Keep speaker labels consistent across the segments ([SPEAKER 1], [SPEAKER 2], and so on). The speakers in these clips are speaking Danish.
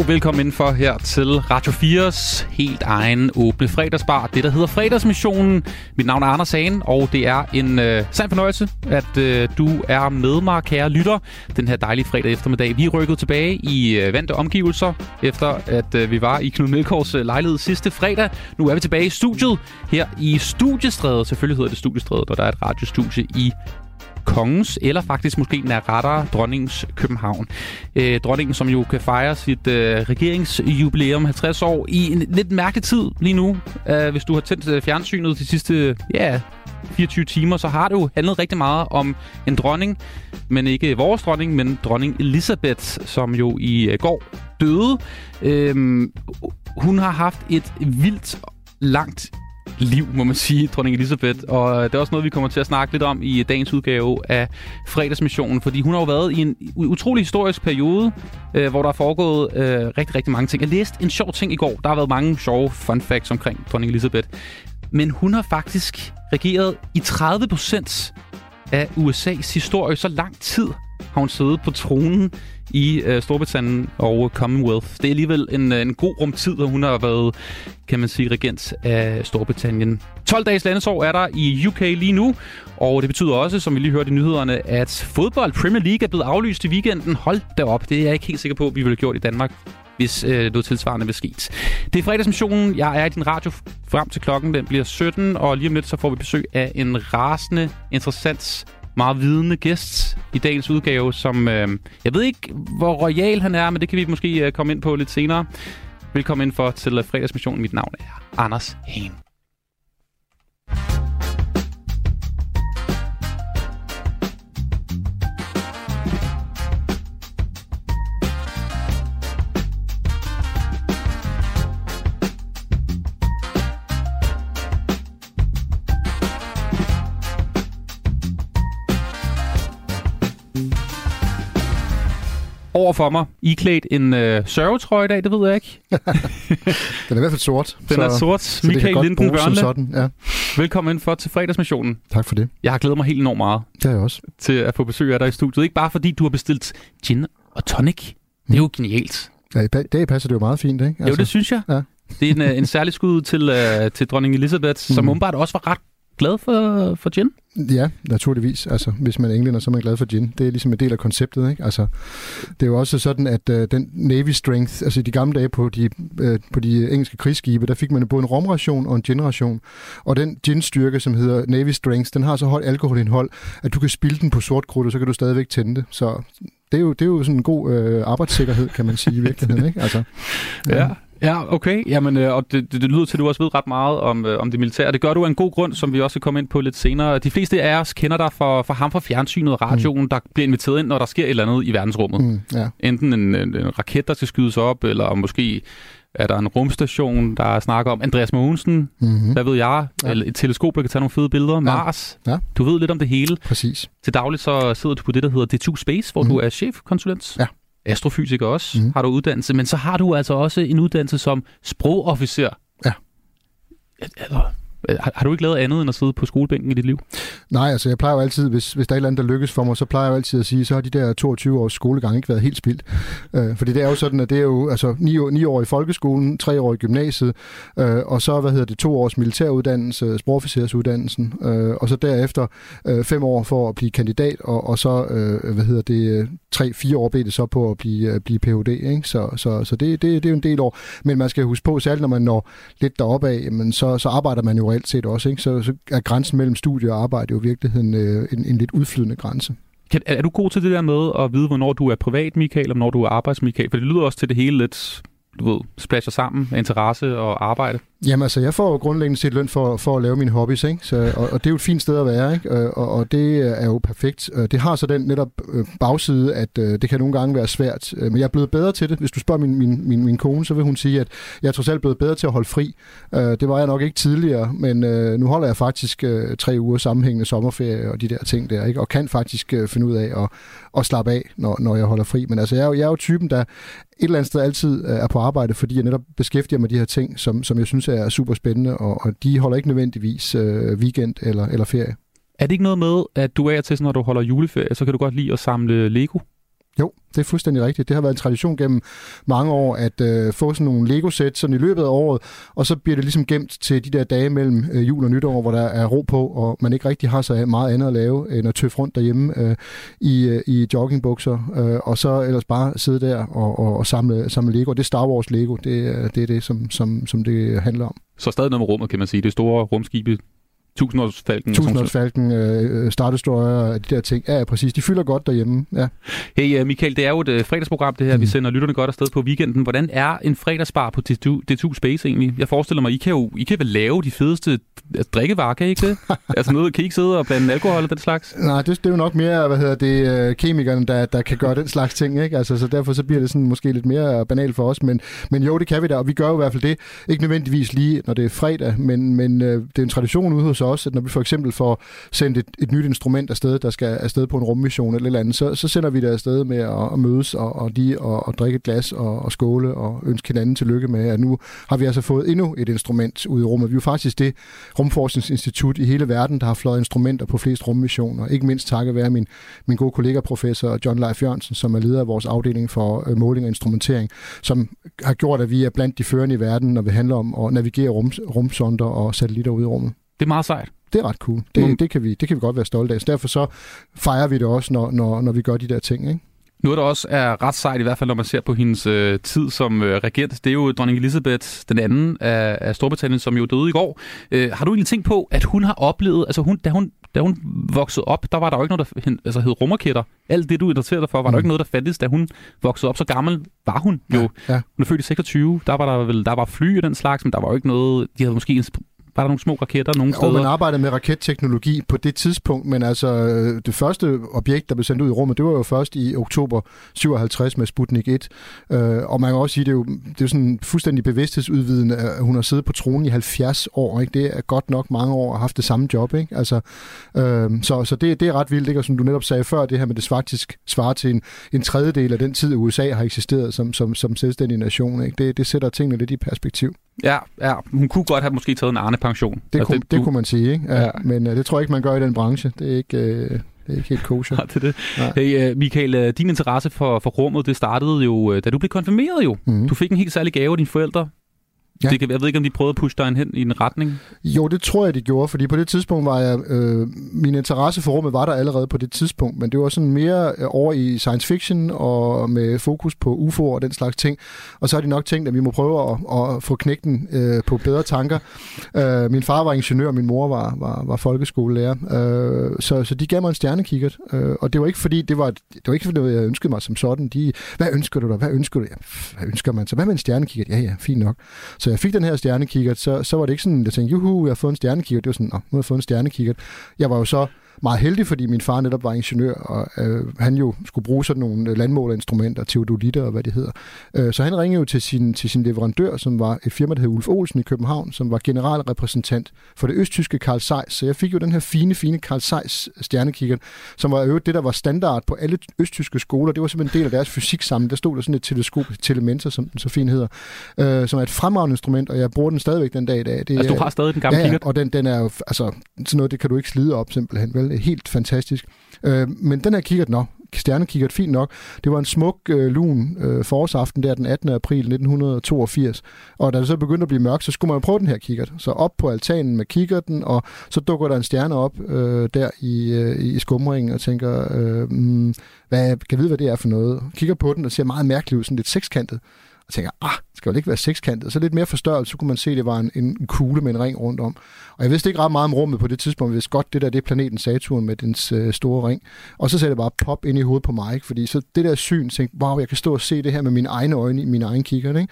[SPEAKER 1] og velkommen indenfor her til Radio 4's helt egen åbne fredagsbar. Det, der hedder Fredagsmissionen. Mit navn er Anders Hagen, og det er en øh, sand fornøjelse, at øh, du er med mig, kære lytter, den her dejlige fredag eftermiddag. Vi er rykket tilbage i øh, vante omgivelser, efter at øh, vi var i Knud Melkors øh, lejlighed sidste fredag. Nu er vi tilbage i studiet, her i Studiestrædet. Selvfølgelig hedder det Studiestrædet, og der er et radiostudie i kongens, eller faktisk måske rettere dronningens København. Øh, dronningen, som jo kan fejre sit øh, regeringsjubilæum 50 år i en lidt mærkelig tid lige nu. Øh, hvis du har tændt øh, fjernsynet de sidste ja, 24 timer, så har det jo handlet rigtig meget om en dronning, men ikke vores dronning, men dronning Elisabeth, som jo i øh, går døde. Øh, hun har haft et vildt langt liv, må man sige, dronning Elisabeth. Og øh, det er også noget, vi kommer til at snakke lidt om i øh, dagens udgave af fredagsmissionen, fordi hun har jo været i en utrolig historisk periode, øh, hvor der er foregået øh, rigtig, rigtig mange ting. Jeg læste en sjov ting i går. Der har været mange sjove fun facts omkring dronning Elisabeth. Men hun har faktisk regeret i 30 procent af USA's historie. Så lang tid har hun siddet på tronen i øh, Storbritannien og Commonwealth. Det er alligevel en, øh, en god rumtid, hvor hun har været, kan man sige, regent af Storbritannien. 12 dages landesår er der i UK lige nu, og det betyder også, som vi lige hørte i nyhederne, at fodbold Premier League er blevet aflyst i weekenden. Hold da op, det er jeg ikke helt sikker på, at vi ville have gjort i Danmark hvis øh, noget tilsvarende vil ske. Det er fredagsmissionen. Jeg er i din radio frem til klokken. Den bliver 17, og lige om lidt så får vi besøg af en rasende, interessant meget vidende gæst i dagens udgave, som øh, jeg ved ikke, hvor royal han er, men det kan vi måske øh, komme ind på lidt senere. Velkommen ind for til fredagsmissionen. Mit navn er Anders Hane. Over for mig, iklædt en øh, sørgetrøje i dag, det ved jeg ikke.
[SPEAKER 2] den er i hvert fald sort.
[SPEAKER 1] Den så, er sort. Så Michael Linden.
[SPEAKER 2] Sådan, ja.
[SPEAKER 1] Velkommen ind for til fredagsmissionen.
[SPEAKER 2] Tak for det.
[SPEAKER 1] Jeg har glædet mig helt enormt meget.
[SPEAKER 2] Det har jeg også.
[SPEAKER 1] Til at få besøg af dig i studiet. Ikke bare fordi du har bestilt gin og tonic. Det er jo genialt.
[SPEAKER 2] Ja, i dag passer det jo meget fint, ikke? Altså,
[SPEAKER 1] jo, det synes jeg. Ja. Det er en, øh, en særlig skud til, uh, til dronning Elizabeth, mm. som åbenbart også var ret glad for, for gin?
[SPEAKER 2] Ja, naturligvis. Altså, hvis man er englænder, så er man glad for gin. Det er ligesom en del af konceptet. Ikke? Altså, det er jo også sådan, at uh, den Navy Strength, altså de gamle dage på de, uh, på de engelske krigsskibe, der fik man både en romration og en ginration. Og den ginstyrke, som hedder Navy Strength, den har så højt alkoholindhold, at du kan spille den på sort krudt, og så kan du stadigvæk tænde det. Så det er jo, det er jo sådan en god øh, arbejdssikkerhed, kan man sige i virkeligheden. Ikke? Altså,
[SPEAKER 1] ja. ja. Ja, okay. Jamen, øh, og det, det, det lyder til, at du også ved ret meget om, øh, om det militære. Det gør du af en god grund, som vi også skal komme ind på lidt senere. De fleste af os kender dig for, for ham fra fjernsynet og radioen, mm. der bliver inviteret ind, når der sker et eller andet i verdensrummet. Mm, ja. Enten en, en, en raket, der skal skydes op, eller måske er der en rumstation, der snakker om Andreas Mogensen, mm-hmm. hvad ved jeg, ja. eller et teleskop, der kan tage nogle fede billeder, ja. Mars. Ja. Du ved lidt om det hele.
[SPEAKER 2] Præcis.
[SPEAKER 1] Til dagligt så sidder du på det, der hedder D2 Space, hvor mm-hmm. du er chefkonsulent. Ja astrofysiker også, mm. har du uddannelse, men så har du altså også en uddannelse som sprogofficer. Ja. Altså, Øh, har, har du ikke lavet andet end at sidde på skolebænken i dit liv?
[SPEAKER 2] Nej, altså jeg plejer jo altid, hvis, hvis der er et eller andet, der lykkes for mig, så plejer jeg jo altid at sige, så har de der 22 års skolegang ikke været helt spildt. Øh, fordi det er jo sådan, at det er jo altså 9, 9 år i folkeskolen, 3 år i gymnasiet, øh, og så, hvad hedder det, to års militæruddannelse, sprogofficersuddannelsen, øh, og så derefter øh, fem år for at blive kandidat, og, og så, øh, hvad hedder det, tre, fire år blev det så på at blive, øh, blive Ph.D., ikke? Så, så, så det, det, det er jo en del år. Men man skal huske på, særligt når man når lidt deroppe af, men så, så arbejder man jo reelt set også, ikke? Så, så er grænsen mellem studie og arbejde jo i virkeligheden øh, en, en lidt udflydende grænse.
[SPEAKER 1] Kan, er du god til det der med at vide, hvornår du er privat, Michael, og hvornår du er arbejds, Michael? For det lyder også til det hele lidt du ved, splasher sammen interesse og arbejde?
[SPEAKER 2] Jamen altså, jeg får jo grundlæggende set løn for, for at lave mine hobbies, ikke? Så, og, og det er jo et fint sted at være, ikke? Øh, og, og det er jo perfekt. Øh, det har så den netop øh, bagside, at det kan nogle gange være svært. Men jeg er blevet bedre til det. Hvis du spørger min, min, min, min kone, så vil hun sige, at jeg er trods alt blevet bedre til at holde fri. Det var jeg nok ikke tidligere, men nu holder jeg faktisk tre uger sammenhængende sommerferie og de der ting der, ikke? Og kan faktisk finde ud af at, at slappe af, når, når jeg holder fri. Men altså, jeg er, jo, jeg er jo typen, der et eller andet sted altid er på arbejde, fordi jeg netop beskæftiger mig med de her ting, som, som jeg synes er super spændende, og, og de holder ikke nødvendigvis øh, weekend eller, eller ferie.
[SPEAKER 1] Er det ikke noget med, at du er til, når du holder juleferie, så kan du godt lide at samle Lego?
[SPEAKER 2] Jo, det er fuldstændig rigtigt. Det har været en tradition gennem mange år at øh, få sådan nogle Lego-sæt sådan i løbet af året, og så bliver det ligesom gemt til de der dage mellem øh, jul og nytår, hvor der er ro på, og man ikke rigtig har så meget andet at lave, end at tøffe rundt derhjemme øh, i, øh, i joggingbukser, øh, og så ellers bare sidde der og, og, og samle, samle Lego. Det er Star Wars Lego, det, det er det, som, som, som det handler om.
[SPEAKER 1] Så stadig noget med rummet, kan man sige. Det store rumskibet, Tusindårsfalken.
[SPEAKER 2] Tusindårsfalken, øh, Star Destroyer, de der ting. Ja, ja, præcis. De fylder godt derhjemme. Ja.
[SPEAKER 1] Hey, uh, Michael, det er jo et uh, fredagsprogram, det her. Mm. Vi sender lytterne godt afsted på weekenden. Hvordan er en fredagsbar på D2, D2 Space egentlig? Jeg forestiller mig, I kan jo I kan vel lave de fedeste drikkevarer, kan I ikke det? altså noget, kan I ikke sidde og blande alkohol og den slags?
[SPEAKER 2] Nej, det, det er jo nok mere, hvad hedder det, øh, kemikerne, der, der kan gøre den slags ting, ikke? Altså, så derfor så bliver det sådan måske lidt mere banalt for os, men, men jo, det kan vi da, og vi gør jo i hvert fald det. Ikke nødvendigvis lige, når det er fredag, men, men øh, det er en tradition ude hos os, at når vi for eksempel får sendt et, et nyt instrument afsted, der skal afsted på en rummission eller, eller andet, så, så sender vi det afsted med at, at mødes og, og lige og, og drikke et glas og, og skåle og ønske hinanden tillykke med, at nu har vi altså fået endnu et instrument ud i rummet. Vi er jo faktisk det rumforskningsinstitut i hele verden, der har fløjet instrumenter på flest rummissioner. Ikke mindst takket være min, min gode kollega professor John Leif Jørgensen, som er leder af vores afdeling for øh, måling og instrumentering, som har gjort, at vi er blandt de førende i verden, når vi handler om at navigere rum, rumsonder og satellitter ud i rummet.
[SPEAKER 1] Det er meget sejt
[SPEAKER 2] det er ret cool. Det, mm. det, kan vi, det kan vi godt være stolte af. Så derfor så fejrer vi det også, når, når, når vi gør de der ting. Ikke?
[SPEAKER 1] Noget, der også er ret sejt, i hvert fald når man ser på hendes øh, tid som øh, regent, det er jo dronning Elizabeth den anden af, af Storbritannien, som jo døde i går. Øh, har du egentlig tænkt på, at hun har oplevet, altså hun, da, hun, da hun voksede op, der var der jo ikke noget, der altså, hed rumraketter. Alt det, du interesserede dig for, var mm. der ikke noget, der fandtes, da hun voksede op. Så gammel var hun jo. Ja, ja. Hun er født i 26, der var der vel der var fly i den slags, men der var jo ikke noget, de havde måske var der nogle små raketter nogle steder?
[SPEAKER 2] Og man arbejdede med raketteknologi på det tidspunkt, men altså det første objekt, der blev sendt ud i rummet, det var jo først i oktober 57 med Sputnik 1. Øh, og man kan også sige, det er jo, det er sådan fuldstændig bevidsthedsudvidende, at hun har siddet på tronen i 70 år. Ikke? Det er godt nok mange år og haft det samme job. Ikke? Altså, øh, så så det, det er ret vildt, ikke? og som du netop sagde før, det her med det faktisk svarer til en, en tredjedel af den tid, USA har eksisteret som, som, som selvstændig nation. Ikke? Det, det sætter tingene lidt i perspektiv.
[SPEAKER 1] Ja, ja, hun kunne godt have måske taget en Arne-pension.
[SPEAKER 2] Det, altså, kunne, det, det kunne man sige, ikke? Ja, ja. Men uh, det tror jeg ikke, man gør i den branche. Det er ikke... Uh, det er ikke helt kosher.
[SPEAKER 1] Ja, det er det. Ja. Hey, Michael, din interesse for, for rummet, det startede jo, da du blev konfirmeret jo. Mm. Du fik en helt særlig gave af dine forældre. Ja. Det kan, jeg ved ikke, om de prøvede at pushe dig hen i en retning?
[SPEAKER 2] Jo, det tror jeg, de gjorde, fordi på det tidspunkt var jeg... Øh, min interesse for rummet var der allerede på det tidspunkt, men det var sådan mere øh, over i science fiction og med fokus på UFO og den slags ting. Og så har de nok tænkt, at vi må prøve at, at få knægten øh, på bedre tanker. Øh, min far var ingeniør, min mor var, var, var folkeskolelærer, øh, så, så de gav mig en stjernekikkert. Øh, og det var ikke fordi, det var, det var ikke fordi, jeg ønskede mig som sådan. De, hvad ønsker du da? Hvad ønsker du? Ja, hvad ønsker man så? Hvad med en stjernekikkert? Ja, ja, fint nok. Så jeg fik den her stjernekikkert, så, så var det ikke sådan, at jeg tænkte, juhu, jeg har fået en stjernekikkert. Det var sådan, nu har jeg fået en stjernekikkert. Jeg var jo så meget heldig, fordi min far netop var ingeniør, og øh, han jo skulle bruge sådan nogle landmålerinstrumenter, teodolitter og hvad det hedder. Øh, så han ringede jo til sin, til sin leverandør, som var et firma, der hed Ulf Olsen i København, som var generalrepræsentant for det østtyske Carl Zeiss. Så jeg fik jo den her fine, fine Carl Zeiss stjernekikkert, som var øvrigt det, der var standard på alle østtyske skoler. Det var simpelthen en del af deres fysiksamling. Der stod der sådan et teleskop, Telementor, som den så fint hedder, øh, som er et fremragende instrument, og jeg bruger den stadigvæk den dag i dag.
[SPEAKER 1] Det, altså, du har stadig den gamle ja, kikkert?
[SPEAKER 2] og den, den er jo, altså, sådan noget, det kan du ikke slide op simpelthen, vel? Øh, helt fantastisk. Øh, men den her kikkert, nå, stjernekikkert, fint nok. Det var en smuk øh, lun øh, forårsaften der den 18. april 1982. Og da det så begyndte at blive mørkt, så skulle man jo prøve den her kikkert. Så op på altanen med kikkerten, og så dukker der en stjerne op øh, der i, øh, i skumringen og tænker, øh, hmm, hvad, kan jeg vide, hvad det er for noget? Kigger på den og ser meget mærkeligt ud, sådan lidt sekskantet og tænker, ah, skal jo ikke være sekskantet. Så lidt mere forstørret, så kunne man se, at det var en, en kugle med en ring rundt om. Og jeg vidste ikke ret meget om rummet på det tidspunkt. Jeg vidste godt, det der det er planeten Saturn med dens øh, store ring. Og så sagde det bare pop ind i hovedet på mig, ikke? fordi så det der syn, tænkte, wow, jeg kan stå og se det her med mine egne øjne i min egen kikkert. Ikke?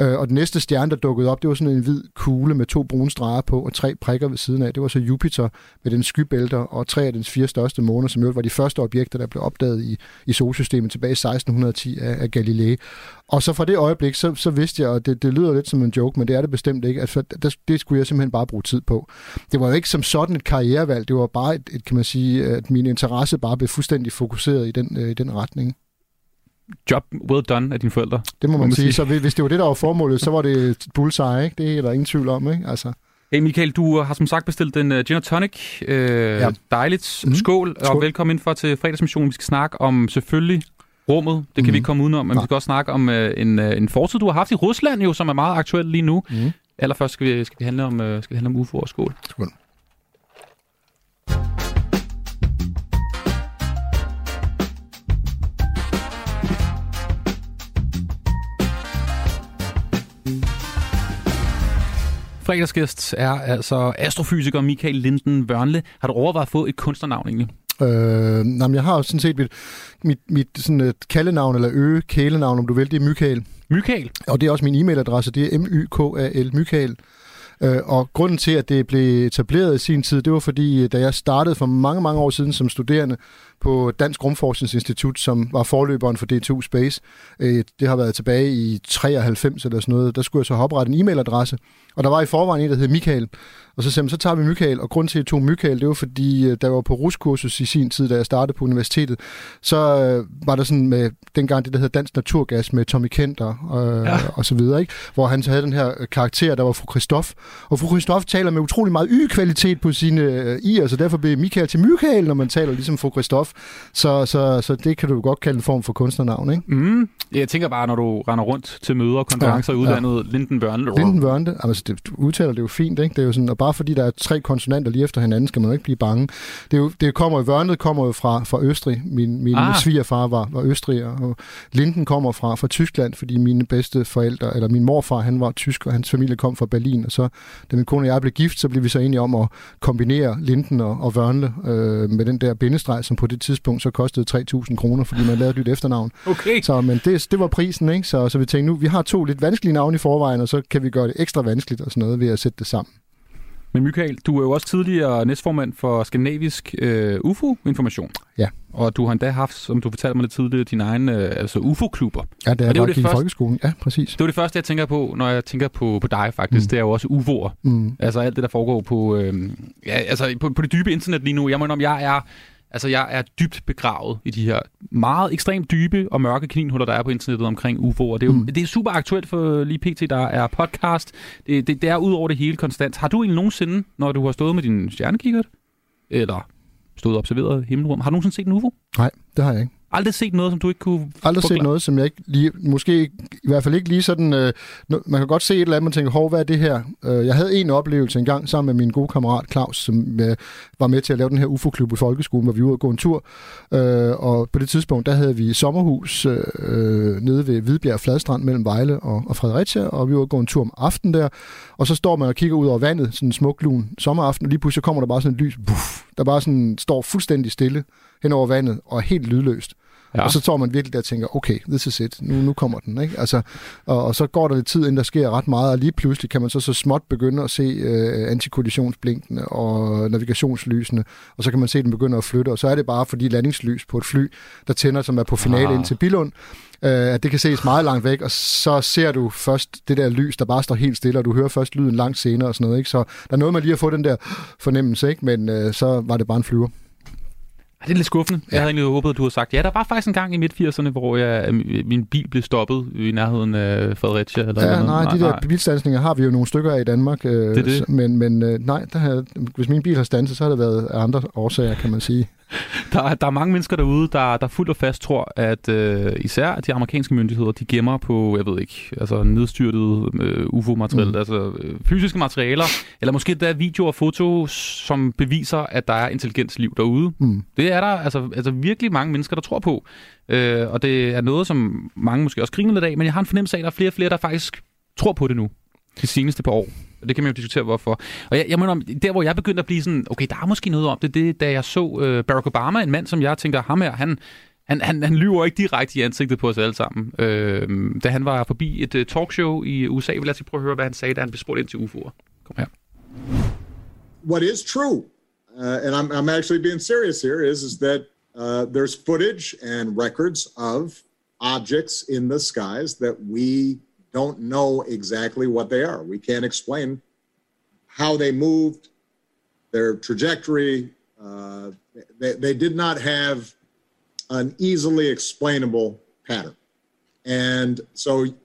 [SPEAKER 2] Øh, og den næste stjerne, der dukkede op, det var sådan en hvid kugle med to brune streger på og tre prikker ved siden af. Det var så Jupiter med den skybælter og tre af dens fire største måner, som jo var de første objekter, der blev opdaget i, i solsystemet tilbage i 1610 af, af Galilei. Og så fra det øjeblik, så, så vidste jeg, og det, det lyder lidt som en joke, men det er det bestemt ikke, at for, det, det skulle jeg simpelthen bare bruge tid på. Det var jo ikke som sådan et karrierevalg, det var bare et, et kan man sige, at min interesse bare blev fuldstændig fokuseret i den, øh, i den retning
[SPEAKER 1] job well done af dine forældre.
[SPEAKER 2] Det må man, man sige. sige. Så hvis det var det, der var formålet, så var det bullseye, ikke? Det er der ingen tvivl om, ikke? Altså.
[SPEAKER 1] Hey Michael, du har som sagt bestilt en uh, gin og tonic. Uh, ja. Dejligt. Mm. Skål, Skål, og velkommen ind for til fredagsmissionen. Vi skal snakke om selvfølgelig rummet. Det kan mm. vi ikke komme udenom, men Nej. vi skal også snakke om øh, en, øh, en fortid, du har haft i Rusland, jo, som er meget aktuel lige nu. Mm. Allerførst skal vi, skal vi handle om, øh, skal handle om UFO og skål. Skål. Fredagsgæst er altså astrofysiker Michael Linden Wørnle. Har du overvejet at få et kunstnernavn egentlig?
[SPEAKER 2] Øh, nej, jeg har sådan set mit, mit, mit sådan et kaldenavn, eller øge kælenavn, om du vil, det er Michael.
[SPEAKER 1] Michael?
[SPEAKER 2] Og det er også min e-mailadresse, det er m y k a l Michael. Øh, og grunden til, at det blev etableret i sin tid, det var fordi, da jeg startede for mange, mange år siden som studerende på Dansk Rumforskningsinstitut, som var forløberen for D2 Space, øh, det har været tilbage i 93 eller sådan noget, der skulle jeg så have oprettet en e-mailadresse, og der var i forvejen en, der hed Michael, og så sagde man, så tager vi Michael, og grund til, at jeg tog Michael, det var fordi, øh, jeg var på ruskursus i sin tid, da jeg startede på universitetet, så øh, var der sådan med, dengang det, der hedder Dansk Naturgas med Tommy Kenter øh, ja. og så videre, ikke? hvor han så havde den her karakter, der var fru Christoph, og fru Christoph taler med utrolig meget y-kvalitet på sine øh, i'er, så derfor blev Michael til Michael, når man taler ligesom fru Så, så, så det kan du godt kalde en form for kunstnernavn, ikke?
[SPEAKER 1] Mm. Jeg tænker bare, når du render rundt til møder og konferencer ja, i udlandet, ja. Linden Børne.
[SPEAKER 2] Linden Børne, altså det, du udtaler det jo fint, ikke? Det er jo sådan, og bare fordi der er tre konsonanter lige efter hinanden, skal man jo ikke blive bange. Det, er jo, det kommer jo, Vørnet kommer jo fra, fra Østrig. Min, min ah. svigerfar var, var Østrig, og Linden kommer fra, fra Tyskland, fordi mine bedste forældre, eller min morfar, han var tysk, og hans familie kom fra Berlin. Og så, da min kone og jeg blev gift, så blev vi så enige om at kombinere Linden og, og Vørnle øh, med den der bindestreg, som på det tidspunkt så kostede 3.000 kroner, fordi man lavede et nyt efternavn.
[SPEAKER 1] Okay.
[SPEAKER 2] Så, men det, det var prisen, ikke? Så, så vi tænkte nu, vi har to lidt vanskelige navne i forvejen, og så kan vi gøre det ekstra vanskeligt og sådan noget ved at sætte det sammen.
[SPEAKER 1] Men Michael, du er jo også tidligere næstformand for Skandinavisk øh, UFO-information.
[SPEAKER 2] Ja.
[SPEAKER 1] Og du har endda haft, som du fortalte mig lidt tidligere, dine egne øh, altså UFO-klubber.
[SPEAKER 2] Ja, det er, det, det i folkeskolen. Ja, præcis.
[SPEAKER 1] Det var det første, jeg tænker på, når jeg tænker på, på dig faktisk. Mm. Det er jo også UFO'er. Mm. Altså alt det, der foregår på, øh, ja, altså på, på det dybe internet lige nu. Jeg må om jeg er Altså, jeg er dybt begravet i de her meget ekstremt dybe og mørke kaninhuller, der er på internettet omkring UFO'er. Det er, jo, mm. det er super aktuelt for lige pt, der er podcast. Det, det, det er ud over det hele konstant. Har du egentlig nogensinde, når du har stået med din stjernekikkert, eller stået og observeret himmelrum, har du nogensinde set en UFO?
[SPEAKER 2] Nej, det har jeg ikke.
[SPEAKER 1] Aldrig set noget, som du ikke kunne
[SPEAKER 2] Aldrig forklare. set noget, som jeg ikke lige, måske i hvert fald ikke lige sådan, øh, man kan godt se et eller andet, man tænker, hov, hvad er det her? Øh, jeg havde en oplevelse en gang sammen med min gode kammerat Claus, som øh, var med til at lave den her UFO-klub i folkeskolen, hvor vi var ude og gå en tur, øh, og på det tidspunkt, der havde vi sommerhus øh, nede ved Hvidbjerg Fladstrand mellem Vejle og, og Fredericia, og vi var ude og gå en tur om aftenen der, og så står man og kigger ud over vandet, sådan en smuk lun sommeraften, og lige pludselig kommer der bare sådan et lys, buff, der bare sådan står fuldstændig stille hen over vandet, og helt lydløst. Ja. Og så tror man virkelig der og tænker, okay, this is it, nu, nu kommer den. Ikke? Altså, og, og så går der lidt tid, inden der sker ret meget, og lige pludselig kan man så så småt begynde at se øh, antikollisionsblinkene og navigationslysene, og så kan man se, at den begynder at flytte, og så er det bare fordi landingslys på et fly, der tænder, som er på finale ah. ind til Bilund, øh, at det kan ses meget langt væk, og så ser du først det der lys, der bare står helt stille, og du hører først lyden langt senere og sådan noget. Ikke? Så der er noget med lige at få den der fornemmelse, ikke? men øh, så var det bare en flyver.
[SPEAKER 1] Det er lidt skuffende. Ja. Jeg havde egentlig håbet, at du havde sagt, ja, der var faktisk en gang i midt-80'erne, hvor jeg, min bil blev stoppet i nærheden af Fredericia. Eller
[SPEAKER 2] ja, noget. nej, de der bilstansninger har vi jo nogle stykker af i Danmark. Øh, det er det. Men, men øh, nej, der har, hvis min bil har stanset, så har det været andre årsager, kan man sige.
[SPEAKER 1] der, der er mange mennesker derude, der, der fuldt og fast tror, at øh, især de amerikanske myndigheder, de gemmer på, jeg ved ikke, altså nedstyrtet øh, UFO-materiale, mm. altså øh, fysiske materialer, eller måske der videoer og fotos, som beviser, at der er intelligent liv derude. Mm. Det er der altså, altså virkelig mange mennesker, der tror på. Øh, og det er noget, som mange måske også griner lidt af, men jeg har en fornemmelse af, at der er flere og flere, der faktisk tror på det nu de seneste par år. Og det kan man jo diskutere, hvorfor. Og jeg, jeg mener, der hvor jeg begyndte at blive sådan, okay, der er måske noget om det, det da jeg så øh, Barack Obama, en mand, som jeg tænker, ham her, han, han, han, han lyver ikke direkte i ansigtet på os alle sammen. Øh, da han var forbi et uh, talkshow i USA, vil jeg lige prøve at høre, hvad han sagde, da han blev spurgt ind til UFO'er. Kom her.
[SPEAKER 3] What is true, uh, and I'm, I'm actually being serious here, is, is that uh, there's footage and records of objects in the skies that we don't know exactly what they are. We can't explain how they moved, their trajectory. Uh, they, they did not have an easily explainable pattern. And so, you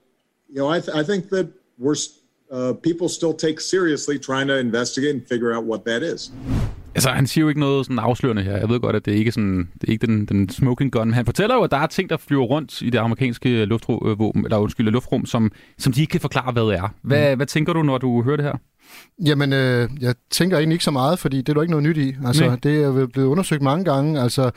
[SPEAKER 3] know, I, th- I think that we're uh, people still take seriously trying to investigate and figure out what that is.
[SPEAKER 1] Altså, han siger jo ikke noget sådan afslørende her. Jeg ved godt, at det ikke er, sådan, det er ikke den, den smoking gun. Men han fortæller jo, at der er ting, der flyver rundt i det amerikanske luftrum, eller undskyld, luftrum, som, som de ikke kan forklare, hvad det er. Hvad, mm. hvad tænker du, når du hører det her?
[SPEAKER 2] Jamen, øh, jeg tænker egentlig ikke så meget, fordi det er der ikke noget nyt i. Altså, Nej. det er blevet undersøgt mange gange. Altså,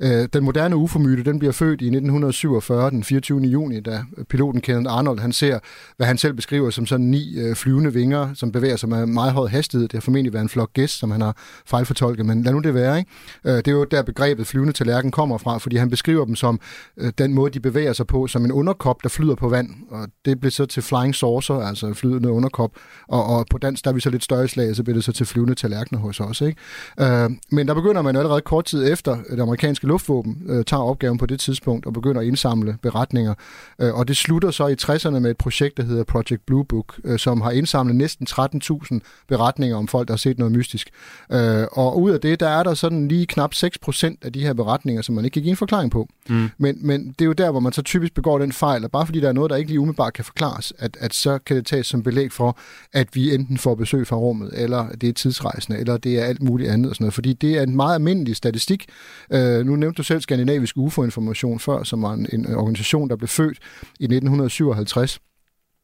[SPEAKER 2] øh, den moderne UFO-myte, den bliver født i 1947, den 24. juni, da piloten Kenneth Arnold, han ser, hvad han selv beskriver som sådan ni øh, flyvende vinger, som bevæger sig med meget høj hastighed. Det har formentlig været en flok gæst, som han har fejlfortolket, men lad nu det være. Ikke? Øh, det er jo der begrebet flyvende tallerken kommer fra, fordi han beskriver dem som øh, den måde, de bevæger sig på, som en underkop, der flyder på vand. Og det bliver så til flying saucer, altså flydende underkop. Og, og på dansk, der er vi så lidt større slag, så bliver det så til flyvende tallerkener hos os. Ikke? Øh, men der begynder man allerede kort tid efter, det amerikanske luftvåben øh, tager opgaven på det tidspunkt og begynder at indsamle beretninger. Øh, og det slutter så i 60'erne med et projekt, der hedder Project Blue Book, øh, som har indsamlet næsten 13.000 beretninger om folk, der har set noget mystisk. Øh, og ud af det, der er der sådan lige knap 6% af de her beretninger, som man ikke kan give en forklaring på. Mm. Men, men det er jo der, hvor man så typisk begår den fejl, at bare fordi der er noget, der ikke lige umiddelbart kan forklares, at, at så kan det tages som belæg for, at vi enten får besøg fra rummet, eller det er tidsrejsende, eller det er alt muligt andet. Og sådan noget, fordi det er en meget almindelig statistik. Øh, nu nævnte du selv Skandinavisk UFO-information før, som var en, en organisation, der blev født i 1957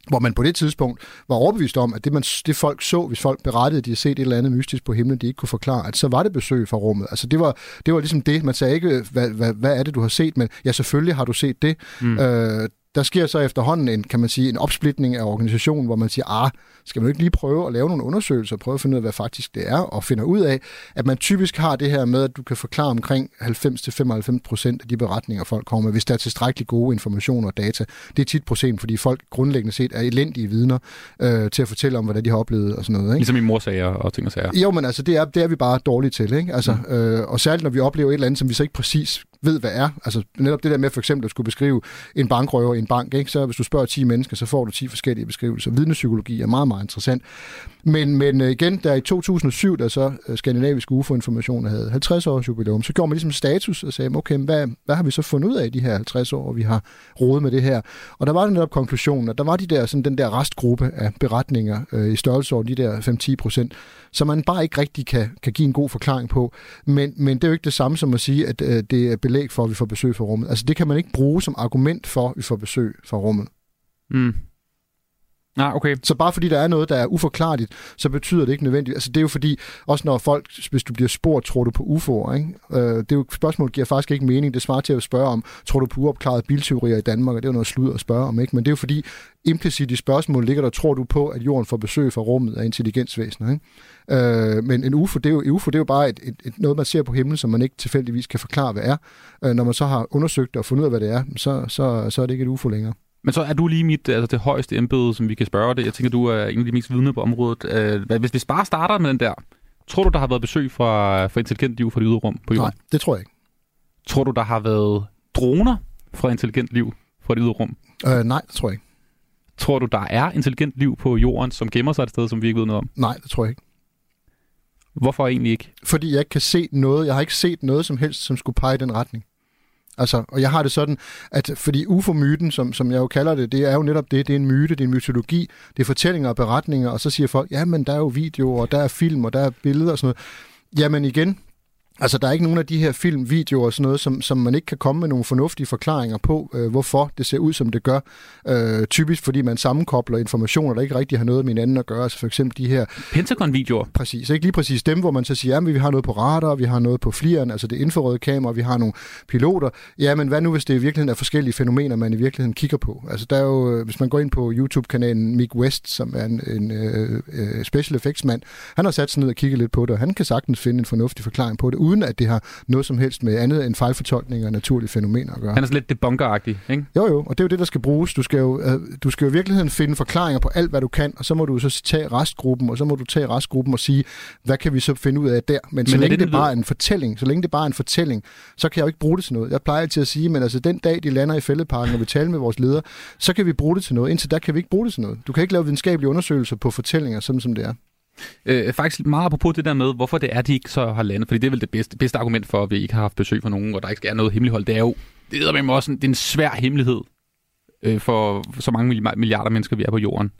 [SPEAKER 2] hvor man på det tidspunkt var overbevist om, at det, man, det folk så, hvis folk berettede, at de havde set et eller andet mystisk på himlen, de ikke kunne forklare, at så var det besøg fra rummet. Altså det var, det var ligesom det. Man sagde ikke, hvad, hvad, hvad er det, du har set, men ja, selvfølgelig har du set det. Mm. Øh, der sker så efterhånden en, kan man sige, en opsplitning af organisationen, hvor man siger, ah, skal man ikke lige prøve at lave nogle undersøgelser, prøve at finde ud af, hvad faktisk det er, og finde ud af, at man typisk har det her med, at du kan forklare omkring 90-95 procent af de beretninger, folk kommer med, hvis der er tilstrækkeligt gode informationer og data. Det er tit procent, fordi folk grundlæggende set er elendige vidner øh, til at fortælle om, hvad de har oplevet og sådan noget. Ikke?
[SPEAKER 1] Ligesom i morsager og ting og sager.
[SPEAKER 2] Jo, men altså, det er, det er vi bare dårlige til. Ikke? Altså, mm. øh, og særligt, når vi oplever et eller andet, som vi så ikke præcis ved, hvad er. Altså netop det der med for eksempel at skulle beskrive en bankrøver i en bank, ikke? så hvis du spørger 10 mennesker, så får du 10 forskellige beskrivelser. Vidnepsykologi er meget, meget interessant. Men, men øh, igen, der i 2007, da så øh, Skandinavisk UFO-information havde 50 års jubilæum, så gjorde man ligesom status og sagde, okay, hvad, hvad har vi så fundet ud af i de her 50 år, vi har rodet med det her? Og der var den netop konklusionen, at der var de der, sådan den der restgruppe af beretninger øh, i størrelsesorden, de der 5-10 procent, som man bare ikke rigtig kan, kan give en god forklaring på. Men, men det er jo ikke det samme som at sige, at øh, det er belæg for, at vi får besøg fra rummet. Altså det kan man ikke bruge som argument for, at vi får besøg fra rummet.
[SPEAKER 1] Mm. Ah, okay.
[SPEAKER 2] Så bare fordi der er noget, der er uforklarligt, så betyder det ikke nødvendigt. Altså det er jo fordi, også når folk, hvis du bliver spurgt, tror du på UFO'er, ikke? Øh, det er jo, spørgsmålet giver faktisk ikke mening. Det svarer til at spørge om, tror du på uopklarede bilteorier i Danmark? Og det er jo noget slud at spørge om, ikke? Men det er jo fordi, implicit i spørgsmålet ligger der, tror du på, at jorden får besøg fra rummet af intelligensvæsener, ikke? Øh, men en UFO, det er jo, UFO, det er jo bare et, et, et, noget, man ser på himlen, som man ikke tilfældigvis kan forklare, hvad er. Øh, når man så har undersøgt det og fundet ud af, hvad det er, så, så, så er det ikke et UFO længere.
[SPEAKER 1] Men så er du lige mit, altså det højeste embede, som vi kan spørge det. Jeg tænker, du er en af de mest vidne på området. Øh, hvis vi bare starter med den der, tror du, der har været besøg fra, fra intelligent liv fra det ydre rum på jorden?
[SPEAKER 2] Nej, det tror jeg ikke.
[SPEAKER 1] Tror du, der har været droner fra intelligent liv fra det ydre rum?
[SPEAKER 2] Øh, nej, det tror jeg ikke.
[SPEAKER 1] Tror du, der er intelligent liv på jorden, som gemmer sig et sted, som vi ikke ved noget om?
[SPEAKER 2] Nej, det tror jeg ikke.
[SPEAKER 1] Hvorfor egentlig ikke?
[SPEAKER 2] Fordi jeg ikke kan se noget. Jeg har ikke set noget som helst, som skulle pege i den retning. Altså, og jeg har det sådan, at fordi UFO-myten, som, som jeg jo kalder det, det er jo netop det, det er en myte, det er en mytologi, det er fortællinger og beretninger, og så siger folk, ja, men der er jo videoer, og der er film, og der er billeder og sådan noget. Jamen igen, Altså, der er ikke nogen af de her film, videoer og sådan noget, som, som man ikke kan komme med nogle fornuftige forklaringer på, øh, hvorfor det ser ud, som det gør. Øh, typisk fordi man sammenkobler informationer, der ikke rigtig har noget med hinanden at gøre. Altså for eksempel de her...
[SPEAKER 1] Pentagon-videoer?
[SPEAKER 2] Præcis. Ikke lige præcis dem, hvor man så siger, at vi har noget på radar, vi har noget på flieren, altså det infrarøde kamera, vi har nogle piloter. Ja, men hvad nu, hvis det i virkeligheden er forskellige fænomener, man i virkeligheden kigger på? Altså, der er jo, øh, hvis man går ind på YouTube-kanalen Mick West, som er en, en øh, øh, special effects mand, han har sat sig ned og kigget lidt på det, og han kan sagtens finde en fornuftig forklaring på det, uden at det har noget som helst med andet end fejlfortolkninger af naturlige fænomener at gøre.
[SPEAKER 1] Han er så lidt debunkeragtig, ikke?
[SPEAKER 2] Jo, jo, og det er jo det, der skal bruges. Du skal jo, uh, du skal jo i virkeligheden finde forklaringer på alt, hvad du kan, og så må du så tage restgruppen, og så må du tage restgruppen og sige, hvad kan vi så finde ud af der? Men, men så længe det, det bare er en fortælling, så længe det bare er en fortælling, så kan jeg jo ikke bruge det til noget. Jeg plejer altid at sige, men altså den dag, de lander i fældeparken, og vi taler med vores ledere, så kan vi bruge det til noget. Indtil der kan vi ikke bruge det til noget. Du kan ikke lave videnskabelige undersøgelser på fortællinger, sådan som det er.
[SPEAKER 1] Øh, faktisk meget apropos det der med, hvorfor det er, de ikke så har landet. Fordi det er vel det bedste, bedste argument for, at vi ikke har haft besøg fra nogen, og der ikke er noget hemmelighold. Det er jo det er med også en, det er en svær hemmelighed øh, for så mange milliarder mennesker, vi er på jorden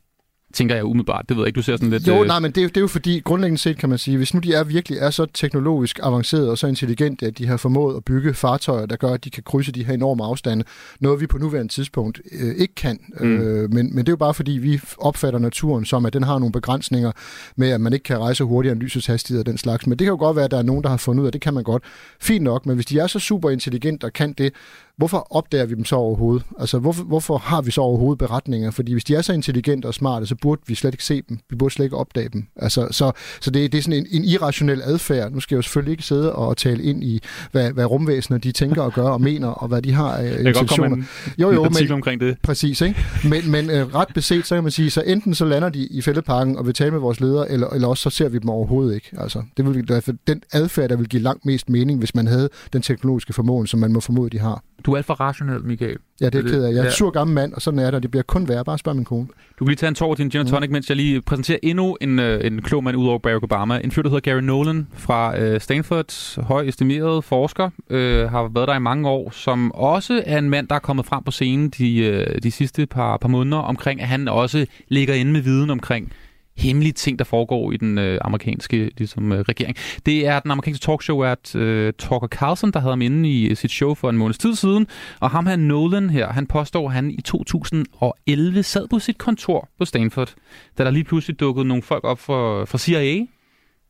[SPEAKER 1] tænker jeg umiddelbart. Det ved jeg ikke, du ser sådan lidt...
[SPEAKER 2] Jo,
[SPEAKER 1] øh...
[SPEAKER 2] nej, men det er, det er jo fordi, grundlæggende set kan man sige, hvis nu de er virkelig er så teknologisk avancerede og så intelligente, at de har formået at bygge fartøjer, der gør, at de kan krydse de her enorme afstande, noget vi på nuværende tidspunkt øh, ikke kan. Mm. Øh, men, men det er jo bare fordi, vi opfatter naturen som, at den har nogle begrænsninger med, at man ikke kan rejse hurtigere end lysets hastighed og den slags. Men det kan jo godt være, at der er nogen, der har fundet ud af, det kan man godt. Fint nok, men hvis de er så super intelligente og kan det, hvorfor opdager vi dem så overhovedet? Altså, hvorfor, hvorfor har vi så overhovedet beretninger? Fordi hvis de er så intelligente og smarte, så burde vi slet ikke se dem. Vi burde slet ikke opdage dem. Altså, så så det, det er sådan en, en irrationel adfærd. Nu skal jeg jo selvfølgelig ikke sidde og tale ind i, hvad, hvad rumvæsener de tænker og gør og mener, og hvad de har af intentioner.
[SPEAKER 1] En, jo, jo, en men, omkring det.
[SPEAKER 2] Præcis, ikke? Men, men øh, ret beset, så kan man sige, så enten så lander de i fældeparken og vil tale med vores ledere, eller, eller også så ser vi dem overhovedet ikke. Altså, det vil, den adfærd, der vil give langt mest mening, hvis man havde den teknologiske formåen, som man må formode, de har.
[SPEAKER 1] Du er alt for rationel, Michael.
[SPEAKER 2] Ja, det er ked af. Jeg er en sur gammel mand, og sådan er det. Det bliver kun værre. Bare spørg min kone.
[SPEAKER 1] Du kan lige tage en tår til en gin tonic, mm. mens jeg lige præsenterer endnu en, øh, en klog mand ud over Barack Obama. En fyr, der hedder Gary Nolan fra øh, Stanford, høj estimeret forsker, øh, har været der i mange år, som også er en mand, der er kommet frem på scenen de, øh, de sidste par, par måneder omkring, at han også ligger inde med viden omkring hemmelige ting, der foregår i den øh, amerikanske ligesom, øh, regering. Det er den amerikanske talkshow, at øh, Tucker Carlson, der havde ham inde i øh, sit show for en måneds tid siden, og ham her Nolan her, han påstår, at han i 2011 sad på sit kontor på Stanford, da der lige pludselig dukkede nogle folk op fra, fra CIA,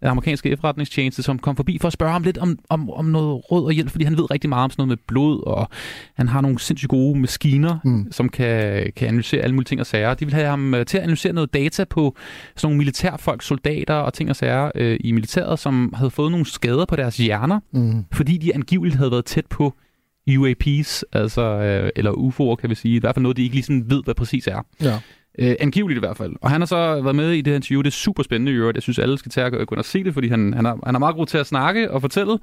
[SPEAKER 1] amerikanske efterretningstjeneste, som kom forbi for at spørge ham lidt om, om, om noget råd og hjælp, fordi han ved rigtig meget om sådan noget med blod, og han har nogle sindssygt gode maskiner, mm. som kan, kan analysere alle mulige ting og sager. De vil have ham øh, til at analysere noget data på sådan nogle militærfolk, soldater og ting og sager øh, i militæret, som havde fået nogle skader på deres hjerner, mm. fordi de angiveligt havde været tæt på UAP's, altså, øh, eller UFO'er, kan vi sige. I hvert fald noget, de ikke lige ved, hvad præcis er. Ja. Øh, angiveligt i hvert fald. Og han har så været med i det her interview. Det er super spændende i øvrigt. Jeg synes, alle skal tage og gå ind og se det, fordi han, han, er, han er meget god til at snakke og fortælle.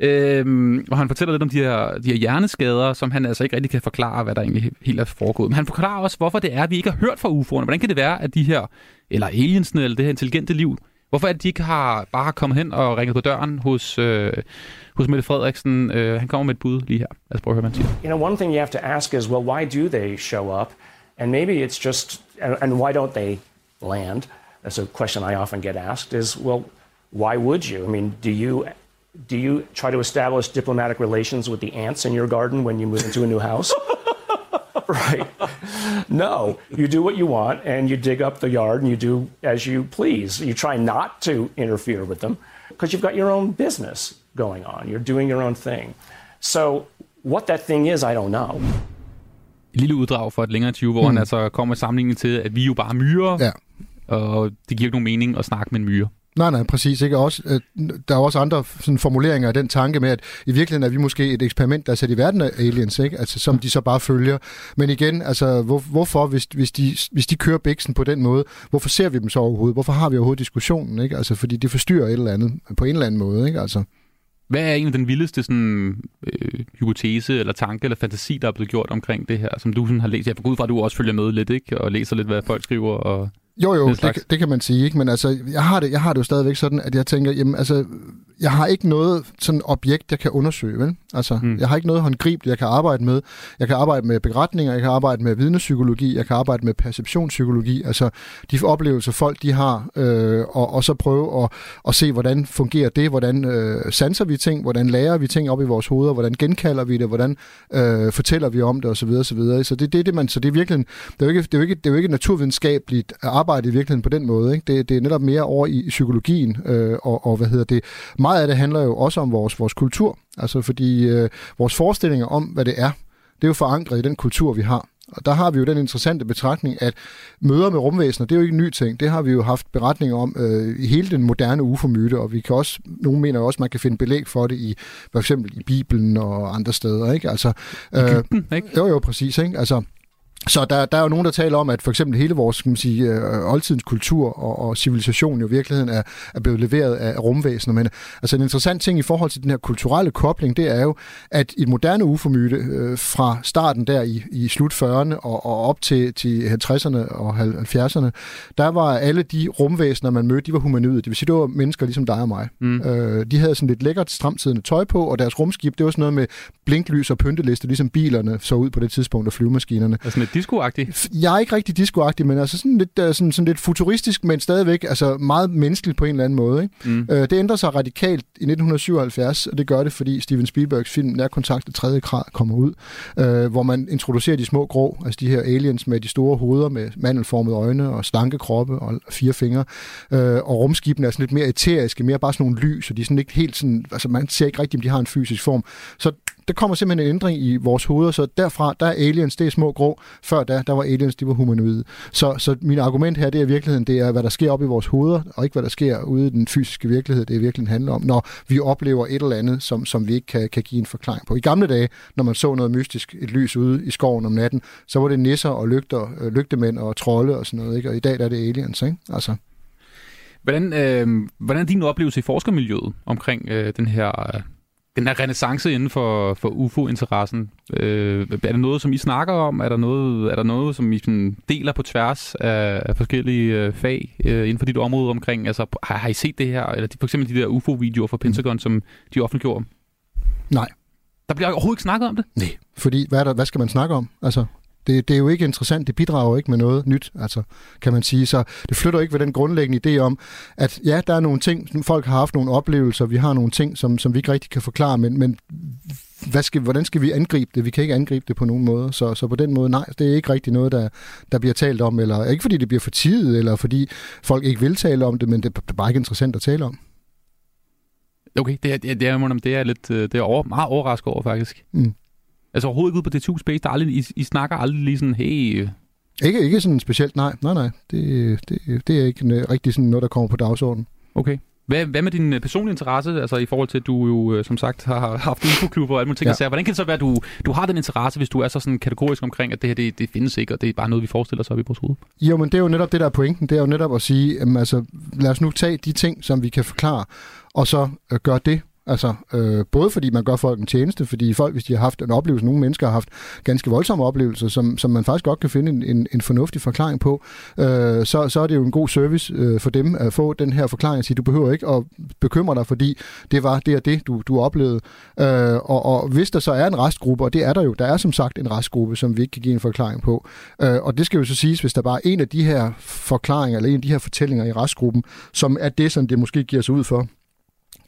[SPEAKER 1] Øh, og han fortæller lidt om de her, de her hjerneskader, som han altså ikke rigtig kan forklare, hvad der egentlig helt er foregået. Men han forklarer også, hvorfor det er, at vi ikke har hørt fra UFO'erne. Hvordan kan det være, at de her, eller aliensene, eller det her intelligente liv, hvorfor er det, de ikke har, bare kommet hen og ringet på døren hos, øh, hos Mette Frederiksen? Øh, han kommer med et bud lige her. Lad os prøve at høre, hvad han siger.
[SPEAKER 4] You know, one thing you have to ask is, well, why do they show up? And maybe it's just and, and why don't they land? That's a question I often get asked is, well, why would you? I mean, do you do you try to establish diplomatic relations with the ants in your garden when you move into a new house? right. No, you do what you want and you dig up the yard and you do as you please. You try not to interfere with them because you've got your own business going on. You're doing your own thing. So, what that thing is, I don't know.
[SPEAKER 1] Lille uddrag for et længere interview, hvor mm. han altså kommer med sammenligning til, at vi jo bare myrer, ja. og det giver ikke nogen mening at snakke med en myre.
[SPEAKER 2] Nej, nej, præcis. Ikke? Også, øh, der er også andre sådan, formuleringer af den tanke med, at i virkeligheden er vi måske et eksperiment, der er sat i verden af aliens, ikke? Altså, som de så bare følger. Men igen, altså, hvor, hvorfor, hvis, hvis, de, hvis de kører biksen på den måde, hvorfor ser vi dem så overhovedet? Hvorfor har vi overhovedet diskussionen? Ikke? Altså, fordi det forstyrrer et eller andet på en eller anden måde. Ikke? Altså.
[SPEAKER 1] Hvad er egentlig den vildeste sådan, øh, hypotese eller tanke eller fantasi, der er blevet gjort omkring det her, som du sådan har læst? Jeg for ud fra, at du også følger med lidt, ikke? Og læser lidt, hvad folk skriver og...
[SPEAKER 2] Jo, jo, det, det kan man sige, ikke? Men altså, jeg har, det, jeg har det jo stadigvæk sådan, at jeg tænker, jamen altså, jeg har ikke noget sådan objekt, jeg kan undersøge, vel? Altså, mm. jeg har ikke noget håndgribeligt, jeg kan arbejde med. Jeg kan arbejde med beretninger, jeg kan arbejde med vidnepsykologi, jeg kan arbejde med perceptionspsykologi, altså de oplevelser, folk de har, øh, og, og så prøve at, at se, hvordan fungerer det, hvordan øh, sanser vi ting, hvordan lærer vi ting op i vores hoveder, hvordan genkalder vi det, hvordan øh, fortæller vi om det, osv. osv. Så det, det er det, man, så det er virkelig, det er jo ikke, det er jo ikke, det er jo ikke naturvidenskabeligt arbejde i virkeligheden på den måde, ikke? Det, det er netop mere over i psykologien, øh, og, og hvad hedder det, meget af det handler jo også om vores, vores kultur, altså fordi øh, vores forestillinger om, hvad det er, det er jo forankret i den kultur, vi har. Og der har vi jo den interessante betragtning, at møder med rumvæsener, det er jo ikke en ny ting. Det har vi jo haft beretninger om øh, i hele den moderne UFO-myte, og vi kan også, nogle mener også, at man kan finde belæg for det i, for eksempel i Bibelen og andre steder, ikke? Altså,
[SPEAKER 1] øh, Egypten, ikke?
[SPEAKER 2] Jo, jo, præcis, ikke? Altså, så der, der er jo nogen, der taler om, at for eksempel hele vores kan man sige, øh, oldtidens kultur og, og civilisation jo i virkeligheden er, er blevet leveret af rumvæsener. Men altså en interessant ting i forhold til den her kulturelle kobling, det er jo, at i et moderne ufomyte øh, fra starten der i, i slut 40'erne og, og op til, til 50'erne og 70'erne, der var alle de rumvæsener, man mødte, de var humanoide. Det vil sige, det var mennesker ligesom dig og mig. Mm. Øh, de havde sådan lidt lækkert stramtidende tøj på, og deres rumskib, det var sådan noget med blinklys og pynteliste, ligesom bilerne så ud på det tidspunkt, og flyvemaskinerne.
[SPEAKER 1] Altså discoagtig?
[SPEAKER 2] Jeg er ikke rigtig discoagtig, men altså sådan lidt, uh, sådan, sådan lidt futuristisk, men stadigvæk altså meget menneskeligt på en eller anden måde. Ikke? Mm. Uh, det ændrer sig radikalt i 1977, og det gør det, fordi Steven Spielbergs film Nærkontakt til tredje grad kommer ud, uh, hvor man introducerer de små grå, altså de her aliens med de store hoveder med mandelformede øjne og slanke kroppe og fire fingre, uh, og rumskibene er sådan lidt mere eteriske, mere bare sådan nogle lys, og de er sådan ikke helt sådan, altså man ser ikke rigtigt, om de har en fysisk form. Så der kommer simpelthen en ændring i vores hoveder, så derfra, der er aliens, det er små grå. Før da, der var aliens, de var humanoide. Så, så min argument her, det er i virkeligheden, det er, hvad der sker op i vores hoveder, og ikke hvad der sker ude i den fysiske virkelighed, det er virkelig handler om, når vi oplever et eller andet, som, som vi ikke kan, kan give en forklaring på. I gamle dage, når man så noget mystisk, et lys ude i skoven om natten, så var det nisser og lygter, øh, lygtemænd og trolde og sådan noget, ikke? og i dag der er det aliens. Ikke? Altså.
[SPEAKER 1] Hvordan, øh, hvordan er din oplevelse i forskermiljøet omkring øh, den her øh, den her renaissance inden for, for UFO-interessen, øh, er det noget, som I snakker om? Er der noget, er der noget som I sådan, deler på tværs af, af forskellige øh, fag øh, inden for dit område omkring? Altså, har, har I set det her? Eller for eksempel de der UFO-videoer fra Pentagon, mm. som de offentliggjorde?
[SPEAKER 2] Nej.
[SPEAKER 1] Der bliver overhovedet ikke snakket om det?
[SPEAKER 2] Nej, fordi hvad, er der, hvad skal man snakke om? Altså, det, det er jo ikke interessant, det bidrager ikke med noget nyt, altså, kan man sige. Så det flytter ikke ved den grundlæggende idé om, at ja, der er nogle ting, folk har haft nogle oplevelser, vi har nogle ting, som, som vi ikke rigtig kan forklare, men, men hvad skal, hvordan skal vi angribe det? Vi kan ikke angribe det på nogen måde. Så, så på den måde, nej, det er ikke rigtig noget, der, der bliver talt om. Eller ikke fordi det bliver for tid, eller fordi folk ikke vil tale om det, men det, det er bare ikke interessant at tale om.
[SPEAKER 1] Okay, det er, det er, det er, lidt, øh, det er over, meget overrasket over, faktisk. Mm. Altså overhovedet ikke ud på DTU Space, der aldrig, I, I snakker aldrig lige sådan, hey...
[SPEAKER 2] Ikke, ikke sådan specielt, nej. Nej, nej. Det, det, det er ikke rigtig sådan noget, der kommer på dagsordenen.
[SPEAKER 1] Okay. Hvad, hvad med din øh, personlige interesse, altså i forhold til, at du jo øh, som sagt har haft infoklubber og alle mulige ting, ja. hvordan kan det så være, at du, du har den interesse, hvis du er så sådan kategorisk omkring, at det her det, det findes ikke, og det er bare noget, vi forestiller os op i vores hoved?
[SPEAKER 2] Jo, men det er jo netop det, der er pointen. Det er jo netop at sige, jamen, altså, lad os nu tage de ting, som vi kan forklare, og så øh, gøre det Altså, øh, både fordi man gør folk en tjeneste, fordi folk, hvis de har haft en oplevelse, nogle mennesker har haft ganske voldsomme oplevelser, som, som man faktisk godt kan finde en, en, en fornuftig forklaring på, øh, så, så er det jo en god service øh, for dem at få den her forklaring og sige, du behøver ikke at bekymre dig, fordi det var det og det, du, du oplevede. Øh, og, og hvis der så er en restgruppe, og det er der jo, der er som sagt en restgruppe, som vi ikke kan give en forklaring på, øh, og det skal jo så siges, hvis der bare er en af de her forklaringer, eller en af de her fortællinger i restgruppen, som er det, som det måske giver sig ud for,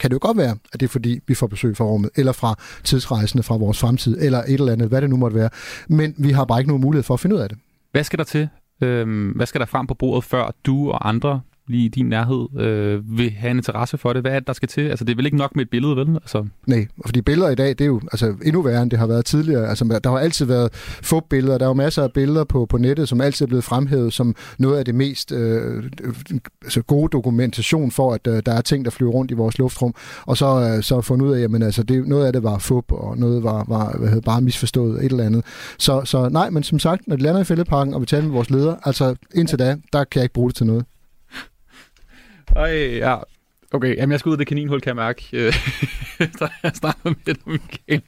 [SPEAKER 2] kan det jo godt være, at det er fordi, vi får besøg fra rummet, eller fra tidsrejsende fra vores fremtid, eller et eller andet, hvad det nu måtte være. Men vi har bare ikke nogen mulighed for at finde ud af det.
[SPEAKER 1] Hvad skal der til? Øhm, hvad skal der frem på bordet, før du og andre lige i din nærhed øh, vil have en interesse for det? Hvad er det, der skal til? Altså, det er vel ikke nok med et billede, vel? Altså...
[SPEAKER 2] Nej, fordi billeder i dag, det er jo altså, endnu værre, end det har været tidligere. Altså, der har altid været få billeder. Der er jo masser af billeder på, på nettet, som altid er blevet fremhævet som noget af det mest øh, altså, gode dokumentation for, at øh, der er ting, der flyver rundt i vores luftrum. Og så, øh, så fundet ud af, at altså, det, noget af det var fup, og noget var, var hvad hedder, bare misforstået, et eller andet. Så, så nej, men som sagt, når det lander i fældeparken, og vi taler med vores leder, altså indtil da, der kan jeg ikke bruge det til noget.
[SPEAKER 1] Ej, ja. Okay, jamen jeg skal ud af det kaninhul, kan jeg mærke. Efter jeg starter med dig, igen.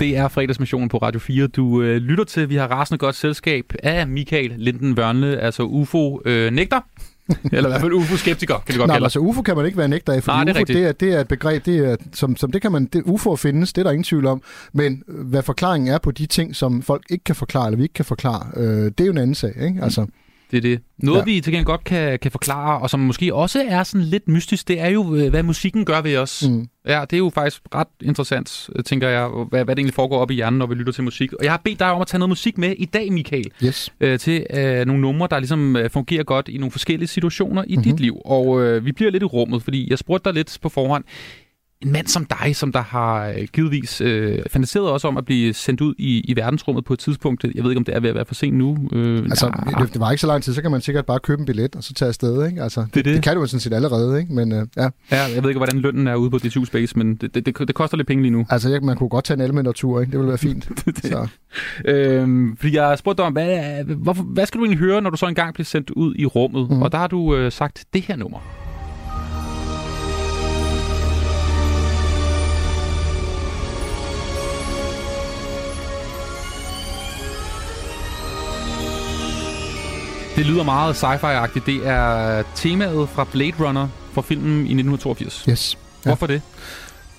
[SPEAKER 1] Det er fredagsmissionen på Radio 4. Du øh, lytter til, vi har rasende godt selskab af Michael Linden Vørnle, altså UFO-nægter. Øh, Eller i hvert fald UFO-skeptiker, kan det godt
[SPEAKER 2] Nej, altså UFO kan man ikke være nægter af, for Nej, det er UFO det er, det er et begreb, det er, som, som det kan man, det, UFO findes, det er der ingen tvivl om, men hvad forklaringen er på de ting, som folk ikke kan forklare, eller vi ikke kan forklare, øh, det er jo en anden sag, ikke? Altså, mm.
[SPEAKER 1] Det er det. Noget, ja. vi til gengæld godt kan, kan forklare, og som måske også er sådan lidt mystisk, det er jo, øh, hvad musikken gør ved os. Mm. Ja, det er jo faktisk ret interessant, tænker jeg, hvad, hvad det egentlig foregår op i hjernen, når vi lytter til musik. Og jeg har bedt dig om at tage noget musik med i dag, Michael.
[SPEAKER 2] Yes.
[SPEAKER 1] Øh, til øh, nogle numre, der ligesom øh, fungerer godt i nogle forskellige situationer i mm-hmm. dit liv. Og øh, vi bliver lidt i rummet, fordi jeg spurgte dig lidt på forhånd, en mand som dig, som der har øh, givetvis øh, fantaseret også om at blive sendt ud i, i verdensrummet på et tidspunkt. Jeg ved ikke, om det er ved at være for sent nu.
[SPEAKER 2] Øh, altså, det, det var ikke så lang tid, så kan man sikkert bare købe en billet og så tage afsted. Ikke? Altså, det, det, det. kan du jo sådan set allerede, ikke? Men, øh, ja.
[SPEAKER 1] ja. jeg ved ikke, hvordan lønnen er ude på DTU Space, men det, det, det, det koster lidt penge lige nu.
[SPEAKER 2] Altså, jeg, man kunne godt tage en almindelig ikke? Det ville være fint. det, det. Så.
[SPEAKER 1] Øhm, fordi jeg spurgte dig om, hvad, hvorfor, hvad skal du egentlig høre, når du så engang bliver sendt ud i rummet? Mm. Og der har du øh, sagt det her nummer. Det lyder meget sci-fi-agtigt. Det er temaet fra Blade Runner fra filmen i 1982.
[SPEAKER 2] Yes.
[SPEAKER 1] Ja. Hvorfor det?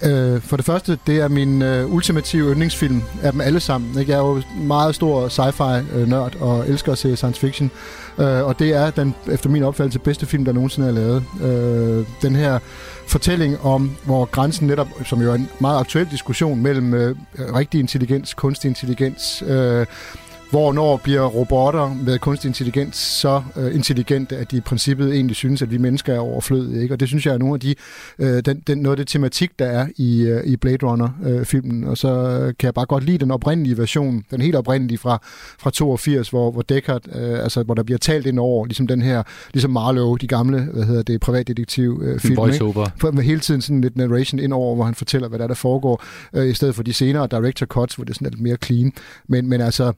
[SPEAKER 2] Øh, for det første, det er min øh, ultimative yndlingsfilm af dem alle sammen. Ikke? Jeg er jo meget stor sci-fi-nørd og elsker at se science fiction. Øh, og det er den, efter min opfattelse, bedste film, der nogensinde er lavet. Øh, den her fortælling om, hvor grænsen netop, som jo er en meget aktuel diskussion mellem øh, rigtig intelligens, kunstig intelligens, øh, Hvornår bliver robotter med kunstig intelligens så uh, intelligente, at de i princippet egentlig synes, at vi mennesker er overflødige. Ikke? Og det synes jeg er nogle af de, uh, den, den, noget af det tematik, der er i, uh, i Blade Runner-filmen. Uh, og så kan jeg bare godt lide den oprindelige version, den helt oprindelige fra, fra 82, hvor, hvor Deckard, uh, altså hvor der bliver talt ind over, ligesom den her, ligesom Marlowe, de gamle, hvad hedder det, privatdetektiv-film.
[SPEAKER 1] Uh, Voice-over.
[SPEAKER 2] Med hele tiden sådan lidt narration ind over, hvor han fortæller, hvad der, er, der foregår, uh, i stedet for de senere director cuts, hvor det er sådan lidt mere clean. Men, men altså,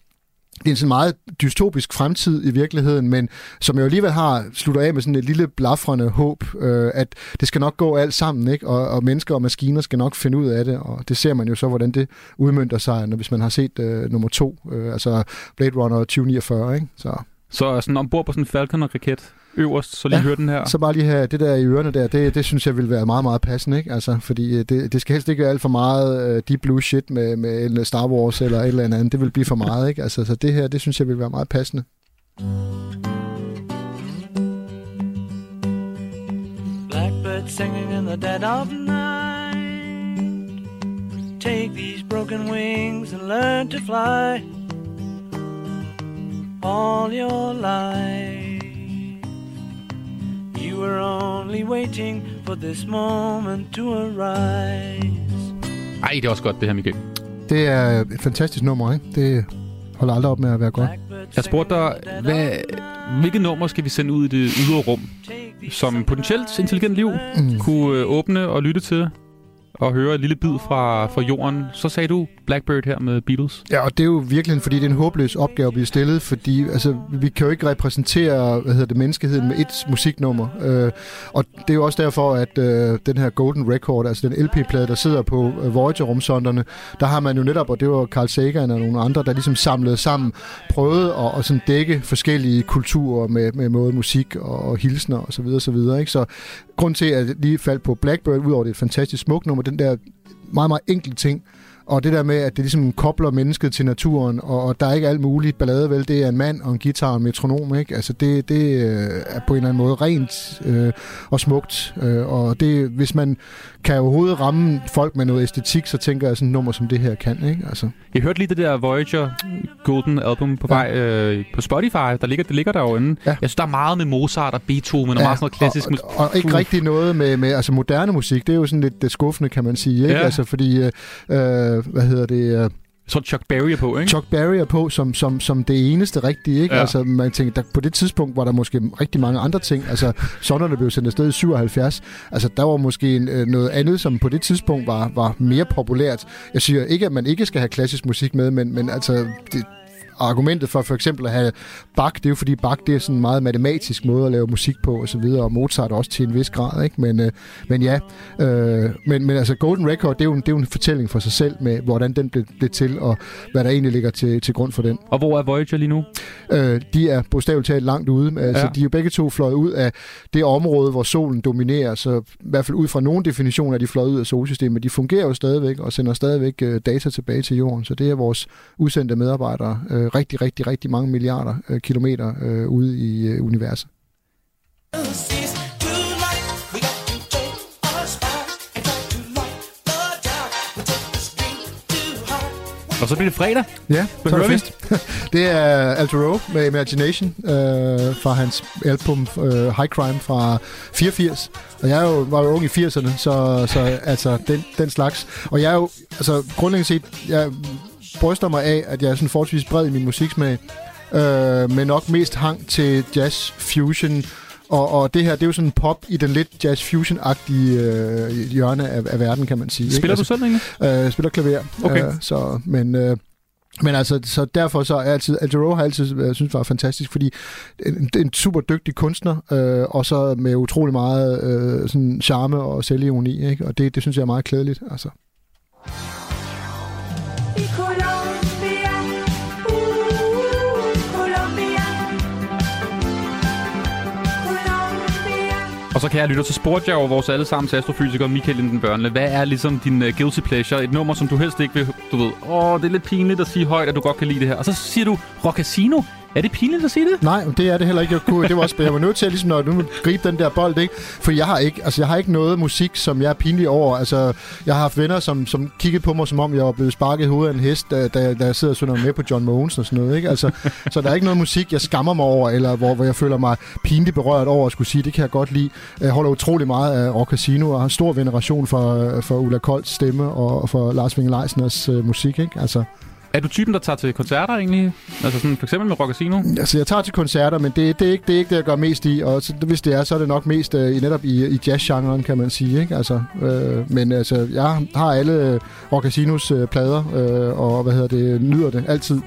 [SPEAKER 2] det er en sådan meget dystopisk fremtid i virkeligheden, men som jo alligevel har slutter af med sådan et lille blafrende håb, øh, at det skal nok gå alt sammen, ikke? Og, og mennesker og maskiner skal nok finde ud af det, og det ser man jo så, hvordan det udmyndter sig, når, hvis man har set øh, nummer to, øh, altså Blade Runner 2049, ikke?
[SPEAKER 1] Så, så sådan ombord på sådan en Falcon-raket, øverst, så lige ja, høre den her.
[SPEAKER 2] Så bare lige have det der i ørerne der, det, det synes jeg vil være meget, meget passende, ikke? Altså, fordi øh, det, det skal helst ikke være alt for meget uh, deep blue shit med, med Star Wars eller et eller andet. Det vil blive for meget, ikke? Altså, så det her, det synes jeg vil være meget passende. Blackbird singing in the dead of night Take these broken wings and learn to fly All your life were only waiting for this moment to arise. Ej, det er også godt, det her, Michael. Det er et fantastisk nummer, ikke? Det holder aldrig op med at være godt.
[SPEAKER 1] Jeg spurgte dig, hvad, hvilke nummer skal vi sende ud i det ydre rum, som potentielt intelligent liv mm. kunne øh, åbne og lytte til? Og høre et lille bid fra, fra jorden. Så sagde du Blackbird her med Beatles.
[SPEAKER 2] Ja, og det er jo virkelig, fordi det er en håbløs opgave at blive stillet, fordi altså, vi kan jo ikke repræsentere hvad hedder det, menneskeheden med et musiknummer. Øh, og det er jo også derfor, at øh, den her Golden Record, altså den LP-plade, der sidder på øh, Voyager-rumsonderne, der har man jo netop, og det var Carl Sagan og nogle andre, der ligesom samlede sammen, prøvede at, at sådan dække forskellige kulturer med, med måde musik og, og hilsner osv. Så, videre, så, videre, ikke? så grund til, at jeg lige faldt på Blackbird, udover det er et fantastisk smukt nummer, den der meget, meget enkelte ting, og det der med, at det ligesom kobler mennesket til naturen, og, og der er ikke alt muligt ballade, vel? Det er en mand og en guitar og en metronom, ikke? Altså det, det øh, er på en eller anden måde rent øh, og smukt. Øh, og det, hvis man kan overhovedet ramme folk med noget æstetik, så tænker jeg sådan et nummer som det her kan, ikke? Altså.
[SPEAKER 1] Jeg hørte lige det der Voyager Golden album på vej øh, på Spotify. Der ligger, det ligger der jo inde. Ja. Jeg synes, der er meget med Mozart og Beethoven og ja, meget sådan noget klassisk
[SPEAKER 2] musik. Og, og, ikke rigtig noget med, med altså moderne musik. Det er jo sådan lidt det skuffende, kan man sige, ikke? Ja. Altså fordi, øh, øh hvad hedder det... Øh,
[SPEAKER 1] så Chuck Berry er på, ikke?
[SPEAKER 2] Chuck Berry er på som, som, som det eneste rigtige, ikke? Ja. Altså, man tænker, der, på det tidspunkt var der måske rigtig mange andre ting. Altså, sonderne blev sendt afsted i 77. Altså, der var måske en, øh, noget andet, som på det tidspunkt var, var mere populært. Jeg siger ikke, at man ikke skal have klassisk musik med, men, men altså, det, argumentet for for eksempel at have Bach, det er jo fordi Bach det er sådan en meget matematisk måde at lave musik på og så videre, og Mozart også til en vis grad, ikke? Men, øh, men ja, øh, men, men altså Golden Record, det er, jo, det er jo en fortælling for sig selv med, hvordan den blev, blev til, og hvad der egentlig ligger til, til grund for den.
[SPEAKER 1] Og hvor er Voyager lige nu?
[SPEAKER 2] Øh, de er bogstaveligt talt langt ude. Altså, ja. de er jo begge to fløjet ud af det område, hvor solen dominerer, så i hvert fald ud fra nogle definitioner er de fløjet ud af solsystemet. De fungerer jo stadigvæk og sender stadigvæk øh, data tilbage til jorden, så det er vores udsendte medarbejdere øh, rigtig, rigtig, rigtig mange milliarder øh, kilometer øh, ude i øh, universet.
[SPEAKER 1] Og så bliver det fredag.
[SPEAKER 2] Ja, så er det det er Altero med Imagination øh, fra hans album øh, High Crime fra 84. Og jeg er jo, var jo ung i 80'erne, så, så altså den, den slags. Og jeg er jo, altså grundlæggende set, jeg bryster mig af, at jeg er sådan forholdsvis bred i min musiksmag, øh, men nok mest hang til jazz, fusion, og, og det her, det er jo sådan pop i den lidt jazz fusion-agtige øh, hjørne af, af verden, kan man sige.
[SPEAKER 1] Spiller
[SPEAKER 2] ikke?
[SPEAKER 1] du selv
[SPEAKER 2] egentlig? Øh, spiller klaver.
[SPEAKER 1] Okay. Øh,
[SPEAKER 2] så, men... Øh, men altså, så derfor så er altid, Al har altid jeg synes var fantastisk, fordi en, en super dygtig kunstner, øh, og så med utrolig meget øh, sådan charme og selvironi, ikke? Og det, det synes jeg er meget klædeligt, altså.
[SPEAKER 1] Og så kan jeg lytte, så spurgte jeg jo vores allesammens astrofysiker Michael Linden Børnle, hvad er ligesom din uh, guilty pleasure? Et nummer, som du helst ikke vil, du ved, åh, det er lidt pinligt at sige højt, at du godt kan lide det her. Og så siger du, Rock Casino, er det pinligt at sige det?
[SPEAKER 2] Nej, det er det heller ikke. Jeg, kunne, det var også, jeg var nødt til, at, ligesom, når nu gribe den der bold, ikke? For jeg har ikke, altså, jeg har ikke noget musik, som jeg er pinlig over. Altså, jeg har haft venner, som, som kiggede på mig, som om jeg var blevet sparket i hovedet af en hest, da, da, da jeg sidder og synger med på John Mogensen og sådan noget. Ikke? Altså, så der er ikke noget musik, jeg skammer mig over, eller hvor, hvor jeg føler mig pinligt berørt over at skulle sige, det kan jeg godt lide. Jeg holder utrolig meget af Rock Casino, og har stor veneration for, for Ulla Kolds stemme og for Lars Winge Leisners øh, musik. Ikke? Altså,
[SPEAKER 1] er du typen, der tager til koncerter egentlig? Altså sådan for eksempel med Rockasino?
[SPEAKER 2] Altså, jeg tager til koncerter, men det, det, er, ikke, det er ikke det, jeg gør mest i. Og så, hvis det er, så er det nok mest uh, i, netop i, i jazzgenren, kan man sige. Ikke? Altså, øh, men altså, jeg har alle Rockasinos øh, plader, øh, og hvad hedder det, nyder det altid.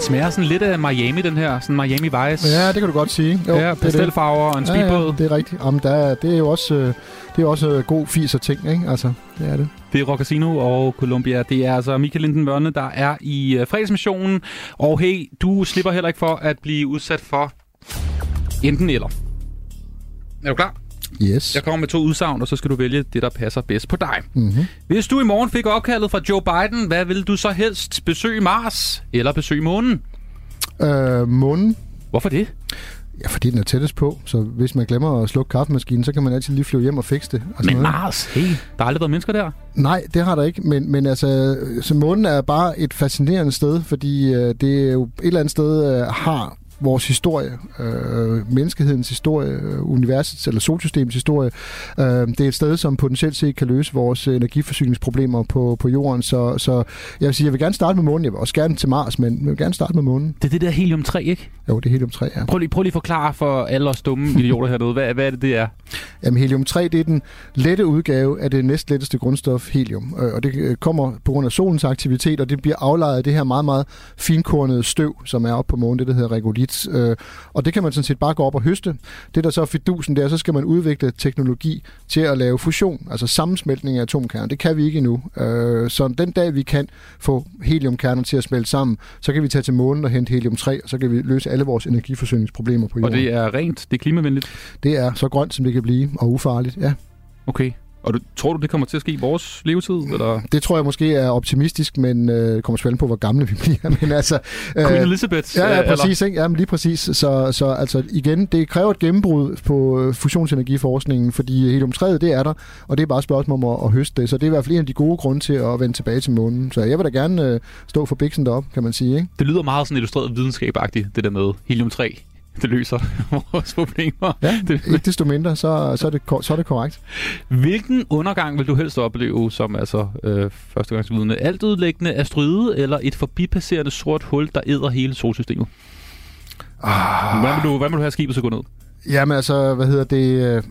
[SPEAKER 1] Den smager sådan lidt af Miami, den her. Sådan Miami Vice.
[SPEAKER 2] Ja, det kan du godt sige.
[SPEAKER 1] Jo, ja, pastelfarver og en speedbåd.
[SPEAKER 2] Ja, det er rigtigt. Jamen, der, det er jo også, øh, det er også øh, god fis og ting, ikke? Altså, det er det.
[SPEAKER 1] Det er Rock Casino og Columbia. Det er altså Michael Linden Mørne, der er i uh, fredagsmissionen. Og hey, du slipper heller ikke for at blive udsat for enten eller. Er du klar?
[SPEAKER 2] Yes.
[SPEAKER 1] Jeg kommer med to udsagn, og så skal du vælge det, der passer bedst på dig.
[SPEAKER 2] Mm-hmm.
[SPEAKER 1] Hvis du i morgen fik opkaldet fra Joe Biden, hvad vil du så helst? Besøge Mars eller besøge månen?
[SPEAKER 2] Øh, månen.
[SPEAKER 1] Hvorfor det?
[SPEAKER 2] Ja, fordi den er tættest på, så hvis man glemmer at slukke kaffemaskinen, så kan man altid lige flyve hjem og fikse det. Og
[SPEAKER 1] men
[SPEAKER 2] noget.
[SPEAKER 1] Mars, hey, der har aldrig været mennesker der?
[SPEAKER 2] Nej, det har der ikke, men, men altså, så månen er bare et fascinerende sted, fordi øh, det er jo et eller andet sted øh, har vores historie, øh, menneskehedens historie, øh, universets eller solsystemets historie. Øh, det er et sted, som potentielt set kan løse vores energiforsyningsproblemer på, på jorden. Så, så jeg vil sige, jeg vil gerne starte med månen. Jeg vil også gerne til Mars, men jeg vil gerne starte med månen.
[SPEAKER 1] Det er det der helium-3, ikke?
[SPEAKER 2] Jo, det er helium-3, ja.
[SPEAKER 1] Prøv lige, prøv lige at forklare for alle os dumme idioter hernede, hvad, hvad er det, det er?
[SPEAKER 2] Jamen, helium-3, det er den lette udgave af det næstletteste grundstof, helium. Øh, og det kommer på grund af solens aktivitet, og det bliver aflejet af det her meget, meget finkornede støv, som er oppe på månen, det der hedder regolit lidt. Øh, og det kan man sådan set bare gå op og høste. Det der så er fidusen, det er, så skal man udvikle teknologi til at lave fusion, altså sammensmeltning af atomkerner. Det kan vi ikke endnu. Øh, så den dag, vi kan få heliumkerner til at smelte sammen, så kan vi tage til månen og hente helium-3, og så kan vi løse alle vores energiforsyningsproblemer på jorden.
[SPEAKER 1] Og det er rent, det er klimavenligt?
[SPEAKER 2] Det er så grønt, som det kan blive, og ufarligt, ja.
[SPEAKER 1] Okay. Og du, tror du, det kommer til at ske i vores levetid? Eller?
[SPEAKER 2] Det tror jeg måske er optimistisk, men øh, kommer spændende på, hvor gamle vi bliver. men altså,
[SPEAKER 1] øh, Queen Elizabeth?
[SPEAKER 2] Ja, ja præcis. Ikke? Jamen, lige præcis. Så, så altså, igen, det kræver et gennembrud på øh, fusionsenergiforskningen, fordi helium-3, det er der, og det er bare et spørgsmål om at, at høste det. Så det er i hvert fald en af de gode grunde til at vende tilbage til månen. Så jeg vil da gerne øh, stå for biksen derop, kan man sige. Ikke?
[SPEAKER 1] Det lyder meget sådan illustreret videnskabagtigt, det der med helium-3 det løser vores problemer.
[SPEAKER 2] Ja, det, ikke desto mindre, så, så, er det, så er det korrekt.
[SPEAKER 1] Hvilken undergang vil du helst opleve som altså øh, førstegangsvidende? Alt udlæggende asteroide eller et forbipasserende sort hul, der æder hele solsystemet? Ah. Hvad, vil du, hvad vil du have skibet så gå ned?
[SPEAKER 2] Jamen altså, hvad hedder det...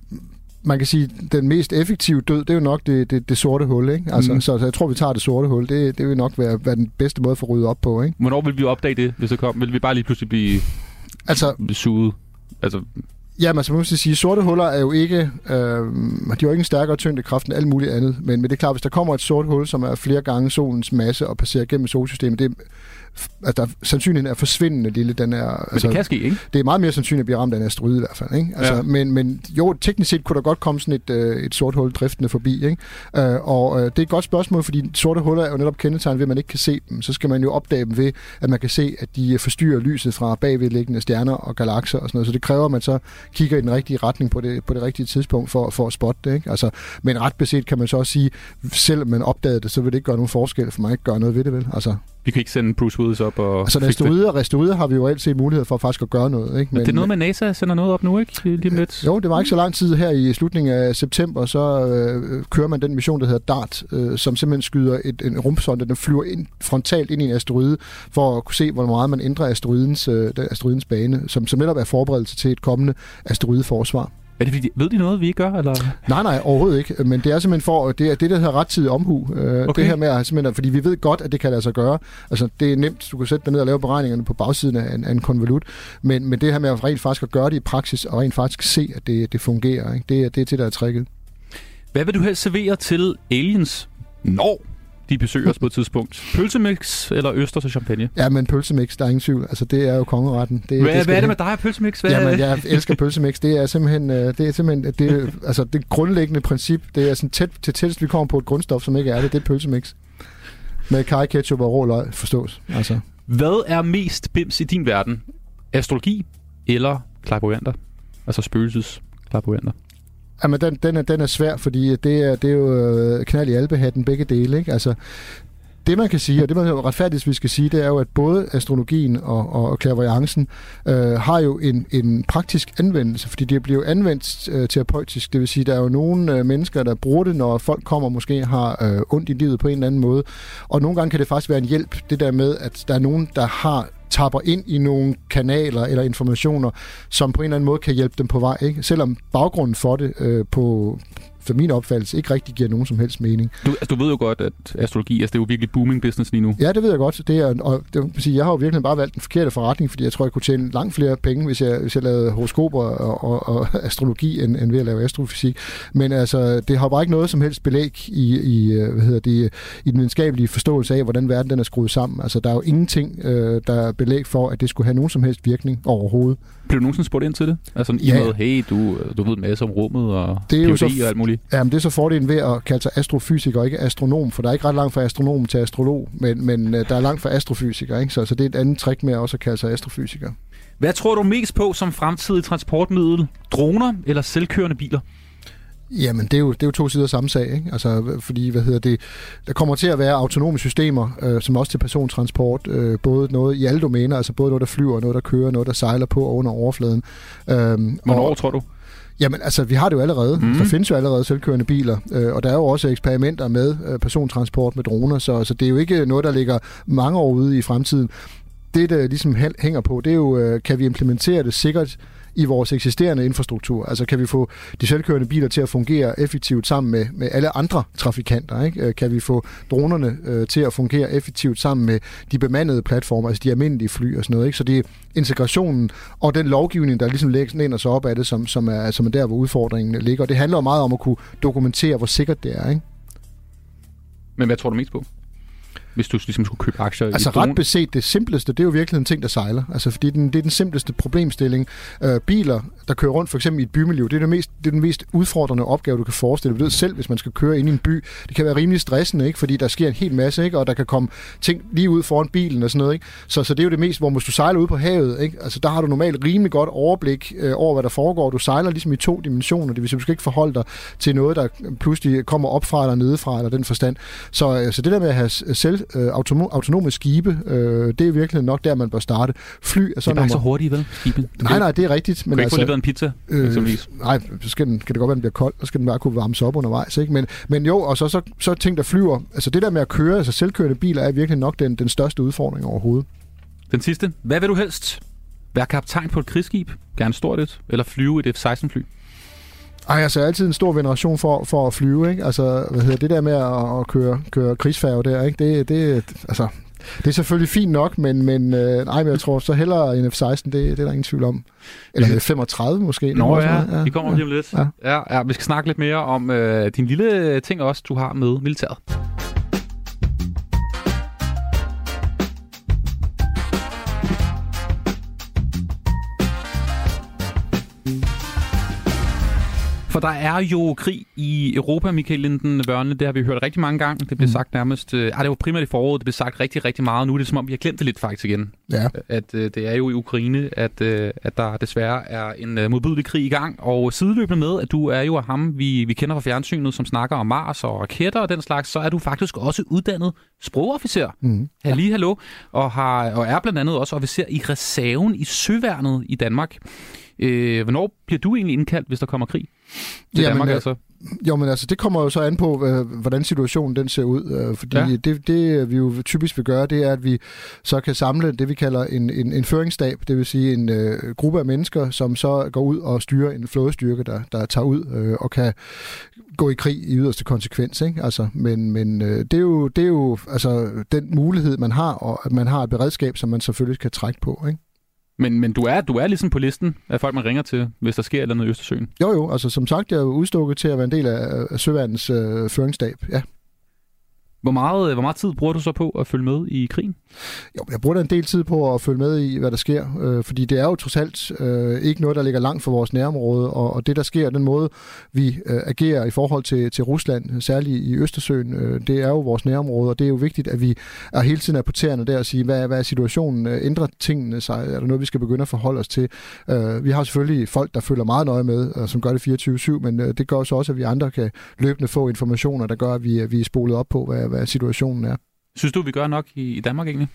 [SPEAKER 2] Man kan sige, den mest effektive død, det er jo nok det, det, det sorte hul, ikke? Altså, mm. så, så jeg tror, vi tager det sorte hul. Det, det vil nok være, være den bedste måde for at rydde op på, ikke?
[SPEAKER 1] Hvornår vil vi opdage det, hvis det kom? Vil vi bare lige pludselig blive altså, suget? Altså,
[SPEAKER 2] Ja, man skal sige, sorte huller er jo ikke, øh, de har jo ikke en stærkere tyngdekraft end alt muligt andet, men, men det er klart, hvis der kommer et sort hul, som er flere gange solens masse og passerer gennem solsystemet, det, at der sandsynligheden er forsvindende lille. Den er,
[SPEAKER 1] men altså, det kan ske, ikke?
[SPEAKER 2] Det er meget mere sandsynligt at blive ramt af en asteroide i hvert fald. Ikke? Altså, ja. men, men jo, teknisk set kunne der godt komme sådan et, øh, et sort hul driftende forbi. Ikke? Øh, og øh, det er et godt spørgsmål, fordi sorte huller er jo netop kendetegnet ved, at man ikke kan se dem. Så skal man jo opdage dem ved, at man kan se, at de forstyrrer lyset fra bagvedliggende stjerner og galakser og sådan noget. Så det kræver, at man så kigger i den rigtige retning på det, på det rigtige tidspunkt for, for at spotte det. Ikke? Altså, men ret beset kan man så også sige, selvom man opdagede det, så vil det ikke gøre nogen forskel, for man ikke gøre noget ved det, vel? Altså,
[SPEAKER 1] vi kan ikke sende Bruce Willis op og...
[SPEAKER 2] Altså, restoide, restoide har vi jo altid mulighed for faktisk at gøre noget. Ikke?
[SPEAKER 1] Men, det er noget med, NASA sender noget op nu, ikke? Lige lidt.
[SPEAKER 2] Jo, det var ikke så lang tid her i slutningen af september, så øh, kører man den mission, der hedder DART, øh, som simpelthen skyder et, en rumsonde, den flyver ind, frontalt ind i en asteroide, for at kunne se, hvor meget man ændrer asteroidens, øh, asteroidens bane, som, som netop er forberedelse til et kommende asteroideforsvar.
[SPEAKER 1] Er det fordi, ved de noget, vi ikke gør? Eller?
[SPEAKER 2] Nej, nej, overhovedet ikke. Men det er simpelthen for, det er det, der hedder rettidig omhu. Øh, okay. Det her med at simpelthen, fordi vi ved godt, at det kan lade sig gøre. Altså, det er nemt. Du kan sætte dig ned og lave beregningerne på bagsiden af en, af en konvolut. Men, men det her med at rent faktisk at gøre det i praksis, og rent faktisk se, at det, det fungerer, ikke? Det, det er det, der er tricket.
[SPEAKER 1] Hvad vil du helst servere til aliens, når de besøger os på et tidspunkt. Pølsemix eller østers og champagne?
[SPEAKER 2] Ja, men pølsemix, der er ingen tvivl. Altså, det er jo kongeretten.
[SPEAKER 1] Det, hvad, det hvad er det med dig og pølsemix? Hvad?
[SPEAKER 2] Jamen, jeg elsker pølsemix. Det er simpelthen, øh, det er simpelthen det, altså, det grundlæggende princip. Det er sådan tæt til tættest, vi kommer på et grundstof, som ikke er det. Det er pølsemix. Med kaj, ketchup og rå løg, forstås. Altså.
[SPEAKER 1] Hvad er mest bims i din verden? Astrologi eller klarivoyanter? Altså spøgelses klarivoyanter?
[SPEAKER 2] Jamen, den, den, er, den er svær, fordi øh, det er, det er jo øh, knald i albehatten begge dele. Ikke? Altså, det man kan sige, og det man retfærdigt vi skal sige, det er jo, at både astrologien og, og clairvoyancen øh, har jo en, en praktisk anvendelse, fordi det bliver jo anvendt øh, terapeutisk. Det vil sige, der er jo nogle øh, mennesker, der bruger det, når folk kommer måske har øh, ondt i livet på en eller anden måde. Og nogle gange kan det faktisk være en hjælp, det der med, at der er nogen, der har tapper ind i nogle kanaler eller informationer, som på en eller anden måde kan hjælpe dem på vej. Ikke? Selvom baggrunden for det øh, på, for min opfattelse ikke rigtig giver nogen som helst mening.
[SPEAKER 1] Du, altså, du ved jo godt, at astrologi altså, det er jo virkelig booming business lige nu.
[SPEAKER 2] Ja, det ved jeg godt. Det er, og det vil sige, jeg har jo virkelig bare valgt den forkerte forretning, fordi jeg tror, jeg kunne tjene langt flere penge, hvis jeg, hvis jeg lavede horoskoper og, og, og astrologi, end, end ved at lave astrofysik. Men altså, det har bare ikke noget som helst belæg i, i, øh, hvad hedder det, i den videnskabelige forståelse af, hvordan verden den er skruet sammen. Altså, der er jo ingenting, øh, der er belæg for, at det skulle have nogen som helst virkning overhovedet.
[SPEAKER 1] Blev du nogensinde spurgt ind til det? Altså i ja. måde, hey, du, du ved en masse om rummet og det er jo så, og alt muligt.
[SPEAKER 2] Jamen, det er så fordelen ved at kalde sig astrofysiker og ikke astronom, for der er ikke ret langt fra astronom til astrolog, men, men øh, der er langt fra astrofysiker, ikke? Så, så det er et andet trick med også at kalde sig astrofysiker.
[SPEAKER 1] Hvad tror du mest på som fremtidig transportmiddel? Droner eller selvkørende biler?
[SPEAKER 2] Jamen, det er, jo, det er jo to sider af samme sag, ikke? Altså, fordi, hvad hedder det, der kommer til at være autonome systemer, øh, som også til persontransport, øh, både noget i alle domæner, altså både noget, der flyver, noget, der kører, noget, der sejler på og under overfladen.
[SPEAKER 1] Øhm, Hvornår og, tror du?
[SPEAKER 2] Jamen, altså, vi har det jo allerede. Mm. Der findes jo allerede selvkørende biler, øh, og der er jo også eksperimenter med øh, persontransport med droner, så, så det er jo ikke noget, der ligger mange år ude i fremtiden. Det, der ligesom hænger på, det er jo, øh, kan vi implementere det sikkert i vores eksisterende infrastruktur. Altså kan vi få de selvkørende biler til at fungere effektivt sammen med, med alle andre trafikanter? Ikke? Øh, kan vi få dronerne øh, til at fungere effektivt sammen med de bemandede platformer, altså de almindelige fly og sådan noget? Ikke? Så det er integrationen og den lovgivning, der ligesom lægger sig op af det, som, som, er, som er der, hvor udfordringen ligger. Og det handler meget om at kunne dokumentere, hvor sikkert det er. Ikke?
[SPEAKER 1] Men hvad tror du mest på? Hvis du ligesom skulle købe aktier
[SPEAKER 2] altså,
[SPEAKER 1] i
[SPEAKER 2] ret beset, det simpleste, det er jo virkelig en ting, der sejler. Altså, fordi den, det er den simpleste problemstilling. Øh, biler, der kører rundt for eksempel i et bymiljø, det er, det, mest, det er den mest udfordrende opgave, du kan forestille dig. Du ved selv, hvis man skal køre ind i en by, det kan være rimelig stressende, ikke? fordi der sker en hel masse, ikke? og der kan komme ting lige ud foran bilen og sådan noget. Ikke? Så, så det er jo det mest, hvor hvis du sejler ud på havet, ikke? Altså, der har du normalt rimelig godt overblik øh, over, hvad der foregår. Du sejler ligesom i to dimensioner, det vil sige, du skal ikke forholde dig til noget, der pludselig kommer op fra eller nedefra, eller den forstand. Så, øh, så det der med at have selv øh, autonome skibe, øh, det er virkelig nok der, man bør starte. Fly
[SPEAKER 1] er sådan Det er bare så hurtigt, vel? Skibe.
[SPEAKER 2] Nej, nej, det er rigtigt.
[SPEAKER 1] Men kan altså, ikke få en pizza, øh,
[SPEAKER 2] Nej, så skal den, kan det godt være, den bliver kold, så skal den bare kunne varmes op undervejs. Ikke? Men, men jo, og så, så, så ting, der flyver. Altså det der med at køre, altså selvkørende biler, er virkelig nok den, den største udfordring overhovedet.
[SPEAKER 1] Den sidste. Hvad vil du helst? Være kaptajn på et krigsskib, gerne stort et, eller flyve et F-16-fly?
[SPEAKER 2] Ej, altså altid en stor veneration for, for at flyve, ikke? Altså, hvad hedder det der med at, at køre, køre krigsfærge der, ikke? Det, det, altså, det er selvfølgelig fint nok, men, men øh, nej, men jeg tror så hellere en F-16, det, det er der ingen tvivl om. Eller en F-35 måske.
[SPEAKER 1] Nå ja, ja, vi kommer ja, lige om lidt. Ja. Ja, ja, vi skal snakke lidt mere om øh, din lille ting også, du har med militæret. For der er jo krig i Europa, Michael Linden Børne. Det har vi hørt rigtig mange gange. Det blev mm. sagt nærmest... Øh, ah, det var primært i foråret. Det blev sagt rigtig, rigtig meget. Nu er det som om, vi har glemt det lidt faktisk igen.
[SPEAKER 2] Ja.
[SPEAKER 1] At øh, det er jo i Ukraine, at, øh, at der desværre er en øh, modbydelig krig i gang. Og sideløbende med, at du er jo af ham, vi, vi kender fra fjernsynet, som snakker om Mars og raketter og den slags, så er du faktisk også uddannet sprogofficer. Mm. Ja. Lige hallo. Og, har, og er blandt andet også officer i reserven i Søværnet i Danmark. Øh, hvornår bliver du egentlig indkaldt, hvis der kommer krig til
[SPEAKER 2] Jamen,
[SPEAKER 1] Danmark?
[SPEAKER 2] øh,
[SPEAKER 1] Altså?
[SPEAKER 2] Jo, men altså, det kommer jo så an på, øh, hvordan situationen den ser ud. Øh, fordi
[SPEAKER 1] Ja.
[SPEAKER 2] ja. det, det, vi jo typisk vil gøre, det er, at vi så kan samle det, vi kalder en, en, en føringsstab. Det vil sige en øh, gruppe af mennesker, som så går ud og styrer en flådestyrke, der, der tager ud øh, og kan gå i krig i yderste konsekvens. Ikke? Altså, men men øh, det, er jo, det er jo altså, den mulighed, man har, og at man har et beredskab, som man selvfølgelig kan trække på. Ikke?
[SPEAKER 1] Men, men du, er, du er ligesom på listen af folk, man ringer til, hvis der sker et eller andet i Østersøen.
[SPEAKER 2] Jo, jo, altså som sagt, jeg er udstukket til at være en del af, af Søværens øh, føringsstab. Ja.
[SPEAKER 1] Hvor meget, øh, hvor meget tid bruger du så på at følge med i krigen?
[SPEAKER 2] Jo, jeg bruger da en del tid på at følge med i, hvad der sker, øh, fordi det er jo trods alt øh, ikke noget, der ligger langt fra vores nærområde, og, og det, der sker, den måde, vi øh, agerer i forhold til, til Rusland, særligt i Østersøen, øh, det er jo vores nærområde, og det er jo vigtigt, at vi er hele tiden er på tæerne der og sige, hvad, hvad er situationen? Øh, ændrer tingene sig? Er der noget, vi skal begynde at forholde os til? Øh, vi har selvfølgelig folk, der følger meget nøje med, og som gør det 24-7, men øh, det gør så også, at vi andre kan løbende få informationer, der gør, at vi, vi er spolet op på, hvad, hvad situationen er.
[SPEAKER 1] Synes du, vi gør nok i, i Danmark egentlig?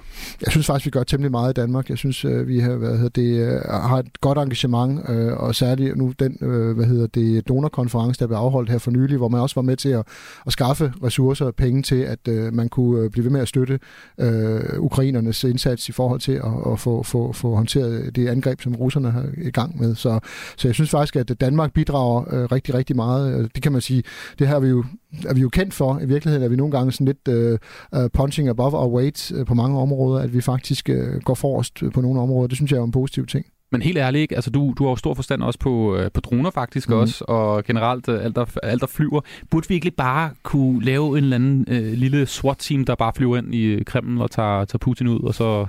[SPEAKER 2] Jeg synes faktisk, vi gør temmelig meget i Danmark. Jeg synes, øh, vi har, hvad hedder det, øh, har et godt engagement, øh, og særligt nu den hvad hedder det, donorkonference, der blev afholdt her for nylig, hvor man også var med til at, at skaffe ressourcer og penge til, at man kunne blive ved med at støtte øh, ukrainernes indsats i forhold til at, at få, få, få håndteret det angreb, som russerne har i gang med. Så, så jeg synes faktisk, at Danmark bidrager rigtig, rigtig meget. Det kan man sige, det her er vi jo, er vi jo kendt for. I virkeligheden er vi nogle gange sådan lidt øh, øh, punching above our weight øh, på mange områder, at vi faktisk øh, går forrest på nogle områder. Det synes jeg er en positiv ting.
[SPEAKER 1] Men helt ærligt, ikke? Altså, du, du har jo stor forstand også på, øh, på droner faktisk mm. også, og generelt øh, alt der, alt, der flyver. Burde vi ikke bare kunne lave en eller anden øh, lille SWAT-team, der bare flyver ind i Kreml og tager, tager Putin ud, og så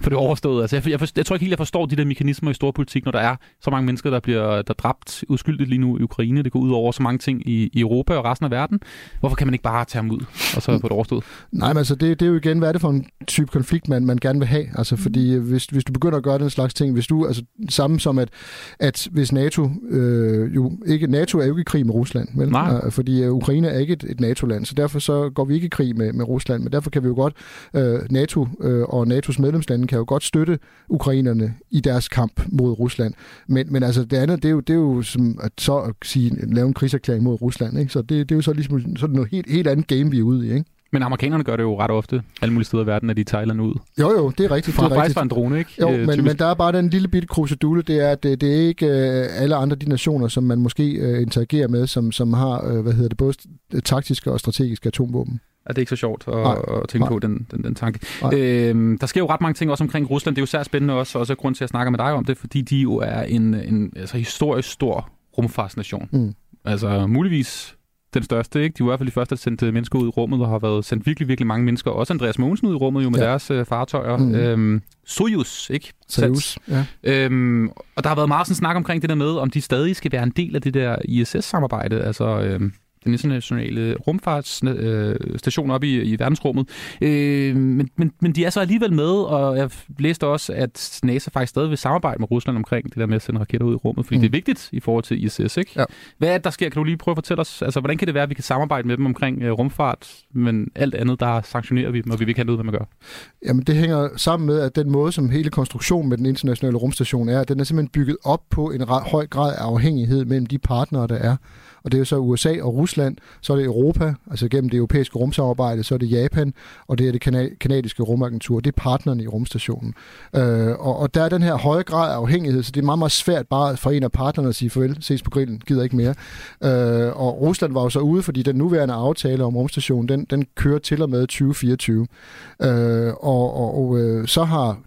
[SPEAKER 1] får det overstået? Altså, jeg, jeg, jeg tror ikke helt, jeg forstår de der mekanismer i storpolitik, når der er så mange mennesker, der bliver der er dræbt uskyldigt lige nu i Ukraine. Det går ud over så mange ting i, i Europa og resten af verden. Hvorfor kan man ikke bare tage dem ud, og så få det overstået?
[SPEAKER 2] Nej, men altså det, det er jo igen, hvad er det for en type konflikt, man, man gerne vil have? Altså fordi øh, hvis, hvis du begynder at gøre den slags ting, hvis du, altså samme som at, at hvis NATO, øh, jo ikke, NATO er jo ikke i krig med Rusland, vel?
[SPEAKER 1] Nej.
[SPEAKER 2] Øh, fordi øh, Ukraine er ikke et, et NATO-land, så derfor så går vi ikke i krig med, med Rusland, men derfor kan vi jo godt, øh, NATO øh, og NATO's medlemslande kan jo godt støtte ukrainerne i deres kamp mod Rusland. Men, men altså det andet, det er jo, det er jo som at så at sige, lave en krigserklæring mod Rusland, ikke? Så det, det er jo så ligesom så er noget helt, helt andet game, vi er ude i, ikke?
[SPEAKER 1] Men amerikanerne gør det jo ret ofte, alle mulige steder i verden, at de tager ud.
[SPEAKER 2] Jo, jo, det er rigtigt.
[SPEAKER 1] Fra
[SPEAKER 2] det er
[SPEAKER 1] faktisk
[SPEAKER 2] rigtigt.
[SPEAKER 1] fra en drone, ikke?
[SPEAKER 2] Jo,
[SPEAKER 1] Øh,
[SPEAKER 2] men,
[SPEAKER 1] typisk.
[SPEAKER 2] men der er bare den lille bitte krusedule, det er, at det, det er ikke øh, alle andre de nationer, som man måske øh, interagerer med, som, som har, øh, hvad hedder det, både taktiske og strategiske atomvåben.
[SPEAKER 1] Ja, det er ikke så sjovt at,
[SPEAKER 2] Nej.
[SPEAKER 1] at tænke
[SPEAKER 2] Nej.
[SPEAKER 1] på den, den, den tanke.
[SPEAKER 2] Nej.
[SPEAKER 1] Øhm, der sker jo ret mange ting også omkring Rusland. Det er jo særligt spændende også, og også grund til at snakke med dig om det, fordi de jo er en, en altså, historisk stor rumfartsnation.
[SPEAKER 2] Mm.
[SPEAKER 1] Altså muligvis den største, ikke? De var i hvert fald de første, der sendte mennesker ud i rummet, og har været sendt virkelig, virkelig mange mennesker. Også Andreas Mogensen ud i rummet jo med
[SPEAKER 2] Ja.
[SPEAKER 1] deres øh, fartøjer.
[SPEAKER 2] Mm.
[SPEAKER 1] Øhm, Soyuz, ikke?
[SPEAKER 2] Seriøst. Ja.
[SPEAKER 1] Øhm, og der har været meget sådan snak omkring det der med, om de stadig skal være en del af det der ISS-samarbejde, altså øhm, den internationale rumfartsstation op i, i verdensrummet. Øh, men, men, men de er så alligevel med, og jeg læste også, at NASA faktisk stadig vil samarbejde med Rusland omkring det der med at sende raketter ud i rummet, fordi
[SPEAKER 2] Mm.
[SPEAKER 1] det er vigtigt i forhold til ISS, ikke?
[SPEAKER 2] Ja.
[SPEAKER 1] Hvad er det, der sker? Kan du lige prøve at fortælle os, altså hvordan kan det være, at vi kan samarbejde med dem omkring øh, rumfart, men alt andet, der sanktionerer vi dem, og vi vil ikke have noget, hvad man gør?
[SPEAKER 2] Jamen, det hænger sammen med, at den måde, som hele konstruktionen med den internationale rumstation er, den er simpelthen bygget op på en høj grad af afhængighed mellem de partnere, der er. Og det er jo så USA og Rusland, så er det Europa, altså gennem det europæiske rumsamarbejde, så er det Japan, og det er det kana- kanadiske rumagentur. Det er partnerne i rumstationen. Øh, og, og der er den her høje grad af afhængighed, så det er meget, meget svært bare for en af partnerne at sige farvel, ses på grillen, gider ikke mere. Øh, og Rusland var jo så ude, fordi den nuværende aftale om rumstationen, den, den kører til og med 2024. Øh, og og, og øh, så har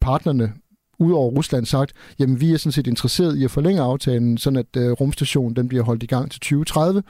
[SPEAKER 2] partnerne udover Rusland sagt, jamen vi er sådan set interesseret i at forlænge aftalen, sådan at øh, rumstationen den bliver holdt i gang til 2030.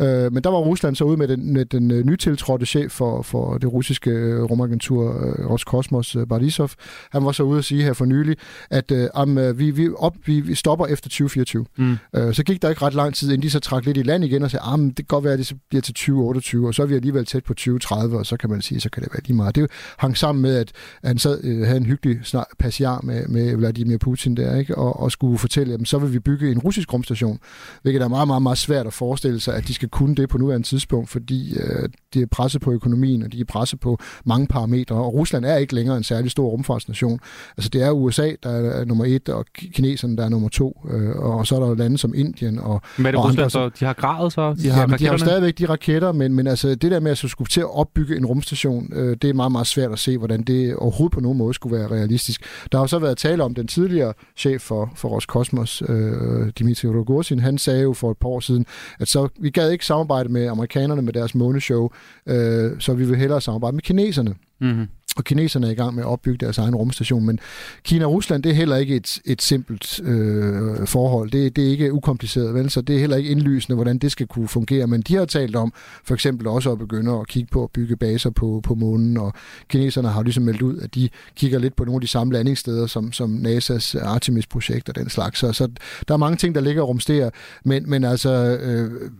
[SPEAKER 2] Øh, men der var Rusland så ude med den, med den øh, nytiltrådte chef for, for det russiske øh, rumagentur øh, Roskosmos, øh, Barisov. Han var så ude at sige her for nylig, at øh, om, øh, vi, vi, op, vi, vi stopper efter 2024. Mm. Øh, så gik der ikke ret lang tid, inden de så trak lidt i land igen og sagde, at det kan godt være, at det bliver til 2028, og så er vi alligevel tæt på 2030, og så kan man sige, så kan det være lige meget. Det hang sammen med, at han sad, øh, havde en hyggelig snak, passiar med, med Vladimir Putin der, ikke? Og, og skulle fortælle, at så vil vi bygge en russisk rumstation, hvilket er meget, meget, meget svært at forestille sig, at de skal kunne det på nuværende tidspunkt, fordi øh, de er presset på økonomien, og de er presset på mange parametre, og Rusland er ikke længere en særlig stor rumfartsnation. Altså det er USA, der er nummer et, og kineserne, der er nummer to, øh, og så er der jo lande som Indien og
[SPEAKER 1] Men det
[SPEAKER 2] og
[SPEAKER 1] Rusland,
[SPEAKER 2] andre,
[SPEAKER 1] så de har gradet så? De
[SPEAKER 2] Ja,
[SPEAKER 1] har
[SPEAKER 2] men de har jo stadigvæk de raketter, men, men altså det der med at så skulle til at opbygge en rumstation, øh, det er meget, meget svært at se, hvordan det overhovedet på nogen måde skulle være realistisk. Der har jo så været tale om den tidligere chef for, for Roskosmos, øh, Dimitri Rogozin, han sagde jo for et par år siden, at så vi gad ikke samarbejde med amerikanerne med deres måneshow, øh, så vi vil hellere samarbejde med kineserne.
[SPEAKER 1] Mm-hmm.
[SPEAKER 2] Og kineserne er i gang med at opbygge deres egen rumstation, men Kina og Rusland, det er heller ikke et, et simpelt øh, forhold. Det, det er ikke ukompliceret, vel? så det er heller ikke indlysende, hvordan det skal kunne fungere. Men de har talt om for eksempel også at begynde at kigge på at bygge baser på, på månen, og kineserne har ligesom meldt ud, at de kigger lidt på nogle af de samme landingssteder, som, som NASA's Artemis-projekt og den slags. Så, så der er mange ting, der ligger og rumsterer, men, men altså... Øh,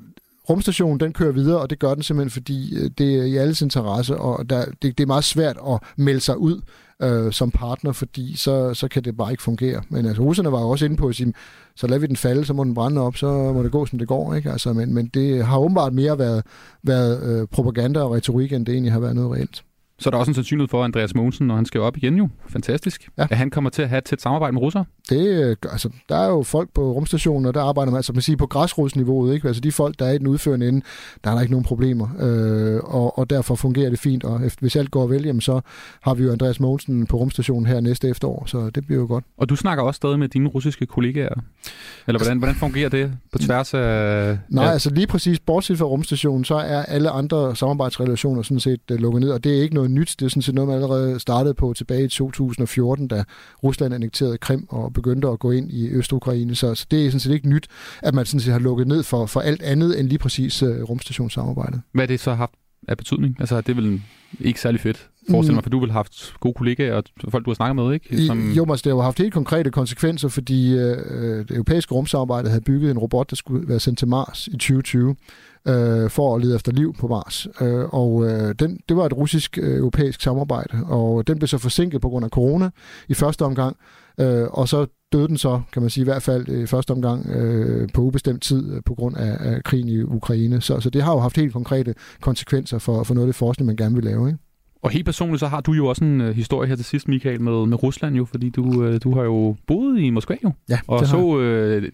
[SPEAKER 2] rumstationen den kører videre, og det gør den simpelthen, fordi øh, det er i alles interesse, og der, det, det er meget svært at melde sig ud øh, som partner, fordi så, så kan det bare ikke fungere. Men altså, russerne var jo også inde på at sige, så lader vi den falde, så må den brænde op, så må det gå, som det går. Ikke? Altså, men, men det har åbenbart mere været, været øh, propaganda og retorik, end det egentlig har været noget reelt.
[SPEAKER 1] Så er der også en sandsynlighed for, at Andreas Mogensen, når han skal op igen jo, fantastisk,
[SPEAKER 2] Ja.
[SPEAKER 1] at han kommer til at have et tæt samarbejde med russere.
[SPEAKER 2] Det, øh, altså, der er jo folk på rumstationen, og der arbejder man, altså man siger, på græsrodsniveauet, ikke? Altså de folk, der er i den udførende ende, der er der ikke nogen problemer, øh, og, og derfor fungerer det fint, og efter, hvis alt går vel, jamen, så har vi jo Andreas Mogensen på rumstationen her næste efterår, så det bliver jo godt.
[SPEAKER 1] Og du snakker også stadig med dine russiske kollegaer. Eller hvordan, hvordan fungerer det på tværs af...
[SPEAKER 2] Nej,
[SPEAKER 1] ja,
[SPEAKER 2] altså lige præcis, bortset fra rumstationen, så er alle andre samarbejdsrelationer sådan set uh, lukket ned, og det er ikke noget nyt. Det er sådan set noget, man allerede startede på tilbage i 2014, da Rusland annekterede Krim og begyndte at gå ind i Øst-Ukraine. Så, så det er sådan set ikke nyt, at man sådan set har lukket ned for, for alt andet end lige præcis uh, rumstationssamarbejdet.
[SPEAKER 1] Hvad det så haft af betydning? Altså, det er vel ikke særlig fedt, forestil
[SPEAKER 2] Mm.
[SPEAKER 1] mig, for du vil have haft gode kollegaer og folk, du har snakket med, ikke?
[SPEAKER 2] I, jo, men altså, det har jo haft helt konkrete konsekvenser, fordi øh, det europæiske rumsamarbejde havde bygget en robot, der skulle være sendt til Mars i 2020 øh, for at lede efter liv på Mars. Øh, og øh, den, det var et russisk-europæisk øh, samarbejde, og den blev så forsinket på grund af corona i første omgang, øh, og så døde den så, kan man sige, i hvert fald i første omgang øh, på ubestemt tid øh, på grund af, af krigen i Ukraine. Så, så det har jo haft helt konkrete konsekvenser for, for noget af det forskning, man gerne vil lave. Ikke?
[SPEAKER 1] Og helt personligt, så har du jo også en uh, historie her til sidst, Michael, med, med Rusland jo, fordi du, uh, du har jo boet i Moskva jo,
[SPEAKER 2] Ja,
[SPEAKER 1] og så uh,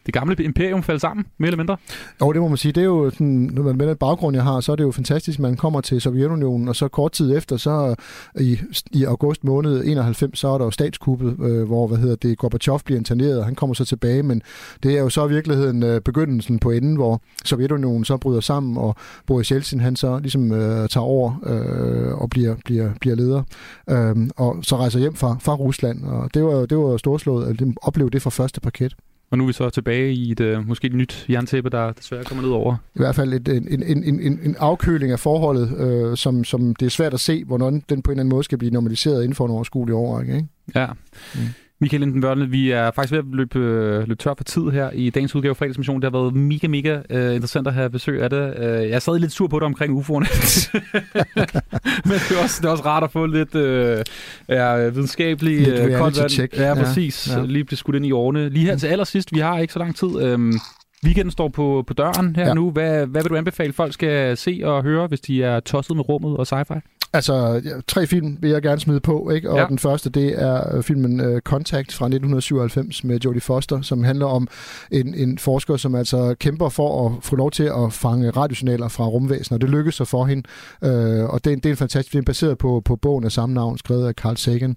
[SPEAKER 1] det gamle imperium falde sammen, mere eller mindre.
[SPEAKER 2] Jo, det må man sige. Det er jo sådan, når man med den baggrund, jeg har, så er det jo fantastisk, man kommer til Sovjetunionen, og så kort tid efter, så i, i august måned 91, så er der jo statskuppet, øh, hvor, hvad hedder det, Gorbachev bliver interneret, og han kommer så tilbage, men det er jo så i virkeligheden øh, begyndelsen på enden, hvor Sovjetunionen så bryder sammen, og Boris Yeltsin, han så ligesom øh, tager over øh, og bliver, bliver, bliver leder, øh, og så rejser hjem fra, fra Rusland, og det var det var storslået at opleve det fra første parket.
[SPEAKER 1] Og nu er vi så tilbage i et uh, måske et nyt jerntæppe, der desværre kommer ned over.
[SPEAKER 2] i hvert fald et, en, en, en, en, en afkøling af forholdet, øh, som, som det er svært at se, hvornår den på en eller anden måde skal blive normaliseret inden for en overskuelig overrække. Ikke?
[SPEAKER 1] Ja.
[SPEAKER 2] Mm.
[SPEAKER 1] Mm. Michael Lindenbørne, vi er faktisk ved at løbe, øh, løbe tør for tid her i dagens udgave af Fredagsmission. Det har været mega, mega uh, interessant at have besøg af det. Uh, jeg stadig lidt sur på dig omkring UFO'erne. Men det er, også, det er også rart at få lidt uh, ja, videnskabelig
[SPEAKER 2] Lidt
[SPEAKER 1] øh, koldt vand. Ja, præcis.
[SPEAKER 2] ja.
[SPEAKER 1] Ja. Lige blive skudt ind i årene. Lige her til allersidst, vi har ikke så lang tid. Um, weekenden står på, på døren her
[SPEAKER 2] Ja.
[SPEAKER 1] nu. Hvad, hvad vil du anbefale, folk skal se og høre, hvis de er tosset med rummet og sci-fi?
[SPEAKER 2] Altså, ja, tre film vil jeg gerne smide på, ikke? og ja. Den første, det er øh, filmen uh, Contact fra 1997 med Jodie Foster, som handler om en, en forsker, som altså kæmper for at få lov til at fange radiosignaler fra rumvæsener, og det lykkes så for hende, uh, og det, er en- det er en fantastisk film, baseret på, på bogen af samme navn, skrevet af Carl Sagan.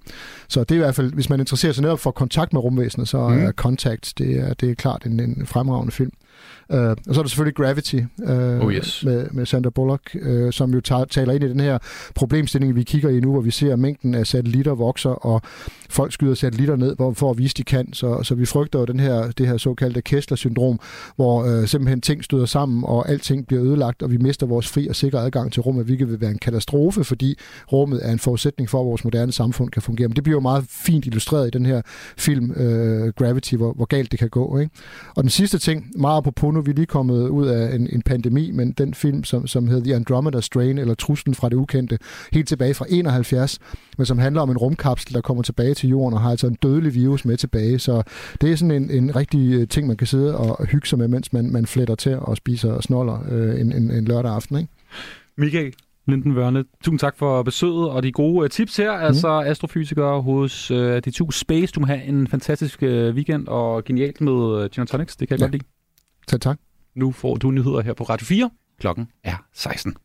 [SPEAKER 2] Så det er i hvert fald, hvis man interesserer sig netop for kontakt med rumvæsener, så mm. Er Contact, det er, det er klart en, en fremragende film. Uh, og så er der selvfølgelig Gravity uh,
[SPEAKER 1] oh yes.
[SPEAKER 2] med, med Sandra Bullock, uh, som jo taler ind i den her problemstilling, vi kigger i nu, hvor vi ser, at mængden af satellitter vokser, og folk skyder satellitter ned hvor, for at vise, de kan. Så, så vi frygter jo den her, det her såkaldte Kessler-syndrom, hvor uh, simpelthen ting støder sammen, og alting bliver ødelagt, og vi mister vores fri og sikre adgang til rummet, hvilket vil være en katastrofe, fordi rummet er en forudsætning for, at vores moderne samfund kan fungere. Men det bliver jo meget fint illustreret i den her film uh, Gravity, hvor, hvor galt det kan gå. Ikke? Og den sidste ting, meget på nu er vi lige kommet ud af en, en pandemi, men den film, som, som hedder The Andromeda Strain, eller Truslen fra det ukendte, helt tilbage fra 71, men som handler om en rumkapsel, der kommer tilbage til jorden og har altså en dødelig virus med tilbage. Så det er sådan en, en rigtig øh, ting, man kan sidde og hygge sig med, mens man, man fletter til og spiser snoller øh, en, en, en lørdag aften. Ikke?
[SPEAKER 1] Michael, Linden Vørne, tusind tak for besøget og de gode uh, tips her. Mm. Altså astrofysiker hos uh, de to Space. Du må have en fantastisk uh, weekend og genialt med uh, Gin Tonics. Det kan jeg ja. godt lide.
[SPEAKER 2] Tak, tak.
[SPEAKER 1] Nu får du nyheder her på Radio 4. Klokken er 16.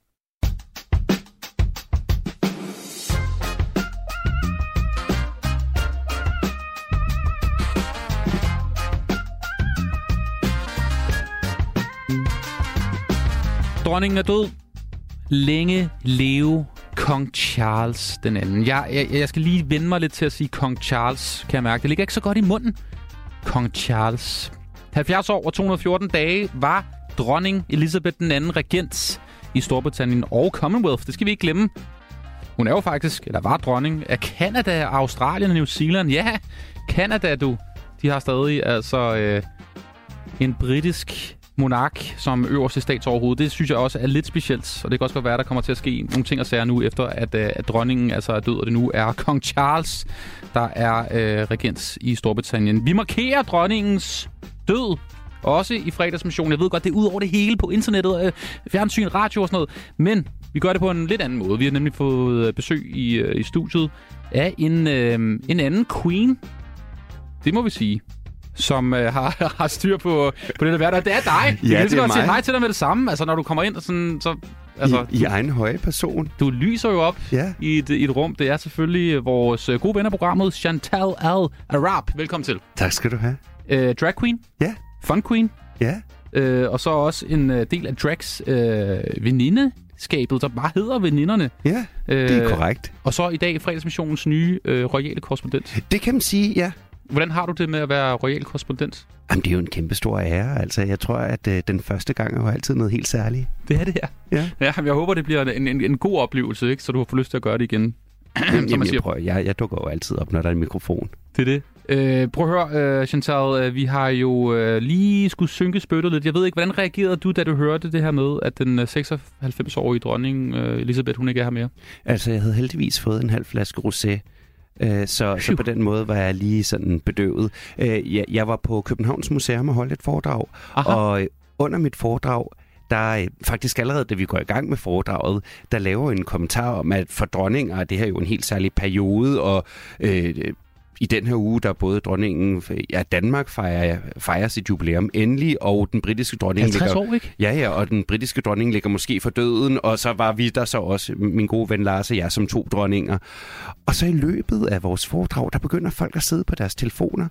[SPEAKER 1] Dronningen er død. Længe leve kong Charles den anden. Jeg, jeg, jeg skal lige vende mig lidt til at sige kong Charles, kan jeg mærke. Det ligger ikke så godt i munden. Kong Charles. 70 år og 214 dage var dronning Elizabeth den anden regent i Storbritannien og Commonwealth. Det skal vi ikke glemme. Hun er jo faktisk, eller var dronning af Canada, Australien og New Zealand. Ja, Canada, du. De har stadig altså øh, en britisk monark som øverste statsoverhoved. Det synes jeg også er lidt specielt, og det kan også godt være, at der kommer til at ske nogle ting og sager nu, efter at, øh, at dronningen altså er død, og det nu er kong Charles, der er øh, regent i Storbritannien. Vi markerer dronningens død også i fredagsmissionen. Jeg ved godt, det er ud over det hele på internettet, øh, fjernsyn, radio og sådan noget. Men vi gør det på en lidt anden måde. Vi har nemlig fået øh, besøg i, øh, i studiet af en, øh, en anden queen. Det må vi sige som øh, har, har styr på, på det der hverdag. Det er dig.
[SPEAKER 5] Ja,
[SPEAKER 1] jeg
[SPEAKER 5] det er
[SPEAKER 1] godt sige hej til dig med det samme. Altså, når du kommer ind, og sådan, så... Altså,
[SPEAKER 5] I, I egen høje person.
[SPEAKER 1] Du lyser jo op
[SPEAKER 5] ja.
[SPEAKER 1] i, et, i et rum. Det er selvfølgelig vores gode ven af programmet, Chantal Al-Arab. Velkommen til.
[SPEAKER 5] Tak skal du have.
[SPEAKER 1] Øh, drag queen.
[SPEAKER 5] Ja.
[SPEAKER 1] Fun queen.
[SPEAKER 5] Ja.
[SPEAKER 1] Øh, og så også en uh, del af Drags øh, venindeskabet, der bare hedder Veninderne.
[SPEAKER 5] Ja, det er øh, korrekt.
[SPEAKER 1] Og så i dag fredagsmissionens nye øh, royale korrespondent.
[SPEAKER 5] Det kan man sige, ja.
[SPEAKER 1] Hvordan har du det med at være royal korrespondent?
[SPEAKER 5] Jamen, det er jo en kæmpe stor ære. Altså, jeg tror, at øh, den første gang er jo altid noget helt særligt.
[SPEAKER 1] Det er det her.
[SPEAKER 5] Ja.
[SPEAKER 1] ja jeg håber, det bliver en, en, en god oplevelse, ikke? så du har fået lyst til at gøre det igen.
[SPEAKER 5] Jamen, Jamen jeg, prøver, jeg, jeg dukker jo altid op, når der er en mikrofon.
[SPEAKER 1] Det er det. Øh, prøv at høre, øh, Chantal, øh, vi har jo øh, lige skulle synke spyttet lidt. Jeg ved ikke, hvordan reagerede du, da du hørte det her med, at den 96-årige dronning øh, Elisabeth, hun ikke er her mere?
[SPEAKER 5] Altså, jeg havde heldigvis fået en halv flaske rosé, øh, så, så på den måde var jeg lige sådan bedøvet. Øh, jeg, jeg var på Københavns Museum og holdt et foredrag, Aha. og under mit foredrag, der faktisk allerede, da vi går i gang med foredraget, der laver en kommentar om, at for dronninger det her er jo en helt særlig periode, og øh, i den her uge, der både dronningen, ja, Danmark fejrer, fejrer sit jubilæum endelig, og den britiske dronning
[SPEAKER 1] 50 ligger, år, ikke?
[SPEAKER 5] Ja, ja, og den britiske dronning ligger måske for døden, og så var vi der så også, min gode ven Lars og jeg, som to dronninger. Og så i løbet af vores foredrag, der begynder folk at sidde på deres telefoner,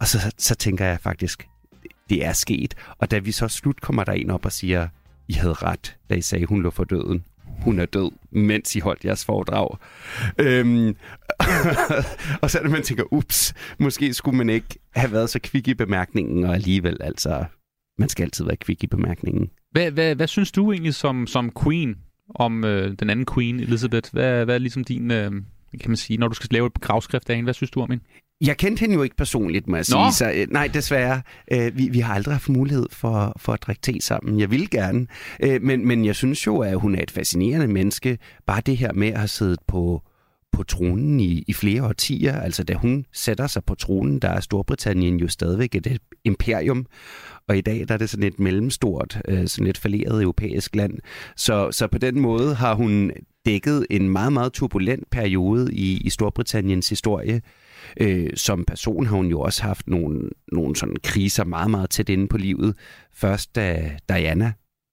[SPEAKER 5] og så, så tænker jeg faktisk, det er sket. Og da vi så slut kommer der en op og siger, I havde ret, da I sagde, hun lå for døden hun er død, mens I holdt jeres foredrag. Øhm, og så er det, man tænker, ups, måske skulle man ikke have været så kvik i bemærkningen, og alligevel, altså, man skal altid være kvik i bemærkningen.
[SPEAKER 1] Hvad, hvad, hvad synes du egentlig som, som queen om øh, den anden queen, Elizabeth? Hvad, hvad er ligesom din, øh, kan man sige, når du skal lave et gravskrift af hende, hvad synes du om hende?
[SPEAKER 5] Jeg kendte hende jo ikke personligt, må jeg sige. Så, øh, nej, desværre. Øh, vi, vi har aldrig haft mulighed for, for at drikke te sammen. Jeg vil gerne. Øh, men, men jeg synes jo, at hun er et fascinerende menneske. Bare det her med at have siddet på, på tronen i, i flere årtier. Altså da hun sætter sig på tronen, der er Storbritannien jo stadigvæk et imperium. Og i dag der er det sådan et mellemstort, øh, sådan et falderet europæisk land. Så, så på den måde har hun dækket en meget, meget turbulent periode i, i Storbritanniens historie. Øh, som person har hun jo også haft nogle, nogle sådan kriser meget, meget tæt inde på livet. Først da Diana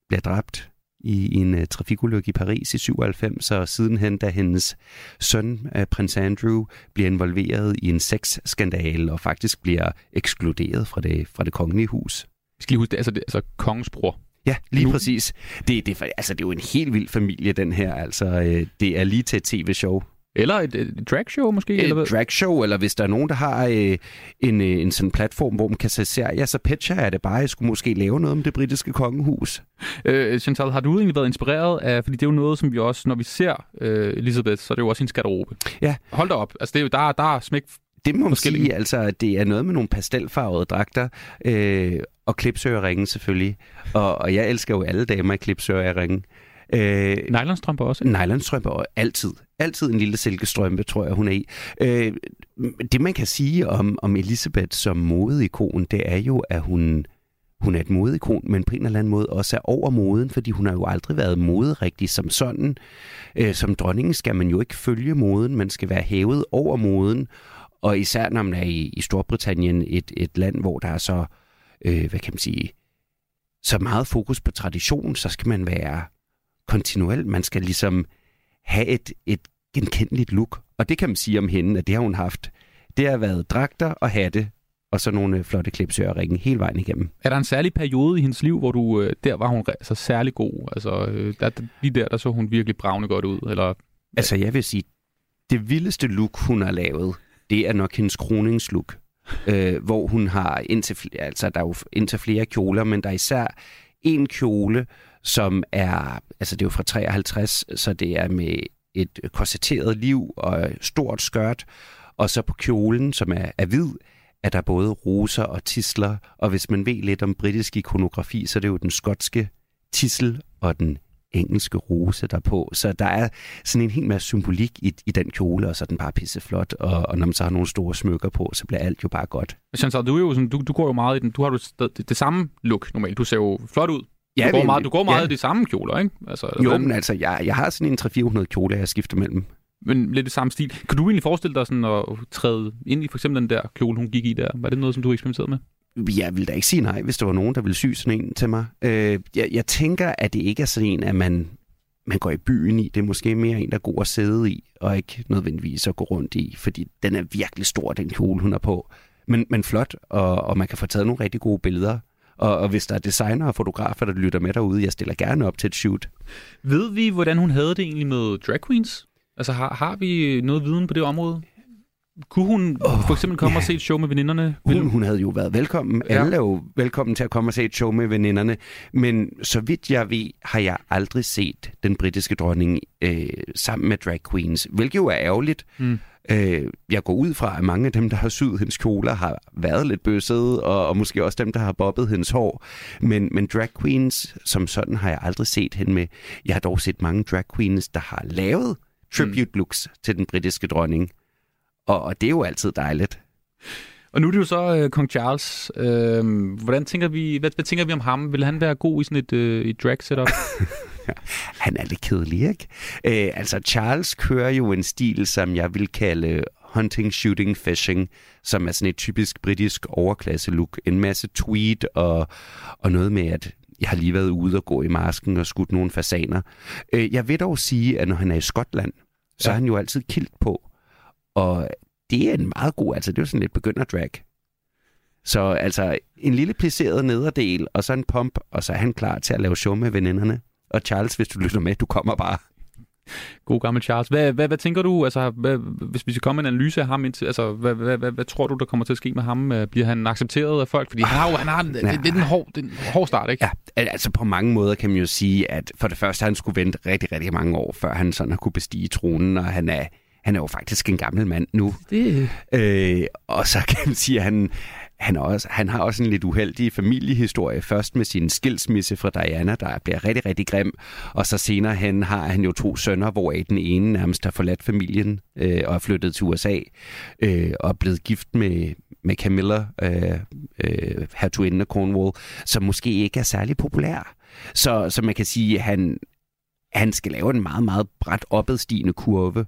[SPEAKER 5] blev dræbt i, en uh, trafikulykke i Paris i 97, og sidenhen da hendes søn, uh, prins Andrew, bliver involveret i en sexskandale og faktisk bliver ekskluderet fra det, fra det kongelige hus.
[SPEAKER 1] Vi skal lige huske det, altså, det, altså kongens bror.
[SPEAKER 5] Ja, lige nu. præcis. Det, det, altså, det er jo en helt vild familie, den her. Altså, øh, det er lige til et tv-show.
[SPEAKER 1] Eller et, et dragshow måske?
[SPEAKER 5] Et
[SPEAKER 1] eller hvad?
[SPEAKER 5] dragshow, eller hvis der er nogen, der har øh, en, øh, en sådan platform, hvor man kan se serier, så pitcher jeg det bare. Jeg skulle måske lave noget om det britiske kongehus.
[SPEAKER 1] Øh, Chantal, har du egentlig været inspireret af, fordi det er jo noget, som vi også, når vi ser øh, Elisabeth, så er det jo også hendes garderobe.
[SPEAKER 5] Ja.
[SPEAKER 1] Hold da op. Altså, det er jo, der, der er smæk
[SPEAKER 5] det må man sige, altså, at det er noget med nogle pastelfarvede dragter, øh, og klipsøreringen selvfølgelig. Og, og jeg elsker jo alle damer i klipsøreringen.
[SPEAKER 1] Øh, Nylonstrømper også?
[SPEAKER 5] Nylonstrømper og altid. Altid en lille silkestrømpe, tror jeg, hun er i. Øh, det, man kan sige om, om Elisabeth som modeikon, det er jo, at hun, hun er et modeikon, men på en eller anden måde også er over moden, fordi hun har jo aldrig været moderigtig som sådan. Øh, som dronningen skal man jo ikke følge moden, man skal være hævet over moden. Og især når man er i, i Storbritannien, et, et land, hvor der er så, øh, hvad kan man sige, så meget fokus på tradition, så skal man være kontinuelt. Man skal ligesom have et, et genkendeligt look. Og det kan man sige om hende, at det har hun haft. Det har været dragter og hatte, og så nogle flotte klipsøreringe hele vejen igennem.
[SPEAKER 1] Er der en særlig periode i hendes liv, hvor du, øh, der var hun altså særlig god? Altså, øh, der, lige der, der så hun virkelig bravne godt ud? Eller?
[SPEAKER 5] Altså, jeg vil sige, det vildeste look, hun har lavet, det er nok hendes kroningslook. øh, hvor hun har indtil, altså der er jo indtil flere kjoler, men der er især en kjole, som er, altså det er jo fra 53, så det er med et korsetteret liv og stort skørt, og så på kjolen, som er, er hvid, er der både roser og tisler, og hvis man ved lidt om britisk ikonografi, så er det jo den skotske tissel og den engelske rose derpå. Så der er sådan en hel masse symbolik i, i den kjole, og så er den bare pisseflot. Og, og når man så har nogle store smykker på, så bliver alt jo bare godt.
[SPEAKER 1] Chantal, du, er jo sådan, du, du går jo meget i den. Du har jo det, det samme look normalt. Du ser jo flot ud. Ja, du, går meget, du går meget ja. i de samme kjoler, ikke?
[SPEAKER 5] Altså, jo, den... men altså, jeg, jeg har sådan en 300-400 kjoler, jeg skifter mellem.
[SPEAKER 1] Men lidt det samme stil. Kan du egentlig forestille dig sådan at træde ind i for eksempel den der kjole, hun gik i der? Var det noget, som du eksperimenterede med?
[SPEAKER 5] Jeg vil da ikke sige nej, hvis der var nogen, der ville sy sådan en til mig. Øh, jeg, jeg tænker, at det ikke er sådan en, at man, man går i byen i. Det er måske mere en, der er god at sidde i, og ikke nødvendigvis at gå rundt i, fordi den er virkelig stor, den kjole, hun er på. Men, men flot, og, og man kan få taget nogle rigtig gode billeder. Og, og hvis der er designer og fotografer, der lytter med derude, jeg stiller gerne op til et shoot.
[SPEAKER 1] Ved vi, hvordan hun havde det egentlig med drag queens? Altså har, har vi noget viden på det område? Kunne hun oh, for eksempel komme ja. og se et show med veninderne?
[SPEAKER 5] Hun, hun havde jo været velkommen. Ja. Alle er jo velkommen til at komme og se et show med veninderne. Men så vidt jeg ved, har jeg aldrig set den britiske dronning øh, sammen med drag queens. Hvilket jo er ærgerligt. Mm. Øh, jeg går ud fra, at mange af dem, der har syet hendes kjoler, har været lidt bøssede, og, og måske også dem, der har bobbet hendes hår. Men, men drag queens som sådan har jeg aldrig set hende med. Jeg har dog set mange drag queens, der har lavet tribute looks mm. til den britiske dronning. Og, og det er jo altid dejligt.
[SPEAKER 1] Og nu er det jo så øh, kong Charles. Øh, hvordan tænker vi, hvad, hvad tænker vi om ham? Vil han være god i sådan et, øh, et drag setup?
[SPEAKER 5] han er lidt kedelig, ikke? Øh, altså, Charles kører jo en stil, som jeg vil kalde hunting, shooting, fishing, som er sådan et typisk britisk overklasse look. En masse tweed og, og noget med, at jeg har lige været ude og gå i masken og skudt nogle fasaner. Øh, jeg vil dog sige, at når han er i Skotland, så ja. er han jo altid kilt på. Og det er en meget god, altså det er jo sådan lidt begynder-drag. Så altså en lille plisseret nederdel, og så en pump, og så er han klar til at lave show med veninderne. Og Charles, hvis du lytter med, du kommer bare.
[SPEAKER 1] God gammel Charles. Hvad, hvad, hvad tænker du, altså, hvad, hvis vi skal komme med en analyse af ham, indtil, altså, hvad, hvad, hvad, hvad, tror du, der kommer til at ske med ham? Øh, bliver han accepteret af folk? Fordi han har jo han har, det, det, det er en hård, den hård start, ikke?
[SPEAKER 5] Ja, altså på mange måder kan man jo sige, at for det første, han skulle vente rigtig, rigtig mange år, før han sådan har kunne bestige tronen, og han er, han er jo faktisk en gammel mand nu. Det... Øh, og så kan man sige, at han, han, også, han har også en lidt uheldig familiehistorie. Først med sin skilsmisse fra Diana, der bliver rigtig, rigtig grim. Og så senere hen har han jo to sønner, hvor den ene nærmest har forladt familien øh, og er flyttet til USA. Øh, og er blevet gift med, med Camilla, øh, øh, hertuginden af Cornwall, som måske ikke er særlig populær. Så, så man kan sige, at han, han skal lave en meget, meget bræt opadstigende kurve.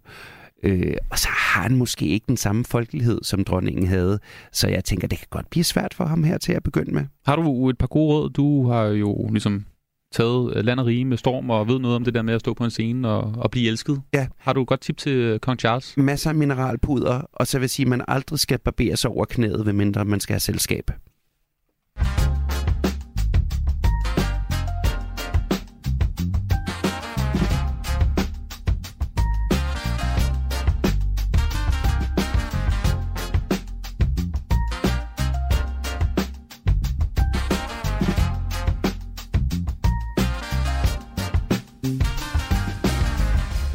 [SPEAKER 5] Øh, og så har han måske ikke den samme folkelighed, som dronningen havde. Så jeg tænker, det kan godt blive svært for ham her til at begynde med.
[SPEAKER 1] Har du et par gode råd? Du har jo ligesom taget land og rige med storm og ved noget om det der med at stå på en scene og, og blive elsket.
[SPEAKER 5] Ja.
[SPEAKER 1] Har du et godt tip til Kong Charles?
[SPEAKER 5] Masser af mineralpuder, og så vil sige, at man aldrig skal barbere sig over knæet, ved mindre man skal have selskab.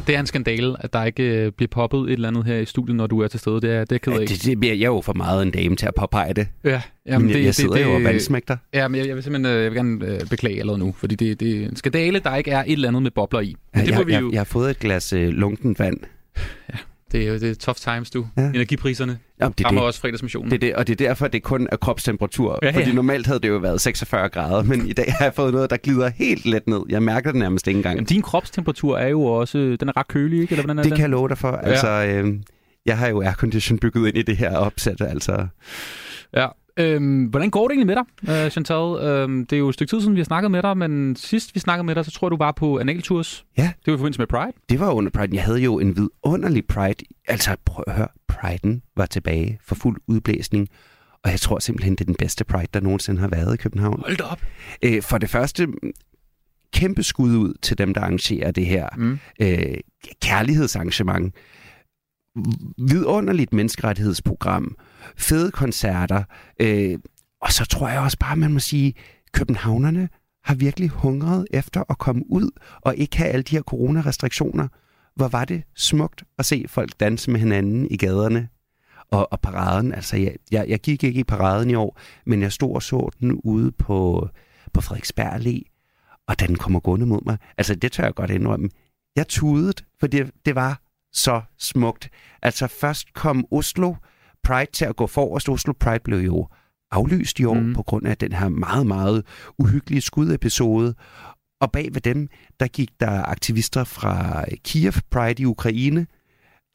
[SPEAKER 1] Det er en skandale, at der ikke øh, bliver poppet et eller andet her i studiet, når du er til stede. Det er, det er ked af.
[SPEAKER 5] Det, det bliver jeg er jo for meget en dame til at påpege det.
[SPEAKER 1] Ja,
[SPEAKER 5] jamen, men jeg, det, jeg sidder det, jo og valgsmægter.
[SPEAKER 1] Ja, men jeg, jeg vil simpelthen øh, jeg vil gerne øh, beklage allerede nu, fordi det, det er en skandale, der ikke er et eller andet med bobler i.
[SPEAKER 5] Men ja, det jeg, vi jo... jeg, jeg har fået et glas øh, lunken vand.
[SPEAKER 1] Ja, det er det er tough times, du. Ja. Energipriserne
[SPEAKER 5] Jamen, det
[SPEAKER 1] rammer
[SPEAKER 5] det.
[SPEAKER 1] også fredagsmissionen.
[SPEAKER 5] Det er det, og det er derfor, det kun er kropstemperatur. Ja, ja. Fordi normalt havde det jo været 46 grader, men i dag har jeg fået noget, der glider helt let ned. Jeg mærker det nærmest ikke engang.
[SPEAKER 1] Jamen, din kropstemperatur er jo også, den er ret kølig, ikke? Eller hvordan er
[SPEAKER 5] det
[SPEAKER 1] den?
[SPEAKER 5] kan jeg love dig for. Altså, øh, jeg har jo aircondition bygget ind i det her opsæt, altså.
[SPEAKER 1] Ja, Øhm, hvordan går det egentlig med dig, uh, Chantal? Øhm, det er jo et stykke tid siden, vi har snakket med dig, men sidst vi snakkede med dig, så tror jeg, du var på Analtours.
[SPEAKER 5] Ja.
[SPEAKER 1] Det var i forbindelse med Pride.
[SPEAKER 5] Det var under Pride. Jeg havde jo en vidunderlig Pride. Altså, prøv at høre. Priden var tilbage for fuld udblæsning. Og jeg tror simpelthen, det er den bedste Pride, der nogensinde har været i København.
[SPEAKER 1] Hold da op.
[SPEAKER 5] Øh, for det første, kæmpe skud ud til dem, der arrangerer det her mm. øh, kærlighedsarrangement. Vidunderligt menneskerettighedsprogram fede koncerter. Øh, og så tror jeg også bare, man må sige, københavnerne har virkelig hungret efter at komme ud og ikke have alle de her coronarestriktioner. Hvor var det smukt at se folk danse med hinanden i gaderne og, og paraden. Altså, jeg, jeg, jeg gik ikke i paraden i år, men jeg stod og så den ude på, på Frederiksberg Allé, og da den kommer gående mod mig, altså det tør jeg godt indrømme, jeg tudede, for det, det var så smukt. Altså først kom Oslo, Pride til at gå forrest. Oslo Pride blev jo aflyst i år mm. på grund af den her meget, meget uhyggelige skudepisode. Og bag ved dem, der gik der aktivister fra Kiev Pride i Ukraine,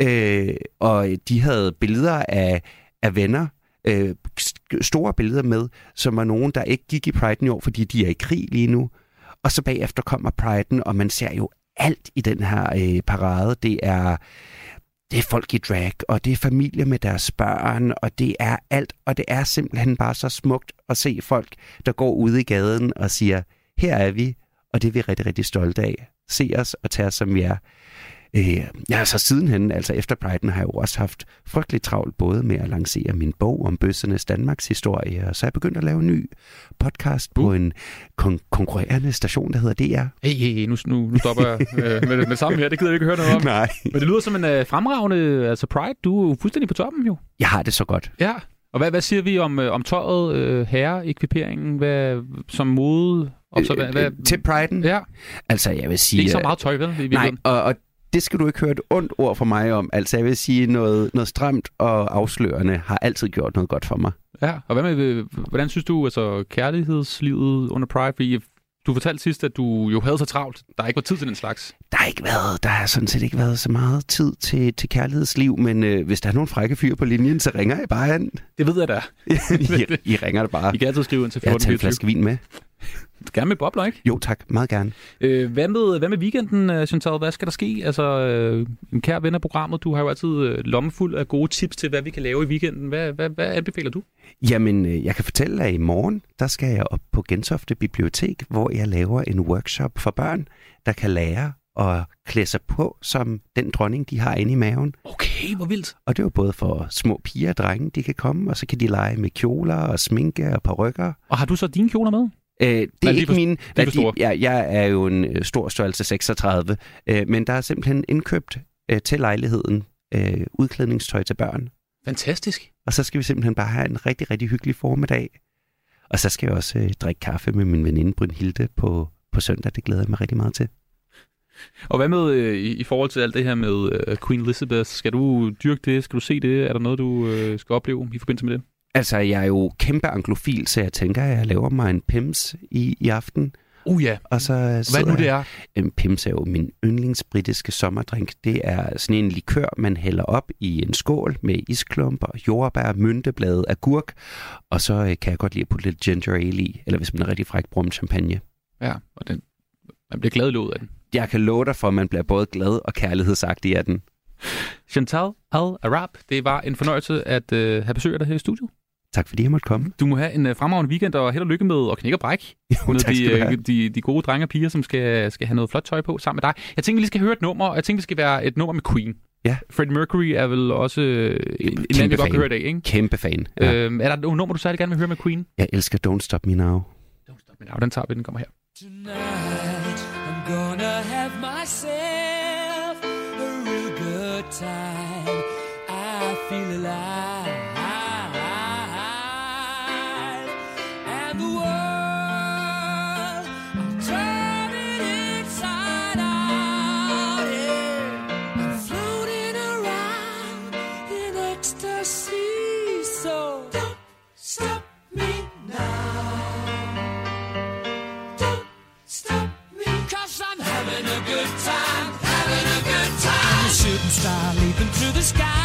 [SPEAKER 5] øh, og de havde billeder af, af venner, øh, store billeder med, som var nogen, der ikke gik i Pride i år, fordi de er i krig lige nu. Og så bagefter kommer Pride'en, og man ser jo alt i den her øh, parade. Det er det er folk i drag, og det er familier med deres børn, og det er alt, og det er simpelthen bare så smukt at se folk, der går ude i gaden og siger, her er vi, og det er vi rigtig, rigtig stolte af. Se os og tage os, som vi er. Øh, ja, så sidenhen, altså efter Pride'en, har jeg jo også haft frygtelig travlt både med at lancere min bog om bøssernes Danmarks historie, og så er jeg begyndt at lave en ny podcast uh. på en kon- konkurrerende station, der hedder DR.
[SPEAKER 1] Hey, hey, hey nu, nu, nu stopper jeg øh, med, med det samme her. Det gider jeg ikke høre noget om.
[SPEAKER 5] Nej.
[SPEAKER 1] Men det lyder som en øh, fremragende altså Pride. Du er fuldstændig på toppen, jo.
[SPEAKER 5] Jeg har det så godt.
[SPEAKER 1] Ja. Og hvad, hvad siger vi om, øh, om tøjet, øh, herre-ekviperingen, hvad, som mode?
[SPEAKER 5] Observer, øh, hvad, til Pride'en?
[SPEAKER 1] Ja.
[SPEAKER 5] Altså, jeg vil sige...
[SPEAKER 1] Det er ikke så meget tøj, vel?
[SPEAKER 5] Nej, og, og det skal du ikke høre et ondt ord fra mig om. Altså, jeg vil sige, noget, noget stramt og afslørende har altid gjort noget godt for mig.
[SPEAKER 1] Ja, og hvad med, hvordan synes du, altså kærlighedslivet under Pride? Fordi du fortalte sidst, at du jo havde så travlt. Der ikke var tid til den slags.
[SPEAKER 5] Der har ikke været, der har sådan set ikke været så meget tid til, til kærlighedsliv, men øh, hvis der er nogle frække fyre på linjen, så ringer jeg bare an.
[SPEAKER 1] Det ved jeg da.
[SPEAKER 5] I, I ringer det bare.
[SPEAKER 1] I kan altid skrive ind til 1424.
[SPEAKER 5] Jeg tager en flaske vin med.
[SPEAKER 1] Gerne med bobler, ikke?
[SPEAKER 5] Jo tak, meget gerne.
[SPEAKER 1] Øh, hvad, med, hvad med weekenden, øh, Chantal? Hvad skal der ske? Altså, øh, en kær ven af programmet, du har jo altid øh, lommefuld af gode tips til, hvad vi kan lave i weekenden. Hvad, hvad, hvad anbefaler du?
[SPEAKER 5] Jamen, øh, jeg kan fortælle, at i morgen, der skal jeg op på Gentofte Bibliotek, hvor jeg laver en workshop for børn, der kan lære at klæde sig på som den dronning, de har inde i maven.
[SPEAKER 1] Okay, hvor vildt.
[SPEAKER 5] Og det er jo både for små piger og drenge, de kan komme, og så kan de lege med kjoler og sminke og parrykker.
[SPEAKER 1] Og har du så dine kjoler med?
[SPEAKER 5] Øh, det er,
[SPEAKER 1] er
[SPEAKER 5] ikke
[SPEAKER 1] for,
[SPEAKER 5] min...
[SPEAKER 1] De er
[SPEAKER 5] jeg, jeg er jo en øh, stor størrelse 36, øh, men der er simpelthen indkøbt øh, til lejligheden øh, udklædningstøj til børn.
[SPEAKER 1] Fantastisk.
[SPEAKER 5] Og så skal vi simpelthen bare have en rigtig, rigtig hyggelig formiddag. Og så skal jeg også øh, drikke kaffe med min veninde Brynhilde på, på søndag. Det glæder jeg mig rigtig meget til.
[SPEAKER 1] Og hvad med øh, i, i forhold til alt det her med øh, Queen Elizabeth? Skal du dyrke det? Skal du se det? Er der noget, du øh, skal opleve i forbindelse med det?
[SPEAKER 5] Altså, jeg er jo kæmpe anglofil, så jeg tænker, at jeg laver mig en pims i, i aften.
[SPEAKER 1] Uh ja.
[SPEAKER 5] Og så
[SPEAKER 1] Hvad nu det er?
[SPEAKER 5] En pims er jo min yndlingsbritiske sommerdrink. Det er sådan en likør, man hælder op i en skål med isklumper, jordbær, mynteblade, agurk. Og så øh, kan jeg godt lide at putte lidt ginger ale i, eller hvis man er rigtig fræk, brum champagne.
[SPEAKER 1] Ja, og den, man bliver glad ud af den.
[SPEAKER 5] Jeg kan love dig for, at man bliver både glad og kærlighedsagtig af den.
[SPEAKER 1] Chantal Al-Arab, det var en fornøjelse at øh, have besøg af dig her i studiet.
[SPEAKER 5] Tak fordi jeg måtte komme.
[SPEAKER 1] Du må have en uh, fremragende weekend, og held og lykke med at knække og bræk.
[SPEAKER 5] Jo, med tak
[SPEAKER 1] de, uh, de, de gode drenge og piger, som skal, skal have noget flot tøj på sammen med dig. Jeg tænker, vi lige skal høre et nummer, og jeg tænker, det skal være et nummer med Queen.
[SPEAKER 5] Ja.
[SPEAKER 1] Freddie Mercury er vel også uh, en mand, vi godt kan høre i dag, ikke?
[SPEAKER 5] Kæmpe fan.
[SPEAKER 1] Ja. Øhm, er der nogle nummer, du særlig gerne vil høre med Queen?
[SPEAKER 5] Jeg elsker Don't Stop Me Now.
[SPEAKER 1] Don't Stop Me Now, den tager vi, den kommer her.
[SPEAKER 6] Tonight, I'm gonna have myself time. I feel alive. Star leaping through the sky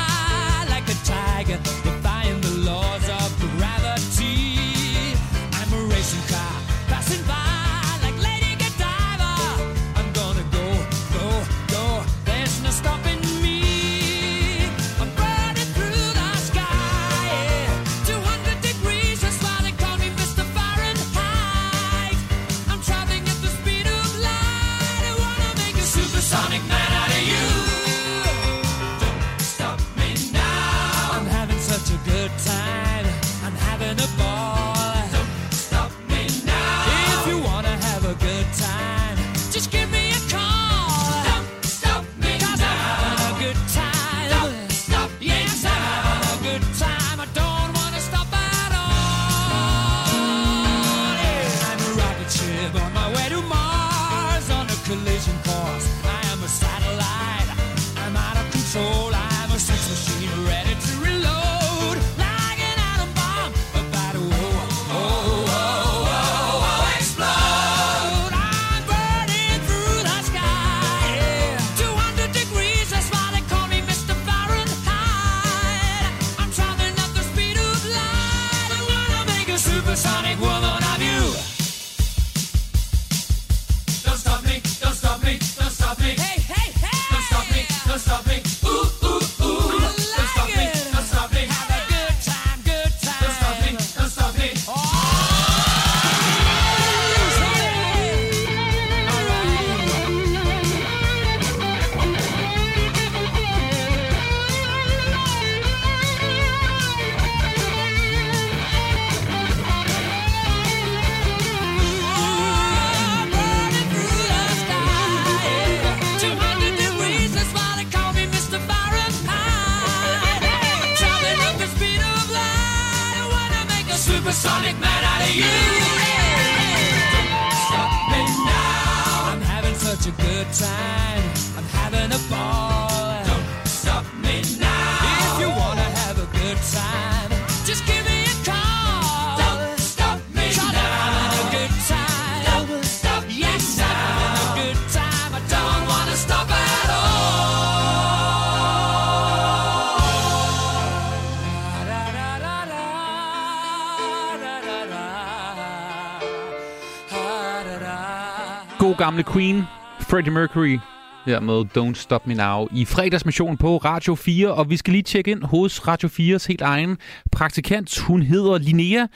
[SPEAKER 1] gamle Queen, Freddie Mercury, her med Don't Stop Me Now i fredagsmission på Radio 4. Og vi skal lige tjekke ind hos Radio 4's helt egen praktikant. Hun hedder Linnea,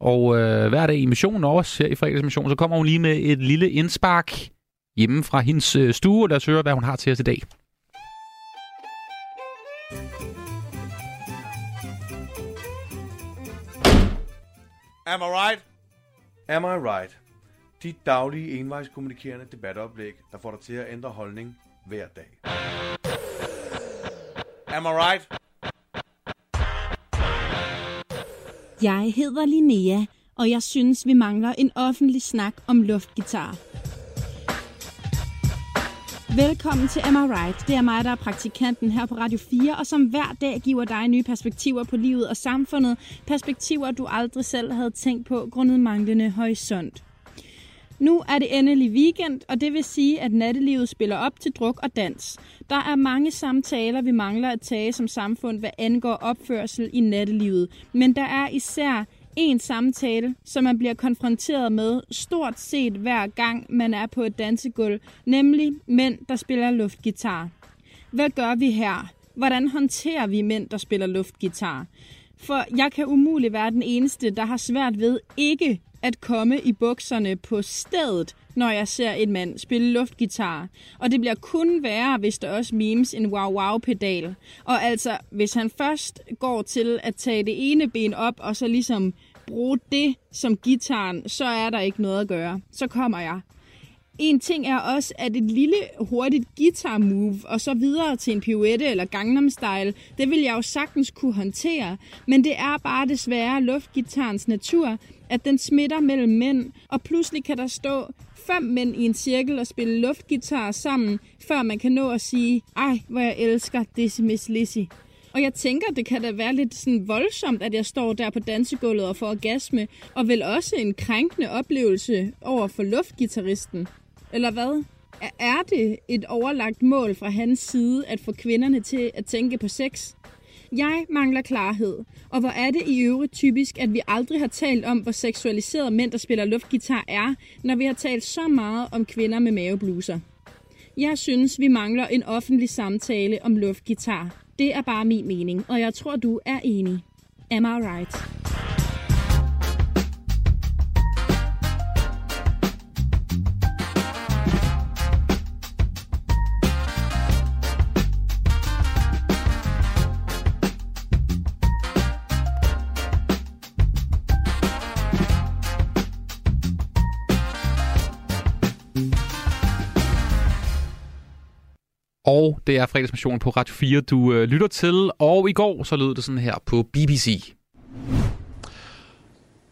[SPEAKER 1] og øh, hver dag i missionen, og også her i fredagsmissionen, så kommer hun lige med et lille indspark hjemme fra hendes øh, stue. Lad os høre, hvad hun har til os i dag.
[SPEAKER 7] Am I right? Am I right? Dit daglige envejskommunikerende debatoplæg, der får dig til at ændre holdning hver dag. Am I right?
[SPEAKER 8] Jeg hedder Linnea, og jeg synes, vi mangler en offentlig snak om luftgitar. Velkommen til Am I Right? Det er mig, der er praktikanten her på Radio 4, og som hver dag giver dig nye perspektiver på livet og samfundet. Perspektiver, du aldrig selv havde tænkt på, grundet manglende horisont. Nu er det endelig weekend, og det vil sige, at nattelivet spiller op til druk og dans. Der er mange samtaler, vi mangler at tage som samfund, hvad angår opførsel i nattelivet. Men der er især en samtale, som man bliver konfronteret med stort set hver gang, man er på et dansegulv, nemlig mænd, der spiller luftgitar. Hvad gør vi her? Hvordan håndterer vi mænd, der spiller luftgitar? For jeg kan umuligt være den eneste, der har svært ved ikke at komme i bukserne på stedet, når jeg ser en mand spille luftgitar. Og det bliver kun værre, hvis der også memes en wow-wow-pedal. Og altså, hvis han først går til at tage det ene ben op, og så ligesom bruge det som gitaren, så er der ikke noget at gøre. Så kommer jeg. en ting er også, at et lille hurtigt guitar move, og så videre til en pirouette eller Gangnam Style, det vil jeg jo sagtens kunne håndtere. Men det er bare desværre luftgitarens natur, at den smitter mellem mænd, og pludselig kan der stå fem mænd i en cirkel og spille luftgitar sammen, før man kan nå at sige, ej, hvor jeg elsker Dizzy Miss Lizzy. Og jeg tænker, det kan da være lidt sådan voldsomt, at jeg står der på dansegulvet og får orgasme, og vel også en krænkende oplevelse over for luftgitarristen. Eller hvad? Er- Er det et overlagt mål fra hans side at få kvinderne til at tænke på sex? Jeg mangler klarhed. Og hvor er det i øvrigt typisk, at vi aldrig har talt om, hvor seksualiserede mænd, der spiller luftgitar er, når vi har talt så meget om kvinder med mavebluser. Jeg synes, vi mangler en offentlig samtale om luftgitar. Det er bare min mening, og jeg tror, du er enig. Am I right?
[SPEAKER 1] Og det er fredagsmissionen på Radio 4, du øh, lytter til. Og i går så lød det sådan her på BBC.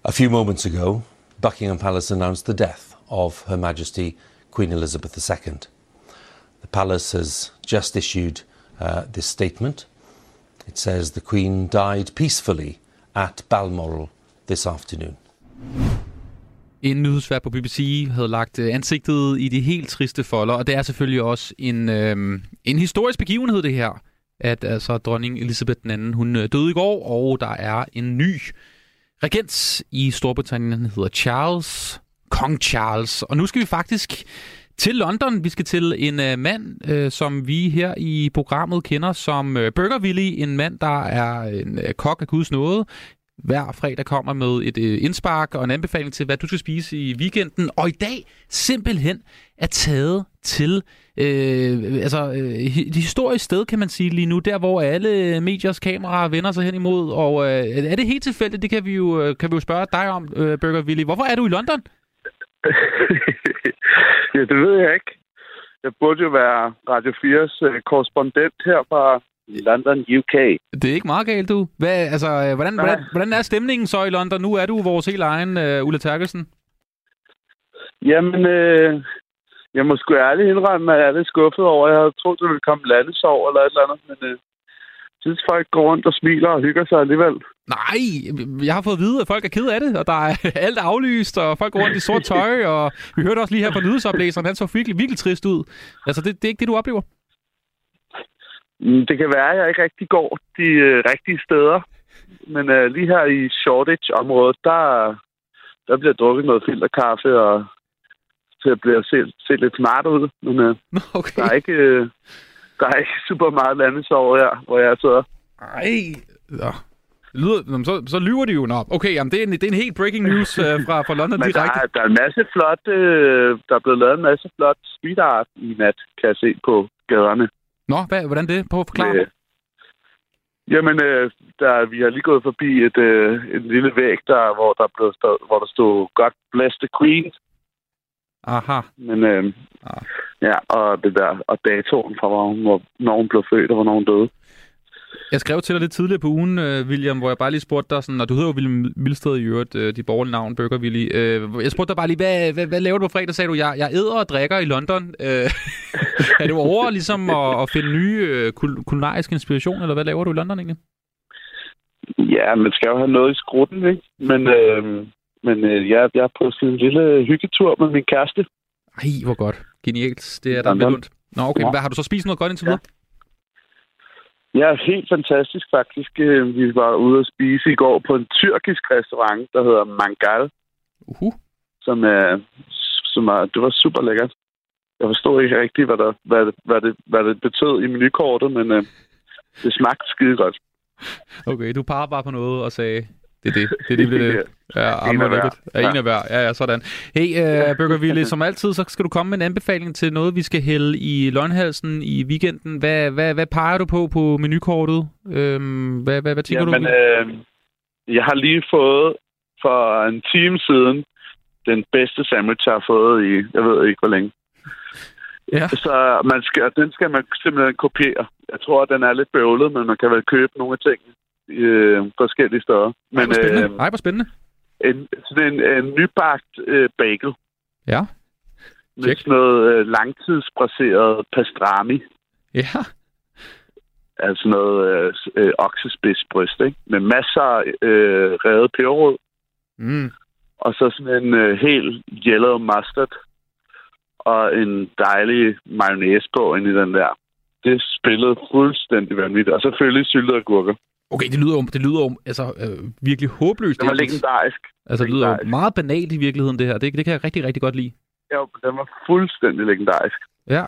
[SPEAKER 9] A few moments ago, Buckingham Palace announced the death of Her Majesty Queen Elizabeth II. The palace has just issued uh, this statement. It says the Queen died peacefully at Balmoral this afternoon.
[SPEAKER 1] En nyhedsvært på BBC havde lagt øh, ansigtet i de helt triste folder, og det er selvfølgelig også en, øh, en historisk begivenhed, det her. At altså dronning Elizabeth II, hun øh, døde i går, og der er en ny regent i Storbritannien, han hedder Charles, Kong Charles. Og nu skal vi faktisk til London. Vi skal til en øh, mand, øh, som vi her i programmet kender som øh, Burger Willy. En mand, der er en øh, kok af Guds nåde. Hver fredag kommer med et øh, indspark og en anbefaling til, hvad du skal spise i weekenden. Og i dag simpelthen er taget til øh, altså, øh, et historisk sted, kan man sige lige nu. Der, hvor alle mediers kameraer vender sig hen imod. Og øh, er det helt tilfældigt? Det kan vi jo, øh, kan vi jo spørge dig om, øh, Burger Willy. Hvorfor er du i London?
[SPEAKER 10] ja, det ved jeg ikke. Jeg burde jo være Radio 4's øh, korrespondent her fra London, UK.
[SPEAKER 1] Det er ikke meget galt, du. Hvad, altså, øh, hvordan,
[SPEAKER 10] Nej.
[SPEAKER 1] hvordan, hvordan er stemningen så i London? Nu er du vores helt egen øh, Ulla Terkelsen.
[SPEAKER 10] Jamen, øh, jeg må sgu ærligt indrømme, at jeg er lidt skuffet over, jeg havde troet, det ville komme landesår eller et eller andet. Men øh, synes, folk går rundt og smiler og hygger sig alligevel.
[SPEAKER 1] Nej, jeg har fået at vide, at folk er ked af det, og der er alt aflyst, og folk går rundt i sort tøj, og vi hørte også lige her på nyhedsoplæseren, han så virkelig, virkelig trist ud. Altså, det, det er ikke det, du oplever?
[SPEAKER 10] Mm, Det kan være, at jeg ikke rigtig går de øh, rigtige steder. Men øh, lige her i Shoreditch-området, der, der bliver drukket noget filterkaffe, og til at blive se, se lidt smart ud. Men øh,
[SPEAKER 1] okay.
[SPEAKER 10] der, er ikke, øh, der er ikke super meget landesår her, hvor jeg sidder.
[SPEAKER 1] Ej, ja. Det lyder, så, så lyver de jo. Nå, okay, jamen, det, er en, det er en helt breaking news øh, fra, fra London
[SPEAKER 10] Men der
[SPEAKER 1] direkte.
[SPEAKER 10] er, der er en masse flot, øh, der er blevet lavet en masse flot street art i nat, kan jeg se på gaderne.
[SPEAKER 1] Nå, hvad, hvordan det? Prøv at forklare.
[SPEAKER 10] Øh, Jamen, øh, der, vi har lige gået forbi et, øh, en lille væg, der, hvor, der blev stod, hvor der stod God bless the Queen.
[SPEAKER 1] Aha.
[SPEAKER 10] Men, øh,
[SPEAKER 1] ah.
[SPEAKER 10] ja, og, det der, og datoen fra, hvor hun, hvor, når hun blev født, og hvornår hun døde.
[SPEAKER 1] Jeg skrev til dig lidt tidligere på ugen, øh, William, hvor jeg bare lige spurgte dig, sådan, og du hedder jo William Milsted i øvrigt, øh, dit borgerlige navn, Burger Willy. Øh, jeg spurgte dig bare lige, hvad, hvad, hvad laver du på fredag? Sagde du, jeg, jeg æder og drikker i London. Er du over ligesom at, at finde nye øh, kul- kulinarisk inspiration, eller hvad laver du i London egentlig?
[SPEAKER 10] Ja, man skal jo have noget i skrutten, ikke? Men, øh, men øh, jeg, jeg er på sådan en lille hyggetur med min kæreste.
[SPEAKER 1] Ej, hvor godt. Genialt. Det er der
[SPEAKER 10] London.
[SPEAKER 1] ondt. Nå, okay.
[SPEAKER 10] Ja.
[SPEAKER 1] Hvad, har du så spist noget godt indtil videre?
[SPEAKER 10] Ja, helt fantastisk faktisk. Øh, Vi var ude at spise i går på en tyrkisk restaurant, der hedder Mangal.
[SPEAKER 1] Uh-huh.
[SPEAKER 10] Som, er, som er, det var super lækkert. Jeg forstod ikke rigtigt, hvad, der, hvad, det, hvad, det, hvad det betød i menukortet, men øh, det smagte skide godt.
[SPEAKER 1] Okay, du parer bare på noget og sagde, det er det. Det er det, det, det. Ja,
[SPEAKER 10] En af hver.
[SPEAKER 1] Ja, en af hver. Ja, ja, sådan. Hey, uh, Burger Willy, som altid, så skal du komme med en anbefaling til noget, vi skal hælde i løgnhalsen i weekenden. Hvad, hvad, hvad peger du på på menukortet? Øhm, hvad, hvad, hvad tænker
[SPEAKER 10] Jamen,
[SPEAKER 1] du?
[SPEAKER 10] øh, jeg har lige fået for en time siden den bedste sandwich, jeg har fået i, jeg ved ikke hvor længe.
[SPEAKER 1] Ja.
[SPEAKER 10] Så man skal, den skal man simpelthen kopiere. Jeg tror, at den er lidt bøvlet, men man kan vel købe nogle af tingene øh, forskellige steder.
[SPEAKER 1] Ej,
[SPEAKER 10] Men
[SPEAKER 1] hvor spændende.
[SPEAKER 10] øh,
[SPEAKER 1] Ej, hvor spændende.
[SPEAKER 10] en, sådan en, en nybagt øh, bagel
[SPEAKER 1] Ja.
[SPEAKER 10] med
[SPEAKER 1] Check.
[SPEAKER 10] sådan noget øh, langtidsbraseret pastrami.
[SPEAKER 1] Ja.
[SPEAKER 10] Altså noget øh, øh, oksespidsbryst, ikke? Med masser af øh, revet peberrod.
[SPEAKER 1] Mm.
[SPEAKER 10] Og så sådan en øh, helt yellow mustard. Og en dejlig mayonnaise på ind i den der. Det spillede fuldstændig vanvittigt. Og selvfølgelig syltede agurker.
[SPEAKER 1] Okay, det lyder jo, det lyder jo altså, øh, virkelig håbløst.
[SPEAKER 10] Det var legendarisk.
[SPEAKER 1] Altså, det lyder jo meget banalt i virkeligheden, det her. Det, det kan jeg rigtig, rigtig godt lide.
[SPEAKER 10] Jo, den var fuldstændig legendarisk.
[SPEAKER 1] Ja.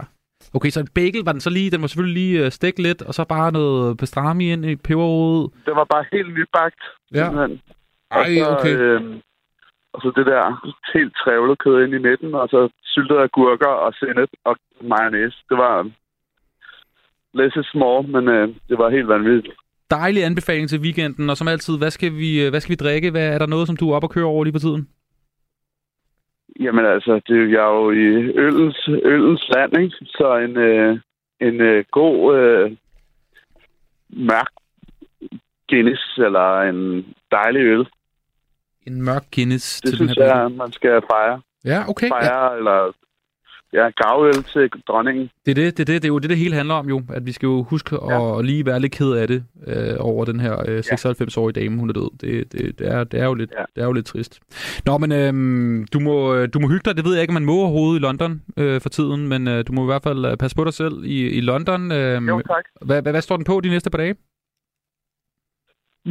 [SPEAKER 1] Okay, så en bagel var den så lige, den var selvfølgelig lige øh, stegt lidt, og så bare noget pastrami ind i peberrod.
[SPEAKER 10] Det var bare helt nybagt.
[SPEAKER 1] Ja.
[SPEAKER 10] simpelthen.
[SPEAKER 1] Ej,
[SPEAKER 10] og så,
[SPEAKER 1] okay.
[SPEAKER 10] Øh, og så det der helt trævlet kød ind i midten, og så syltede agurker og sennep og mayonnaise. Det var less is small, men øh, det var helt vanvittigt.
[SPEAKER 1] Dejlig anbefaling til weekenden, og som altid, hvad skal vi, øh, hvad skal vi drikke? Hvad, er der noget, som du er oppe og køre over lige på tiden?
[SPEAKER 10] Jamen altså, det, jeg er jo i ølens, ølens land, ikke? Så en, øh, en øh, god øh, mørk Guinness, eller en dejlig øl.
[SPEAKER 1] En mørk Guinness
[SPEAKER 10] Det
[SPEAKER 1] til den
[SPEAKER 10] synes
[SPEAKER 1] her
[SPEAKER 10] jeg, man skal fejre.
[SPEAKER 1] Ja, okay. Ja.
[SPEAKER 10] Fejre, eller ja, gavøl til dronningen.
[SPEAKER 1] Det er det, det, er det, det er jo det, det hele handler om jo. At vi skal jo huske at lige være lidt ked af det øh, over den her øh, 96-årige dame, hun er død. Det, det, det, er, det, er, jo lidt,
[SPEAKER 10] Ja.
[SPEAKER 1] det er jo lidt trist. Nå, men øhm, du, må, øh, du må hygge dig. Det ved jeg ikke, om man må overhovedet i London øh, for tiden, men øh, du må i hvert fald øh, passe på dig selv i, i London. Øh,
[SPEAKER 10] Jo, tak.
[SPEAKER 1] hvad, hvad, hvad står den på de næste par dage?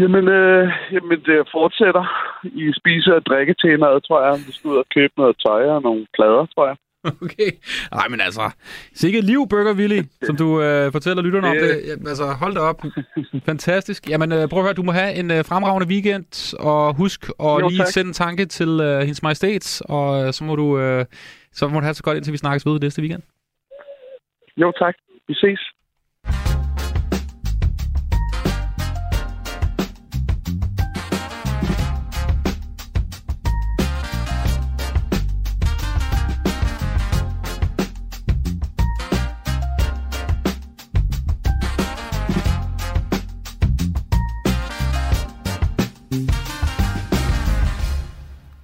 [SPEAKER 10] Jamen, øh, jamen, det fortsætter i spise- og drikketemaet, tror jeg. Vi skal ud og købe noget tøj og nogle plader, tror jeg.
[SPEAKER 1] Okay. Nej, men altså, sikkert liv, Burger Willy, som du øh, fortæller lytterne om
[SPEAKER 10] Det-.
[SPEAKER 1] Jamen, altså, hold da op. Fantastisk. Jamen, øh, prøv at høre, du må have en øh, fremragende weekend, og husk at
[SPEAKER 10] Jo,
[SPEAKER 1] lige
[SPEAKER 10] tak.
[SPEAKER 1] sende en tanke til øh, hendes majestæt, og øh, så må du øh, så må du have så godt, indtil vi snakkes ved næste weekend.
[SPEAKER 10] Jo, tak. Vi ses.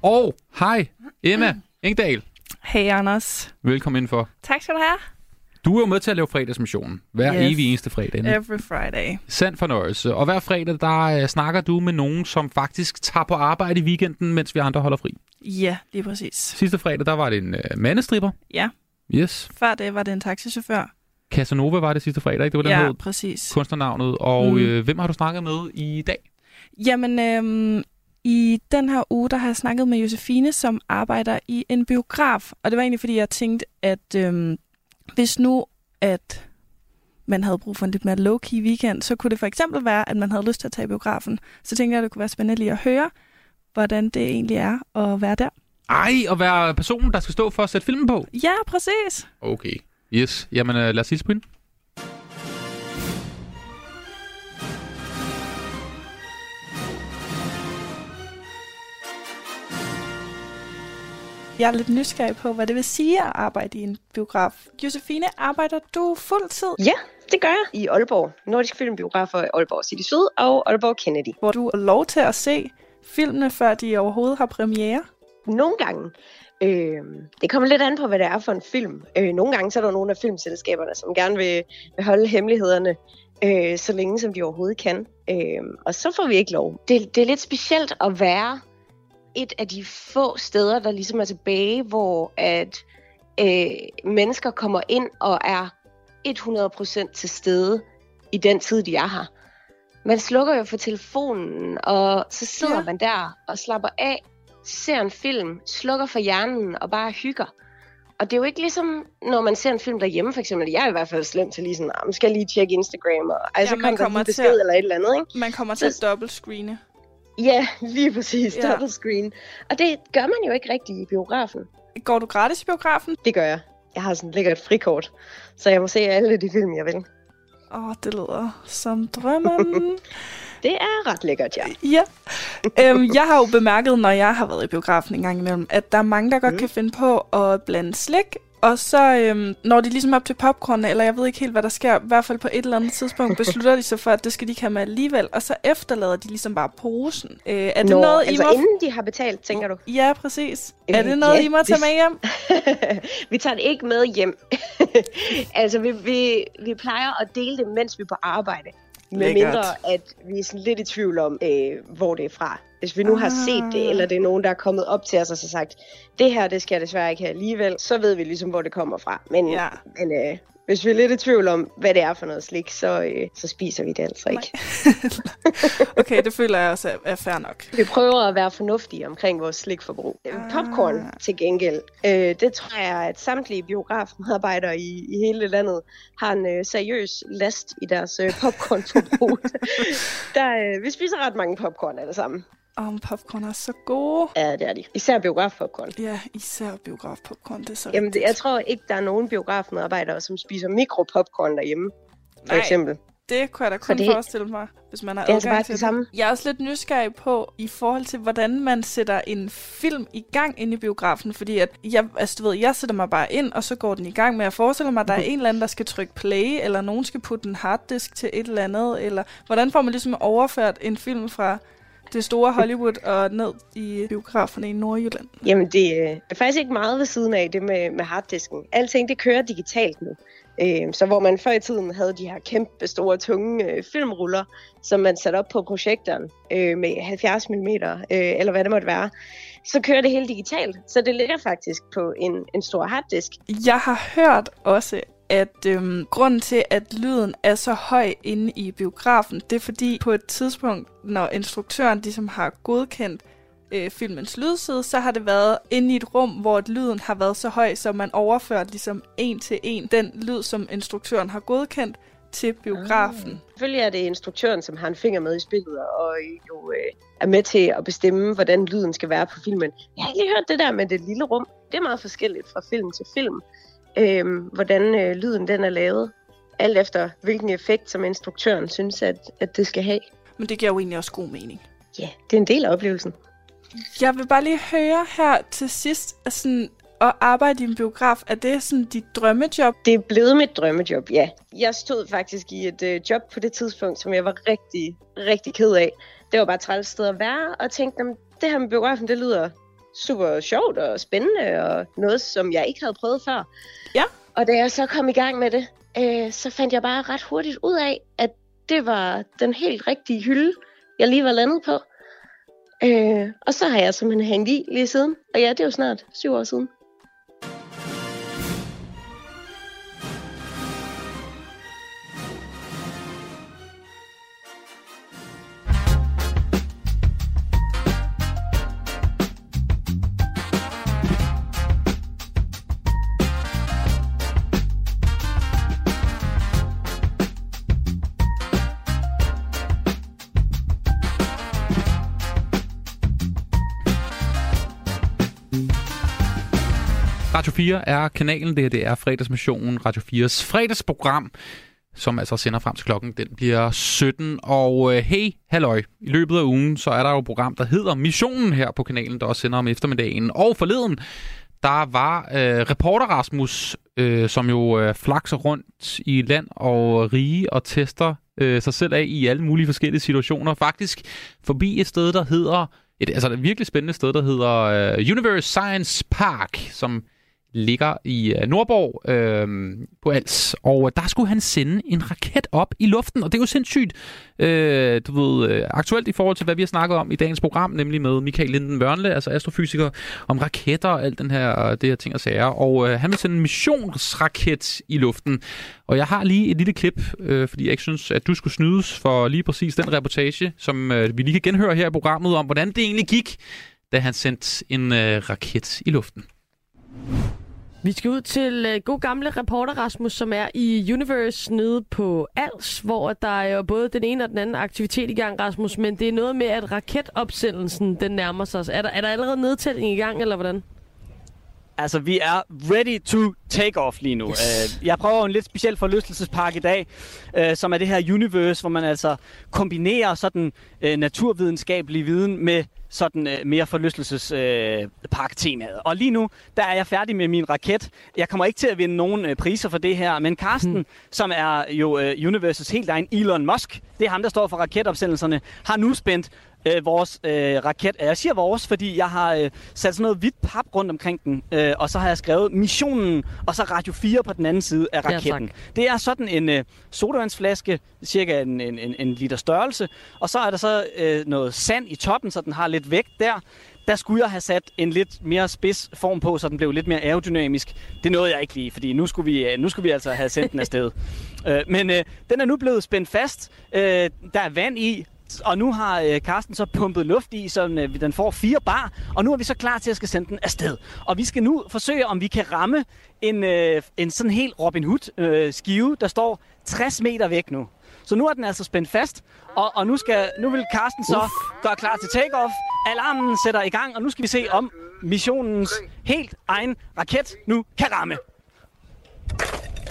[SPEAKER 1] Og hej, Emma Engdahl.
[SPEAKER 11] Hey Anders.
[SPEAKER 1] Velkommen indenfor.
[SPEAKER 11] Tak skal du have.
[SPEAKER 1] Du er jo med til at lave fredagsmissionen hver
[SPEAKER 11] Yes.
[SPEAKER 1] evig eneste fredag. ikke?
[SPEAKER 11] Every Friday.
[SPEAKER 1] Sand fornøjelse. Og hver fredag, der øh, snakker du med nogen, som faktisk tager på arbejde i weekenden, mens vi andre holder fri.
[SPEAKER 11] Ja, lige præcis.
[SPEAKER 1] Sidste fredag, der var det en øh, mandestripper.
[SPEAKER 11] Ja,
[SPEAKER 1] Yes.
[SPEAKER 11] før det var det en taxichauffør.
[SPEAKER 1] Casanova var det sidste fredag, ikke? Det var den
[SPEAKER 11] ja,
[SPEAKER 1] hed
[SPEAKER 11] præcis.
[SPEAKER 1] kunstnernavnet. Og
[SPEAKER 11] Mm.
[SPEAKER 1] øh, hvem har du snakket med i dag?
[SPEAKER 11] Jamen, øhm, i den her uge, der har jeg snakket med Josefine, som arbejder i en biograf. Og det var egentlig, fordi jeg tænkte, at øhm, hvis nu, at man havde brug for en lidt mere low-key weekend, så kunne det for eksempel være, at man havde lyst til at tage i biografen. Så tænkte jeg, at det kunne være spændende lige at høre, hvordan det egentlig er at være der.
[SPEAKER 1] Ej, at være personen, der skal stå for at sætte filmen på.
[SPEAKER 11] Ja, præcis.
[SPEAKER 1] Okay. Yes. Jamen, øh, lad os hilse på hende.
[SPEAKER 11] Jeg er lidt nysgerrig på, hvad det vil sige at arbejde i en biograf. Josefine, arbejder du fuldtid?
[SPEAKER 12] Ja, det gør jeg i Aalborg. Nordisk Filmbiografer i Aalborg City Syd og Aalborg Kennedy.
[SPEAKER 11] Hvor du har lov til at se filmene, før de overhovedet har premiere?
[SPEAKER 12] Nogle gange. Øh, det kommer lidt an på, hvad det er for en film. Øh, nogle gange så er der nogle af filmselskaberne, som gerne vil, vil holde hemmelighederne øh, så længe som de overhovedet kan. Øh, og så får vi ikke lov. Det, det er lidt specielt at være et af de få steder, der ligesom er tilbage, hvor at øh, mennesker kommer ind og er 100% til stede i den tid, de er her. Man slukker jo for telefonen, og så sidder
[SPEAKER 11] Ja.
[SPEAKER 12] man der og slapper af, ser en film, slukker for hjernen og bare hygger. Og det er jo ikke ligesom, når man ser en film derhjemme, for eksempel. Jeg er i hvert fald slem til lige sådan, "Ah, skal jeg lige tjekke Instagram, og ej, så
[SPEAKER 11] Ja, man
[SPEAKER 12] kommer der
[SPEAKER 11] kommer til
[SPEAKER 12] besked
[SPEAKER 11] at-
[SPEAKER 12] eller et eller andet, ikke?
[SPEAKER 11] Man kommer til at
[SPEAKER 12] Så-
[SPEAKER 11] dobbeltscreene.
[SPEAKER 12] Ja, lige præcis.
[SPEAKER 11] Ja.
[SPEAKER 12] Double screen. Og det gør man jo ikke rigtig i biografen.
[SPEAKER 11] Går du gratis i biografen?
[SPEAKER 12] Det gør jeg. Jeg har sådan et lækkert frikort, så jeg må se alle de film, jeg vil.
[SPEAKER 11] Åh, oh, det lyder som drømmen.
[SPEAKER 12] Det er ret lækkert, ja.
[SPEAKER 11] ja. øhm, jeg har jo bemærket, når jeg har været i biografen en gang imellem, at der er mange, der godt
[SPEAKER 12] Mm.
[SPEAKER 11] kan finde på at blande slik, og så øhm, når de ligesom op til popcorn, eller jeg ved ikke helt, hvad der sker, i hvert fald på et eller andet tidspunkt, beslutter de sig for, at det skal de ikke have med alligevel, og så efterlader de ligesom bare posen. Øh, er det
[SPEAKER 12] Nå,
[SPEAKER 11] noget,
[SPEAKER 12] altså
[SPEAKER 11] I må...
[SPEAKER 12] inden de har betalt, tænker du?
[SPEAKER 11] Ja, præcis.
[SPEAKER 12] Øh,
[SPEAKER 11] Er det noget,
[SPEAKER 12] ja,
[SPEAKER 11] I må tage
[SPEAKER 12] det-
[SPEAKER 11] med hjem?
[SPEAKER 12] vi tager det ikke med hjem. altså, vi, vi, vi plejer at dele det, mens vi er på arbejde. Med mindre, at vi er sådan lidt i tvivl om, øh, hvor det er fra. Hvis vi nu har set det,
[SPEAKER 11] Ah.
[SPEAKER 12] eller det er nogen, der er kommet op til os og så sagt, det her, det skal jeg desværre ikke have alligevel, så ved vi ligesom, hvor det kommer fra. Men,
[SPEAKER 11] Ja.
[SPEAKER 12] men øh, hvis vi er lidt i tvivl om, hvad det er for noget slik, så, øh, så spiser vi det altså ikke.
[SPEAKER 11] Okay, det føler jeg også er, er fair nok.
[SPEAKER 12] Vi prøver at være fornuftige omkring vores slikforbrug. Ah. Popcorn til gengæld, øh, det tror jeg, at samtlige biografmedarbejdere i, i hele landet har en øh, seriøs last i deres øh, popcornforbrug. Der, øh, vi spiser ret mange popcorn alle sammen.
[SPEAKER 11] Om popcorn er så gode.
[SPEAKER 12] Ja, det er de. Især biografpopcorn.
[SPEAKER 11] Ja, især biografpopcorn, det er så
[SPEAKER 12] Jamen, det, jeg tror ikke, der er nogen biografmedarbejdere, som spiser mikropopcorn derhjemme, for
[SPEAKER 11] Nej.
[SPEAKER 12] eksempel.
[SPEAKER 11] Det kunne jeg da kun
[SPEAKER 12] det-
[SPEAKER 11] forestille mig, hvis man har
[SPEAKER 12] altså
[SPEAKER 11] adgang
[SPEAKER 12] bare
[SPEAKER 11] til
[SPEAKER 12] det samme.
[SPEAKER 11] Jeg er også lidt nysgerrig på, i forhold til, hvordan man sætter en film i gang inde i biografen. Fordi at jeg, altså, du ved, jeg sætter mig bare ind, og så går den i gang. Men jeg forestiller mig, at der er en eller anden, der skal trykke play, eller nogen skal putte en harddisk til et eller andet. Eller hvordan får man ligesom overført en film fra det store Hollywood og ned i biograferne i Nordjylland?
[SPEAKER 12] Jamen, det øh, er faktisk ikke meget ved siden af det med, med harddisken. Alting, det kører digitalt nu. Øh, så hvor man før i tiden havde de her kæmpe store, tunge øh, filmruller, som man satte op på projektoren øh, med 70 mm, øh, eller hvad det måtte være, så kører det hele digitalt. Så det ligger faktisk på en, en stor harddisk.
[SPEAKER 11] Jeg har hørt også, at øhm, grunden til, at lyden er så høj inde i biografen, det er fordi på et tidspunkt, når instruktøren ligesom har godkendt øh, filmens lydside, så har det været inde i et rum, hvor lyden har været så høj, så man overfører ligesom en til en den lyd, som instruktøren har godkendt til biografen. Ah.
[SPEAKER 12] Selvfølgelig er det instruktøren, som har en finger med i spillet, og jo øh, er med til at bestemme, hvordan lyden skal være på filmen. Jeg har ikke lige hørt det der med det lille rum. Det er meget forskelligt fra film til film, øh, hvordan øh, lyden den er lavet. Alt efter, hvilken effekt, som instruktøren synes, at, at det skal have.
[SPEAKER 11] Men det giver jo egentlig også god mening.
[SPEAKER 12] Ja, det er en del af oplevelsen.
[SPEAKER 11] Jeg vil bare lige høre her til sidst, at, sådan, at arbejde i en biograf, er det sådan dit drømmejob?
[SPEAKER 12] Det er blevet mit drømmejob, ja. Jeg stod faktisk i et øh, job på det tidspunkt, som jeg var rigtig, rigtig ked af. Det var bare et træls sted at være, og tænkte, "Jamen, det her med biografen, det lyder super sjovt og spændende, og noget, som jeg ikke havde prøvet før.
[SPEAKER 11] Ja.
[SPEAKER 12] Og da jeg så kom i gang med det, øh, så fandt jeg bare ret hurtigt ud af, at det var den helt rigtige hylde, jeg lige var landet på. Øh, og så har jeg simpelthen hængt i lige siden. Og ja, det er jo snart syv år siden.
[SPEAKER 1] Radio 4 er kanalen, det her det er fredagsmissionen, Radio 4's fredagsprogram, som altså sender frem til klokken, den bliver 17. Og øh, hey, halløj, i løbet af ugen, så er der jo et program, der hedder Missionen her på kanalen, der også sender om eftermiddagen. Og forleden, der var øh, reporter Rasmus, øh, som jo øh, flakser rundt i land og rige og tester øh, sig selv af i alle mulige forskellige situationer. Faktisk forbi et sted, der hedder, et, altså et virkelig spændende sted, der hedder øh, Universe Science Park, som ligger i øh, Nordborg øh, på Als. Og øh, der skulle han sende en raket op i luften, og det er jo sindssygt øh, du ved, øh, aktuelt i forhold til, hvad vi har snakket om i dagens program, nemlig med Michael Linden Mørnle, altså astrofysiker, om raketter og alt den her, det her ting og sager. Og øh, han vil sende en missionsraket i luften. Og jeg har lige et lille klip, øh, fordi jeg ikke synes, at du skulle snydes for lige præcis den reportage, som øh, vi lige kan genhøre her i programmet, om hvordan det egentlig gik, da han sendte en øh, raket i luften.
[SPEAKER 13] Vi skal ud til uh, god gamle reporter Rasmus, som er i Universe nede på Als, hvor der er jo både den ene og den anden aktivitet i gang, Rasmus, men det er noget med, at raketopsendelsen den nærmer sig. Er der, er der allerede nedtælling i gang, eller hvordan?
[SPEAKER 14] Altså, vi er ready to take-off lige nu. Yes. Jeg prøver en lidt speciel forlystelsespark i dag, øh, som er det her universe, hvor man altså kombinerer sådan øh, naturvidenskabelig viden med sådan øh, mere forlystelsespark-temaet. Og lige nu, der er jeg færdig med min raket. Jeg kommer ikke til at vinde nogen øh, priser for det her, men Carsten, hmm. som er jo øh, Universes helt egen Elon Musk, det er ham, der står for raketopsendelserne, har nu spændt øh, vores øh, raket. Jeg siger vores, fordi jeg har øh, sat sådan noget hvidt pap rundt omkring den, øh, og så har jeg skrevet missionen, og så Radio 4 på den anden side af raketten. Ja, det er sådan en øh, sodavandsflaske, cirka en, en, en, en liter størrelse, og så er der så øh, noget sand i toppen, så den har lidt vægt der. Der skulle jeg have sat en lidt mere spids form på, så den blev lidt mere aerodynamisk. Det nåede jeg ikke lige, fordi nu skulle vi, øh, nu skulle vi altså have sendt den afsted. øh, men øh, den er nu blevet spændt fast. Øh, der er vand i, og nu har øh, Carsten så pumpet luft i, så øh, den får fire bar, og nu er vi så klar til at skal sende den afsted. Og vi skal nu forsøge, om vi kan ramme en, øh, en sådan helt Robin Hood øh, skive, der står 60 meter væk nu. Så nu er den altså spændt fast, og, og nu, skal, nu vil Carsten så Uff. gøre klar til takeoff. Alarmen sætter i gang, og nu skal vi se, om missionens helt egen raket nu kan ramme.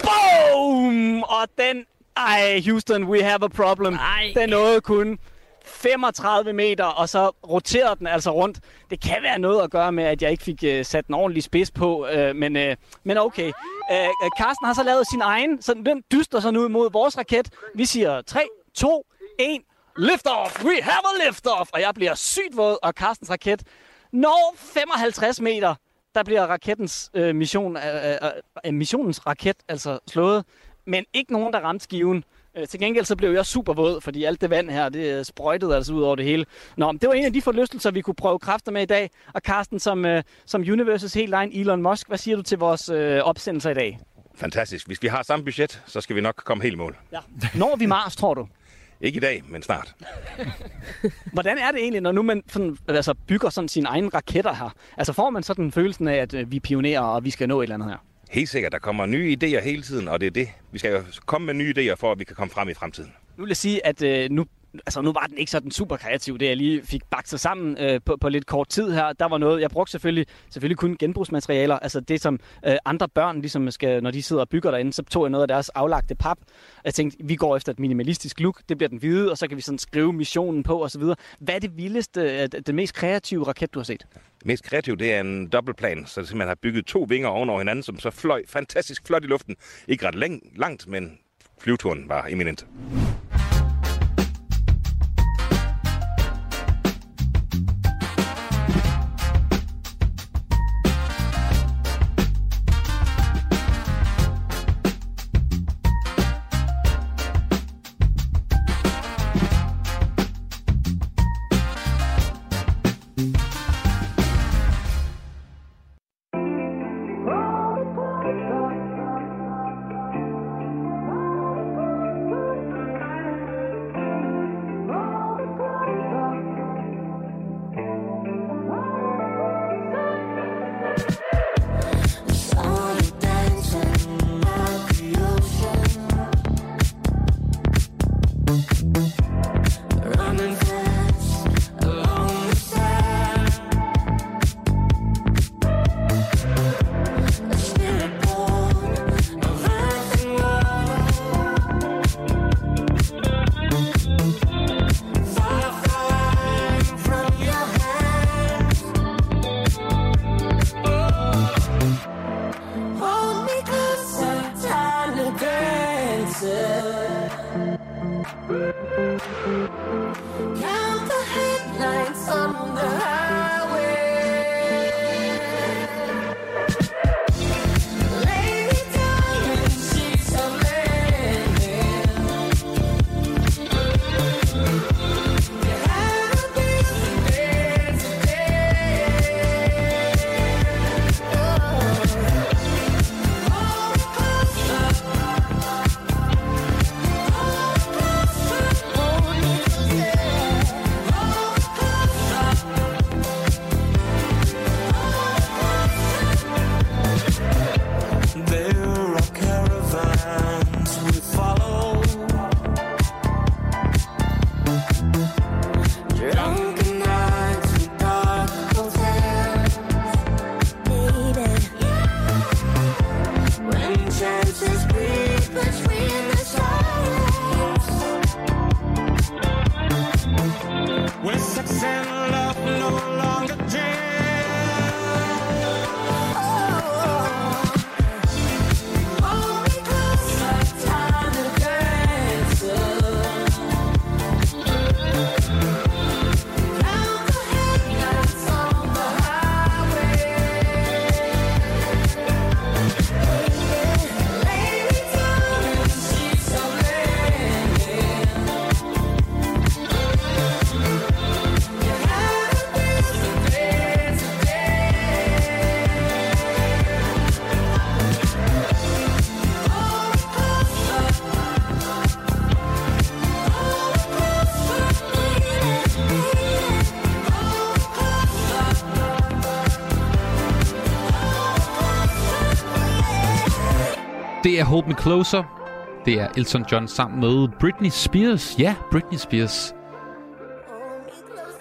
[SPEAKER 14] Boom! Og den... Ej, Houston, we have a problem. Ej. Den nåede kun 35 meter, og så roterede den altså rundt. Det kan være noget at gøre med, at jeg ikke fik øh, sat den ordentlig spids på, øh, men, øh, men okay. Øh, øh Carsten har så lavet sin egen, så den dyster sig nu mod vores raket. Vi siger 3, 2, 1, lift off! We have a lift off! Og jeg bliver sygt våd, og Carstens raket når 55 meter. Der bliver rakettens øh, mission, øh, øh, øh, missionens raket altså slået, men ikke nogen, der ramte skiven. Øh, til gengæld så blev jeg super våd, fordi alt det vand her, det sprøjtede altså ud over det hele. Nå, det var en af de forlystelser, vi kunne prøve kræfter med i dag. Og Carsten, som, øh, som Universes helt egen Elon Musk, hvad siger du til vores øh, opsendelser i dag?
[SPEAKER 15] Fantastisk. Hvis vi har samme budget, så skal vi nok komme helt mål.
[SPEAKER 14] Ja. Når vi Mars, tror du?
[SPEAKER 15] Ikke i dag, men snart.
[SPEAKER 14] Hvordan er det egentlig, når nu man sådan, altså, bygger sådan sine egne raketter her? Altså får man sådan følelsen af, at øh, vi pionerer, og vi skal nå et eller andet her?
[SPEAKER 15] Helt sikkert, der kommer nye idéer hele tiden, og det er det. Vi skal jo komme med nye idéer, for at vi kan komme frem i fremtiden.
[SPEAKER 14] Nu vil jeg sige, at øh, nu, altså, nu var den ikke sådan super kreativ, det jeg lige fik bakset sammen øh, på, på lidt kort tid her. Der var noget, jeg brugte selvfølgelig, selvfølgelig kun genbrugsmaterialer, altså det som øh, andre børn, ligesom skal, når de sidder og bygger derinde, så tog jeg noget af deres aflagte pap. Jeg tænkte, vi går efter et minimalistisk look, det bliver den hvide, og så kan vi sådan skrive missionen på osv. Hvad er det vildeste, øh, den det mest kreative raket, du har set?
[SPEAKER 15] Det mest kreative, det er en dobbeltplan, så det har bygget to vinger ovenover hinanden, som så fløj fantastisk flot i luften. Ikke ret langt, men flyveturen var eminent.
[SPEAKER 1] Er Hold Me Closer. Det er Elton John sammen med Britney Spears. Ja, Britney Spears.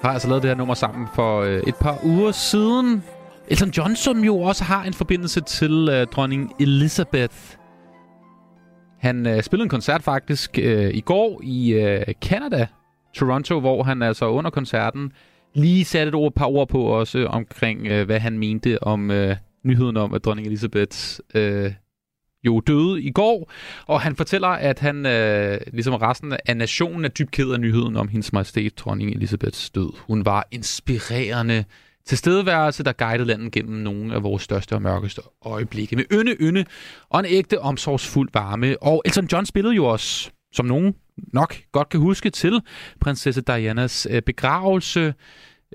[SPEAKER 1] Har altså lavet det her nummer sammen for øh, et par uger siden. Elton John, som jo også har en forbindelse til øh, dronning Elizabeth. Han øh, spillede en koncert faktisk øh, i går i øh, Canada, Toronto, hvor han altså under koncerten lige satte et ord, par ord på også omkring, øh, hvad han mente om øh, nyheden om, at dronning Elizabeth øh, jo døde i går. Og han fortæller, at han, øh, ligesom resten af nationen, er dybt ked af nyheden om hendes majestæt, dronning Elizabeths død. Hun var inspirerende tilstedeværelse, der guidede landet gennem nogle af vores største og mørkeste øjeblikke. Med ynde, ynde og en ægte omsorgsfuld varme. Og Elton John spillede jo også, som nogen nok godt kan huske, til prinsesse Dianas øh, begravelse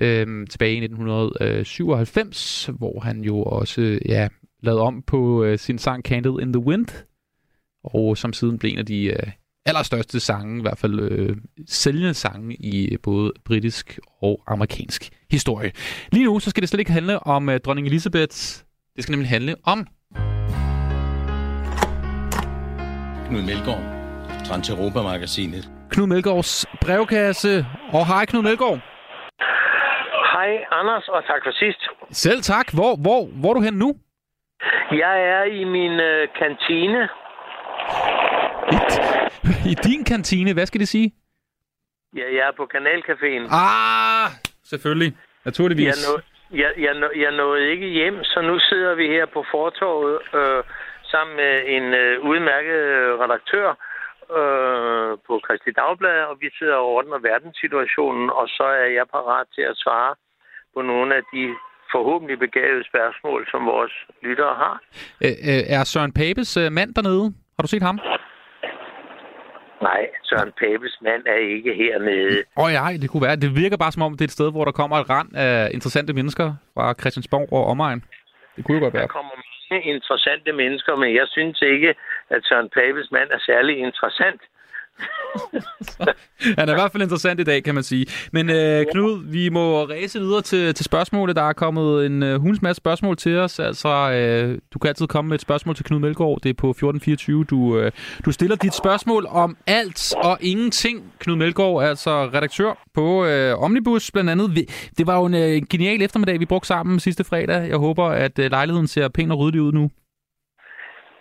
[SPEAKER 1] øh, tilbage i 1997, hvor han jo også ja, lavede om på øh, sin sang Candle in the Wind, og som siden blev en af de øh, allerstørste sange, i hvert fald øh, sælgende sange i både britisk og amerikansk historie. Lige nu så skal det slet ikke handle om øh, dronning Elizabeth. Det skal nemlig handle om...
[SPEAKER 16] Knud Melgaard, Trans Europa-magasinet.
[SPEAKER 1] Knud Melgaards brevkasse. Og hej Knud Melgaard.
[SPEAKER 17] Hej Anders, og tak for sidst.
[SPEAKER 1] Selv tak. Hvor, hvor, hvor er du hen nu?
[SPEAKER 17] Jeg er i min øh, kantine.
[SPEAKER 1] I din kantine, hvad skal det sige?
[SPEAKER 17] Ja, jeg er på Kanalcaféen.
[SPEAKER 1] Ah, selvfølgelig. Naturligvis.
[SPEAKER 17] Jeg, nå, jeg, jeg, nå, jeg nåede ikke hjem, så nu sidder vi her på fortorvet øh, sammen med en øh, udmærket redaktør øh, på Kristi Dagblad, og vi sidder og ordner verdenssituationen, og så er jeg parat til at svare på nogle af de forhåbentlig begavede spørgsmål, som vores lyttere har.
[SPEAKER 1] Øh, øh, er Søren Papes øh, mand dernede? Har du set ham?
[SPEAKER 17] Nej, Søren Papes mand er ikke hernede.
[SPEAKER 1] Åh oh, ja, det kunne være. Det virker bare som om, det er et sted, hvor der kommer et rand af interessante mennesker fra Christiansborg og omegn. Det kunne jo godt være.
[SPEAKER 17] Der kommer mange interessante mennesker, men jeg synes ikke, at Søren Papes mand er særlig interessant.
[SPEAKER 1] Han er i hvert fald interessant i dag, kan man sige. Men øh, Knud, vi må ræse videre til, til spørgsmålet. Der er kommet en øh, hunds masse spørgsmål til os. Altså, øh, du kan altid komme med et spørgsmål til Knud Melgaard. Det er på 1424. Du, øh, du stiller dit spørgsmål om alt og ingenting. Knud Melgaard er altså redaktør på øh, Omnibus blandt andet. Det var jo en øh, genial eftermiddag, vi brugte sammen sidste fredag. Jeg håber, at øh, lejligheden ser pæn og ryddelig ud nu.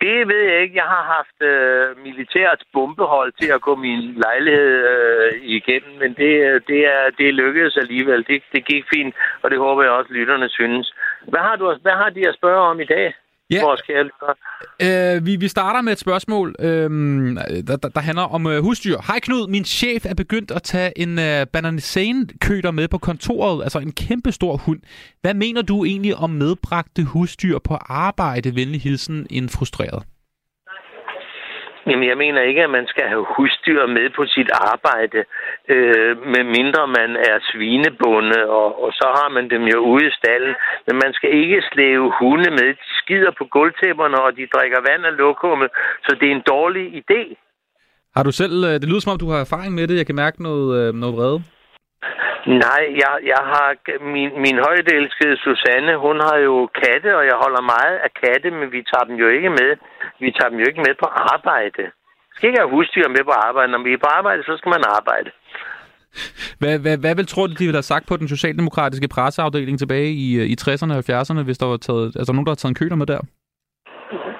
[SPEAKER 17] Det ved jeg ikke. Jeg har haft øh, militært bombehold til at gå min lejlighed øh, igennem, men det, øh, det, er, det lykkedes alligevel. Det, det gik fint, og det håber jeg også, lytterne synes. Hvad har, du, hvad har de at spørge om i dag?
[SPEAKER 1] Ja.
[SPEAKER 17] Vores kære lyttere?
[SPEAKER 1] Øh, vi, vi starter med et spørgsmål, øh, der, der, der handler om øh, husdyr. Hej Knud, min chef er begyndt at tage en øh, bananisane-køter med på kontoret, altså en kæmpe stor hund. Hvad mener du egentlig om medbragte husdyr på arbejde? Venlig hilsen, en frustreret.
[SPEAKER 17] Jamen, jeg mener ikke, at man skal have husdyr med på sit arbejde, øh, med mindre man er svinebunde, og, og så har man dem jo ude i stallen. Men man skal ikke slæve hunde med. De skider på gulvtæpperne, og de drikker vand af lokummet, så det er en dårlig idé.
[SPEAKER 1] Har du selv, øh, det lyder som om, du har erfaring med det. Jeg kan mærke noget, øh, noget vrede.
[SPEAKER 17] Nej, jeg, jeg har min, min højt elskede Susanne, hun har jo katte, og jeg holder meget af katte, men vi tager dem jo ikke med. Vi tager dem jo ikke med på arbejde. Vi skal ikke have husdyr med på arbejde. Når vi er på arbejde, så skal man arbejde.
[SPEAKER 1] Hvad, hvad, hvad vil tror du, de ville have sagt på den socialdemokratiske presseafdeling tilbage i, øh, i 60'erne og 70'erne, hvis der var taget, altså nogen, der har taget en køler med der?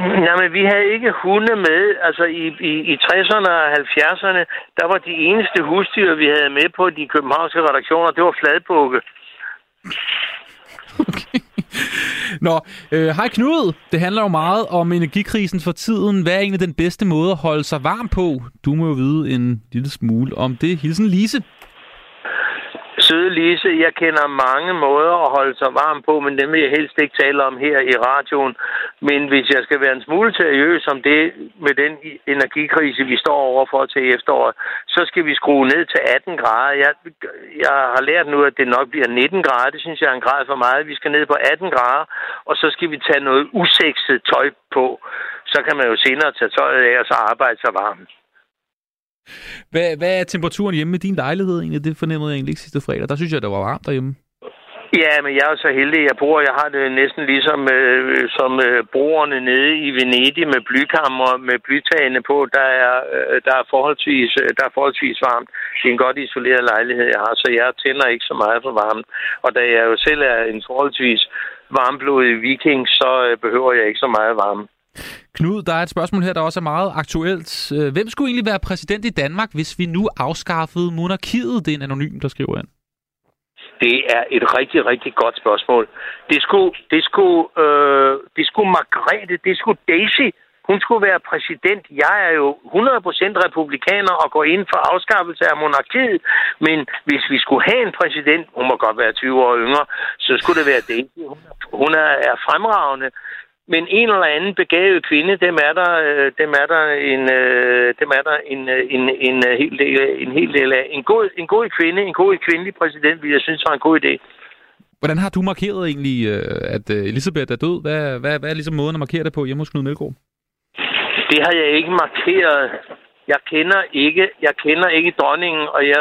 [SPEAKER 17] Nej, men vi havde ikke hunde med. Altså i, i, i 60'erne og 70'erne, der var de eneste husdyr, vi havde med på de københavnske redaktioner, det var fladbukke.
[SPEAKER 1] Okay. Nå, øh, hej Knud. Det handler jo meget om energikrisen for tiden. Hvad er egentlig den bedste måde at holde sig varm på? Du må jo vide en lille smule om det. Hilsen Lise.
[SPEAKER 17] Søde Lise, jeg kender mange måder at holde sig varm på, men dem vil jeg helst ikke tale om her i radioen. Men hvis jeg skal være en smule seriøs om det med den energikrise, vi står overfor til efteråret, så skal vi skrue ned til 18 grader. Jeg, jeg har lært nu, at det nok bliver 19 grader. Det synes jeg er en grad for meget. Vi skal ned på 18 grader, og så skal vi tage noget usekset tøj på. Så kan man jo senere tage tøjet af og så arbejde sig varmt.
[SPEAKER 1] Hvad, hvad er temperaturen hjemme i din lejlighed egentlig? Det fornemmede jeg egentlig ikke sidste fredag. Der synes jeg, det var varmt derhjemme.
[SPEAKER 17] Ja, men jeg er jo så heldig, jeg bor, jeg har det næsten ligesom øh, som øh, brugerne nede i Venedig med blykammer, med blytagene på, der er, øh, der, er forholdsvis, øh, der er forholdsvis varmt. Det er en godt isoleret lejlighed, jeg har, så jeg tænder ikke så meget for varmen. Og da jeg jo selv er en forholdsvis varmblodig viking, så øh, behøver jeg ikke så meget varme.
[SPEAKER 1] Knud, der er et spørgsmål her, der også er meget aktuelt. Øh, hvem skulle egentlig være præsident i Danmark, hvis vi nu afskaffede monarkiet? Det er en anonym, der skriver ind.
[SPEAKER 17] Det er et rigtig, rigtig godt spørgsmål. Det skulle, det skulle, øh, det skulle Margrethe, det skulle Daisy. Hun skulle være præsident. Jeg er jo 100% republikaner og går ind for afskaffelse af monarkiet. Men hvis vi skulle have en præsident, hun må godt være 20 år yngre, så skulle det være Daisy. Hun er, hun er fremragende. Men en eller anden begavet kvinde, dem er der, øh, dem er der en, øh, dem er der en, øh, en, en, øh, hel del, en hel del af. En god, en god kvinde, en god kvindelig præsident, vil jeg synes var en god idé.
[SPEAKER 1] Hvordan har du markeret egentlig, at Elisabeth er død? Hvad, hvad, hvad er ligesom måden at markere det på hjemme hos Knud Melgaard?
[SPEAKER 17] Det har jeg ikke markeret. Jeg kender ikke, jeg kender ikke dronningen, og jeg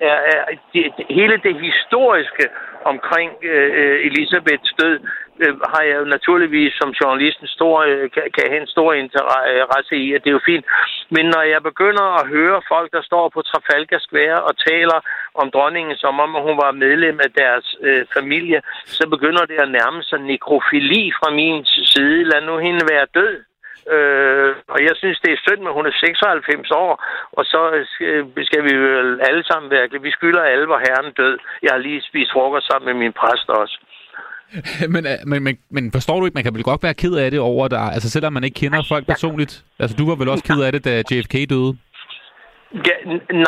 [SPEAKER 17] er, er det, hele det historiske omkring øh, øh, Elisabeths død øh, har jeg jo naturligvis som journalist en stor, øh, kan, kan have en stor øh, interesse i, at det er jo fint. Men når jeg begynder at høre folk, der står på Trafalgar Square og taler om dronningen, som om hun var medlem af deres øh, familie, så begynder det at nærme sig nekrofili fra min side. Lad nu hende være død. Øh, og jeg synes, det er synd, at hun er 96 år, og så skal, skal vi jo alle sammen være Vi skylder alle, hvor herren død. Jeg har lige spist frokost sammen med min præst også.
[SPEAKER 1] men, øh, men, men, men forstår du ikke, man kan vel godt være ked af det over, der, altså selvom man ikke kender folk personligt. Altså du var vel også ked af det, da JFK døde?
[SPEAKER 17] Ja,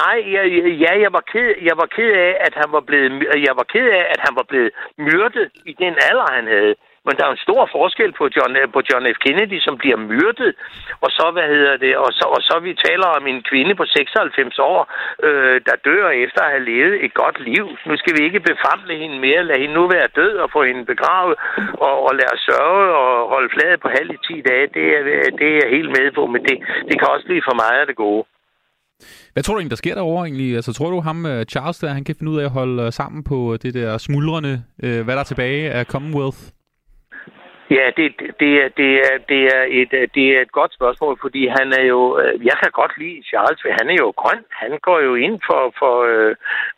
[SPEAKER 17] nej, jeg, ja, jeg var ked, jeg var ked af, at han var blevet, jeg var ked af, at han var blevet myrdet i den alder, han havde. Men der er en stor forskel på John, øh, på John F. Kennedy, som bliver myrdet, og så, hvad hedder det, og så, og så vi taler om en kvinde på 96 år, øh, der dør efter at have levet et godt liv. Nu skal vi ikke befamle hende mere, lad hende nu være død og få hende begravet, og, og lade os sørge og holde fladet på halv i 10 dage. Det er, det er jeg helt med på, men det, det kan også blive for meget af det gode.
[SPEAKER 1] Hvad tror du egentlig, der sker derovre egentlig? Altså, tror du ham, øh, Charles, der, han kan finde ud af at holde øh, sammen på det der smuldrende, øh, hvad der er tilbage af Commonwealth?
[SPEAKER 17] Ja, det, det, er, det, er, det, er et, det er et godt spørgsmål, fordi han er jo... Øh, jeg kan godt lide Charles, for han er jo grøn. Han går jo ind for, for, øh,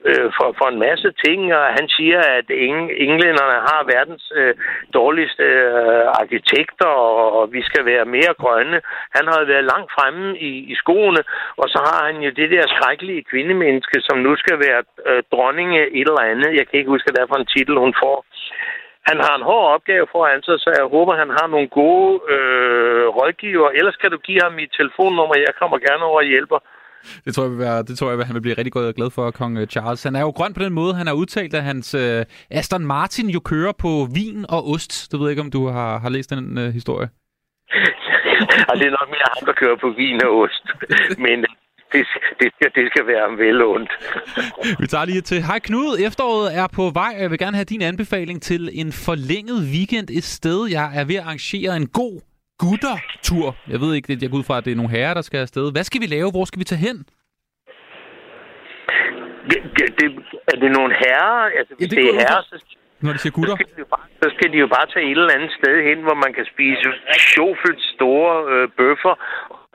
[SPEAKER 17] øh for, for en masse ting, og han siger, at eng- englænderne har verdens øh, dårligste øh, arkitekter, og vi skal være mere grønne. Han har været langt fremme i, i skoene, og så har han jo det der skrækkelige kvindemenneske, som nu skal være øh, dronninge et eller andet. Jeg kan ikke huske, hvad det er for en titel, hun får han har en hård opgave foran sig, så jeg håber, han har nogle gode øh, rådgiver. Ellers kan du give ham mit telefonnummer. Jeg kommer gerne over og hjælper.
[SPEAKER 1] Det tror jeg, vil være, det tror jeg, han vil blive rigtig glad for, kong øh, Charles. Han er jo grøn på den måde, han har udtalt, at hans øh, Aston Martin jo kører på vin og ost. Det ved jeg ikke, om du har, har læst den øh, historie.
[SPEAKER 17] og det er nok mere ham, der kører på vin og ost. Men det, det, det skal være velundt.
[SPEAKER 1] Vi tager lige til. Hej Knud, efteråret er på vej. Jeg vil gerne have din anbefaling til en forlænget weekend et sted. Jeg er ved at arrangere en god guttertur. Jeg ved ikke, jeg går ud fra, at det er nogle herrer, der skal afsted. Hvad skal vi lave? Hvor skal vi tage hen?
[SPEAKER 17] Det, det, det, er det nogle herrer? Altså, hvis ja, det, det er herrer, så,
[SPEAKER 1] når de siger gutter?
[SPEAKER 17] Så skal, de jo bare, så skal de jo bare tage et eller andet sted hen, hvor man kan spise sjovfyldt store øh, bøffer,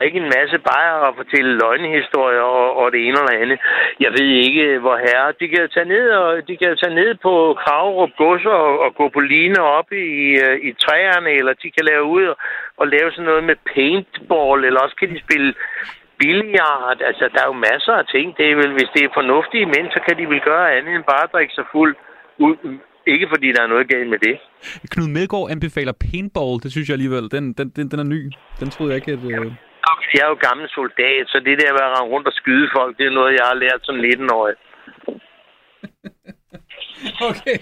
[SPEAKER 17] ikke en masse bajer og fortælle løgnehistorier og, og det ene eller andet. Jeg ved ikke, hvor herre. De kan jo tage ned, og, de kan jo tage ned på Kravrup Gods og, og gå på line op i, øh, i træerne, eller de kan lave ud og, og lave sådan noget med paintball, eller også kan de spille billiard. Altså, der er jo masser af ting. Det er vel, hvis det er fornuftige mænd, så kan de vel gøre andet end bare at drikke sig fuld ud, ikke fordi der er noget galt med det.
[SPEAKER 1] Knud Medgaard anbefaler paintball. Det synes jeg alligevel. Den, den, den, den er ny. Den troede jeg ikke, at... Øh...
[SPEAKER 17] Jeg er jo gammel soldat, så det der med at rende rundt og skyde folk, det er noget, jeg har lært som 19-årig.
[SPEAKER 1] Okay,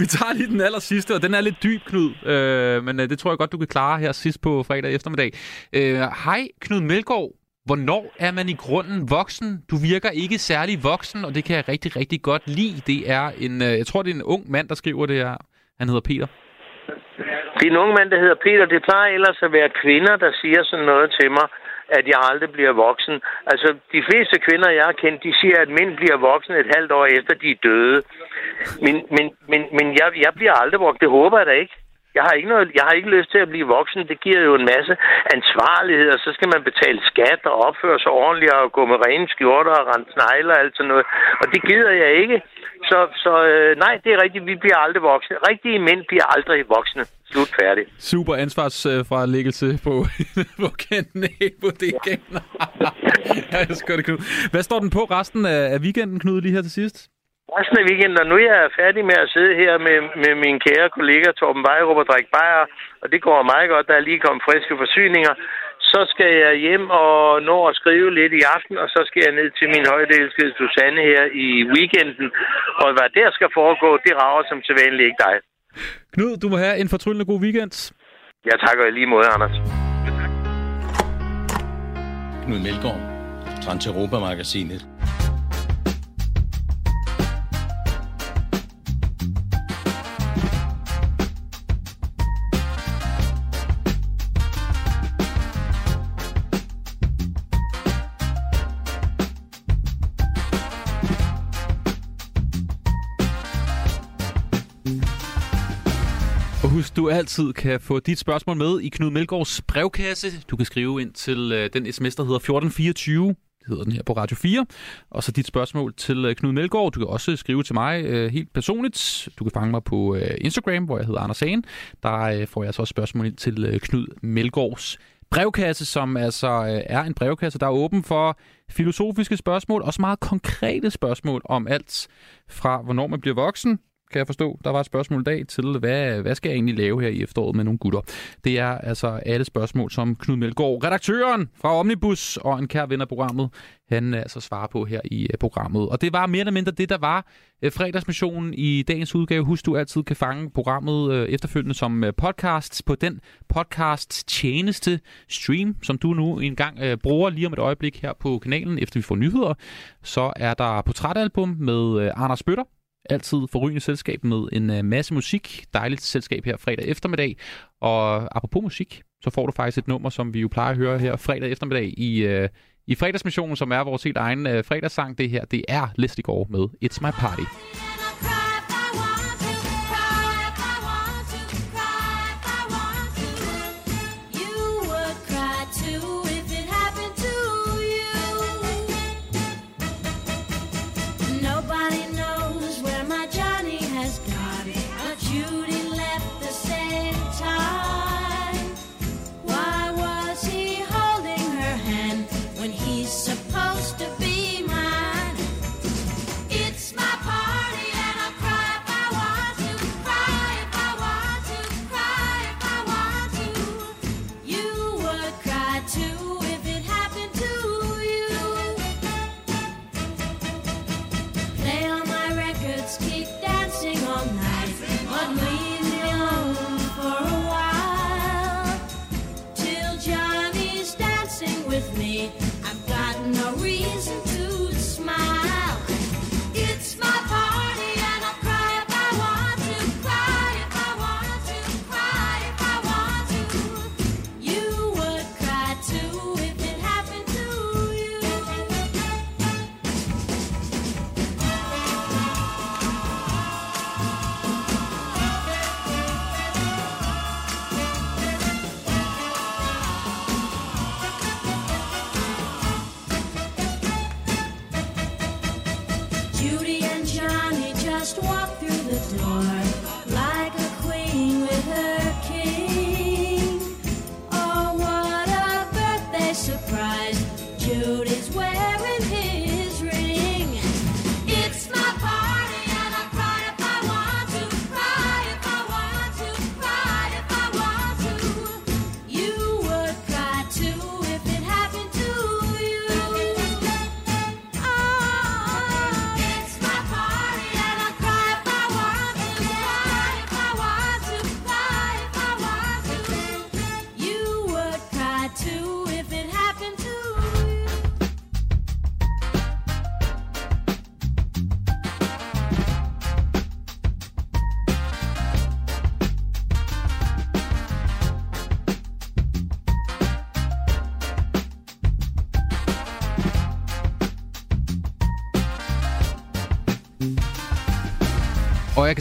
[SPEAKER 1] vi tager lige den aller sidste, og den er lidt dyb, Knud. Øh, men øh, det tror jeg godt, du kan klare her sidst på fredag eftermiddag. Øh, hej, Knud Melgaard. Hvornår er man i grunden voksen? Du virker ikke særlig voksen, og det kan jeg rigtig, rigtig godt lide. Det er en, øh, jeg tror, det er en ung mand, der skriver det her. Han hedder Peter.
[SPEAKER 17] Det er en ung mand, der hedder Peter. Det plejer ellers at være kvinder, der siger sådan noget til mig at jeg aldrig bliver voksen. Altså, de fleste kvinder, jeg har kendt, de siger, at mænd bliver voksen et halvt år efter, de er døde. Men, men, men, men jeg, jeg bliver aldrig voksen. Det håber jeg da ikke. Jeg har, ikke noget, jeg har ikke lyst til at blive voksen. Det giver jo en masse ansvarlighed, og så skal man betale skat og opføre sig ordentligt og gå med rene skjorter og rende snegle og alt sådan noget. Og det gider jeg ikke. Så, så øh, nej, det er rigtigt. Vi bliver aldrig voksne. Rigtige mænd bliver aldrig voksne. Slut færdig.
[SPEAKER 1] Super ansvarsfralæggelse på, på jeg elsker det, Knud. Hvad står den på resten af, af weekenden, Knud, lige her til sidst?
[SPEAKER 17] Resten af weekenden, og nu er jeg færdig med at sidde her med, med min kære kollega Torben Vejrup og drikke bajer, og det går meget godt, der er lige kommet friske forsyninger. Så skal jeg hjem og nå at skrive lidt i aften, og så skal jeg ned til min højdelskede Susanne her i weekenden. Og hvad der skal foregå, det rager som sædvanligt ikke dig.
[SPEAKER 1] Knud, du må have en fortryllende god weekend.
[SPEAKER 17] Jeg takker i lige måde, Anders.
[SPEAKER 16] Knud Melgaard, Trans-Europa-magasinet.
[SPEAKER 1] Du altid kan få dit spørgsmål med i Knud Melgaards brevkasse. Du kan skrive ind til øh, den sms, der hedder 1424. Det hedder den her på Radio 4. Og så dit spørgsmål til øh, Knud Melgaard. Du kan også øh, skrive til mig øh, helt personligt. Du kan fange mig på øh, Instagram, hvor jeg hedder Anders Hagen. Der øh, får jeg så også spørgsmål ind til øh, Knud Melgaards brevkasse, som altså øh, er en brevkasse, der er åben for filosofiske spørgsmål, også meget konkrete spørgsmål om alt fra, hvornår man bliver voksen, kan jeg forstå. Der var et spørgsmål i dag til, hvad, hvad skal jeg egentlig lave her i efteråret med nogle gutter? Det er altså alle spørgsmål, som Knud Melgaard, redaktøren fra Omnibus og en kær ven af programmet, han altså svarer på her i øh, programmet. Og det var mere eller mindre det, der var øh, fredagsmissionen i dagens udgave. Husk, du altid kan fange programmet øh, efterfølgende som podcast på den podcast tjeneste stream, som du nu engang bruger lige om et øjeblik her på kanalen, efter vi får nyheder. Så er der portrætalbum med Anders Bøtter, altid forrygende selskab med en øh, masse musik. Dejligt selskab her fredag eftermiddag. Og apropos musik, så får du faktisk et nummer, som vi jo plejer at høre her fredag eftermiddag i, øh, i fredagsmissionen, som er vores helt egen øh, fredagssang. Det her, det er Leslie Gore med It's My Party.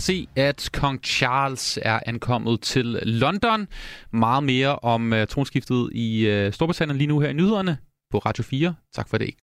[SPEAKER 1] Kan se, at kong Charles er ankommet til London. Meget mere om uh, tronskiftet i uh, Storbritannien lige nu her i nyhederne på Radio 4. Tak for det.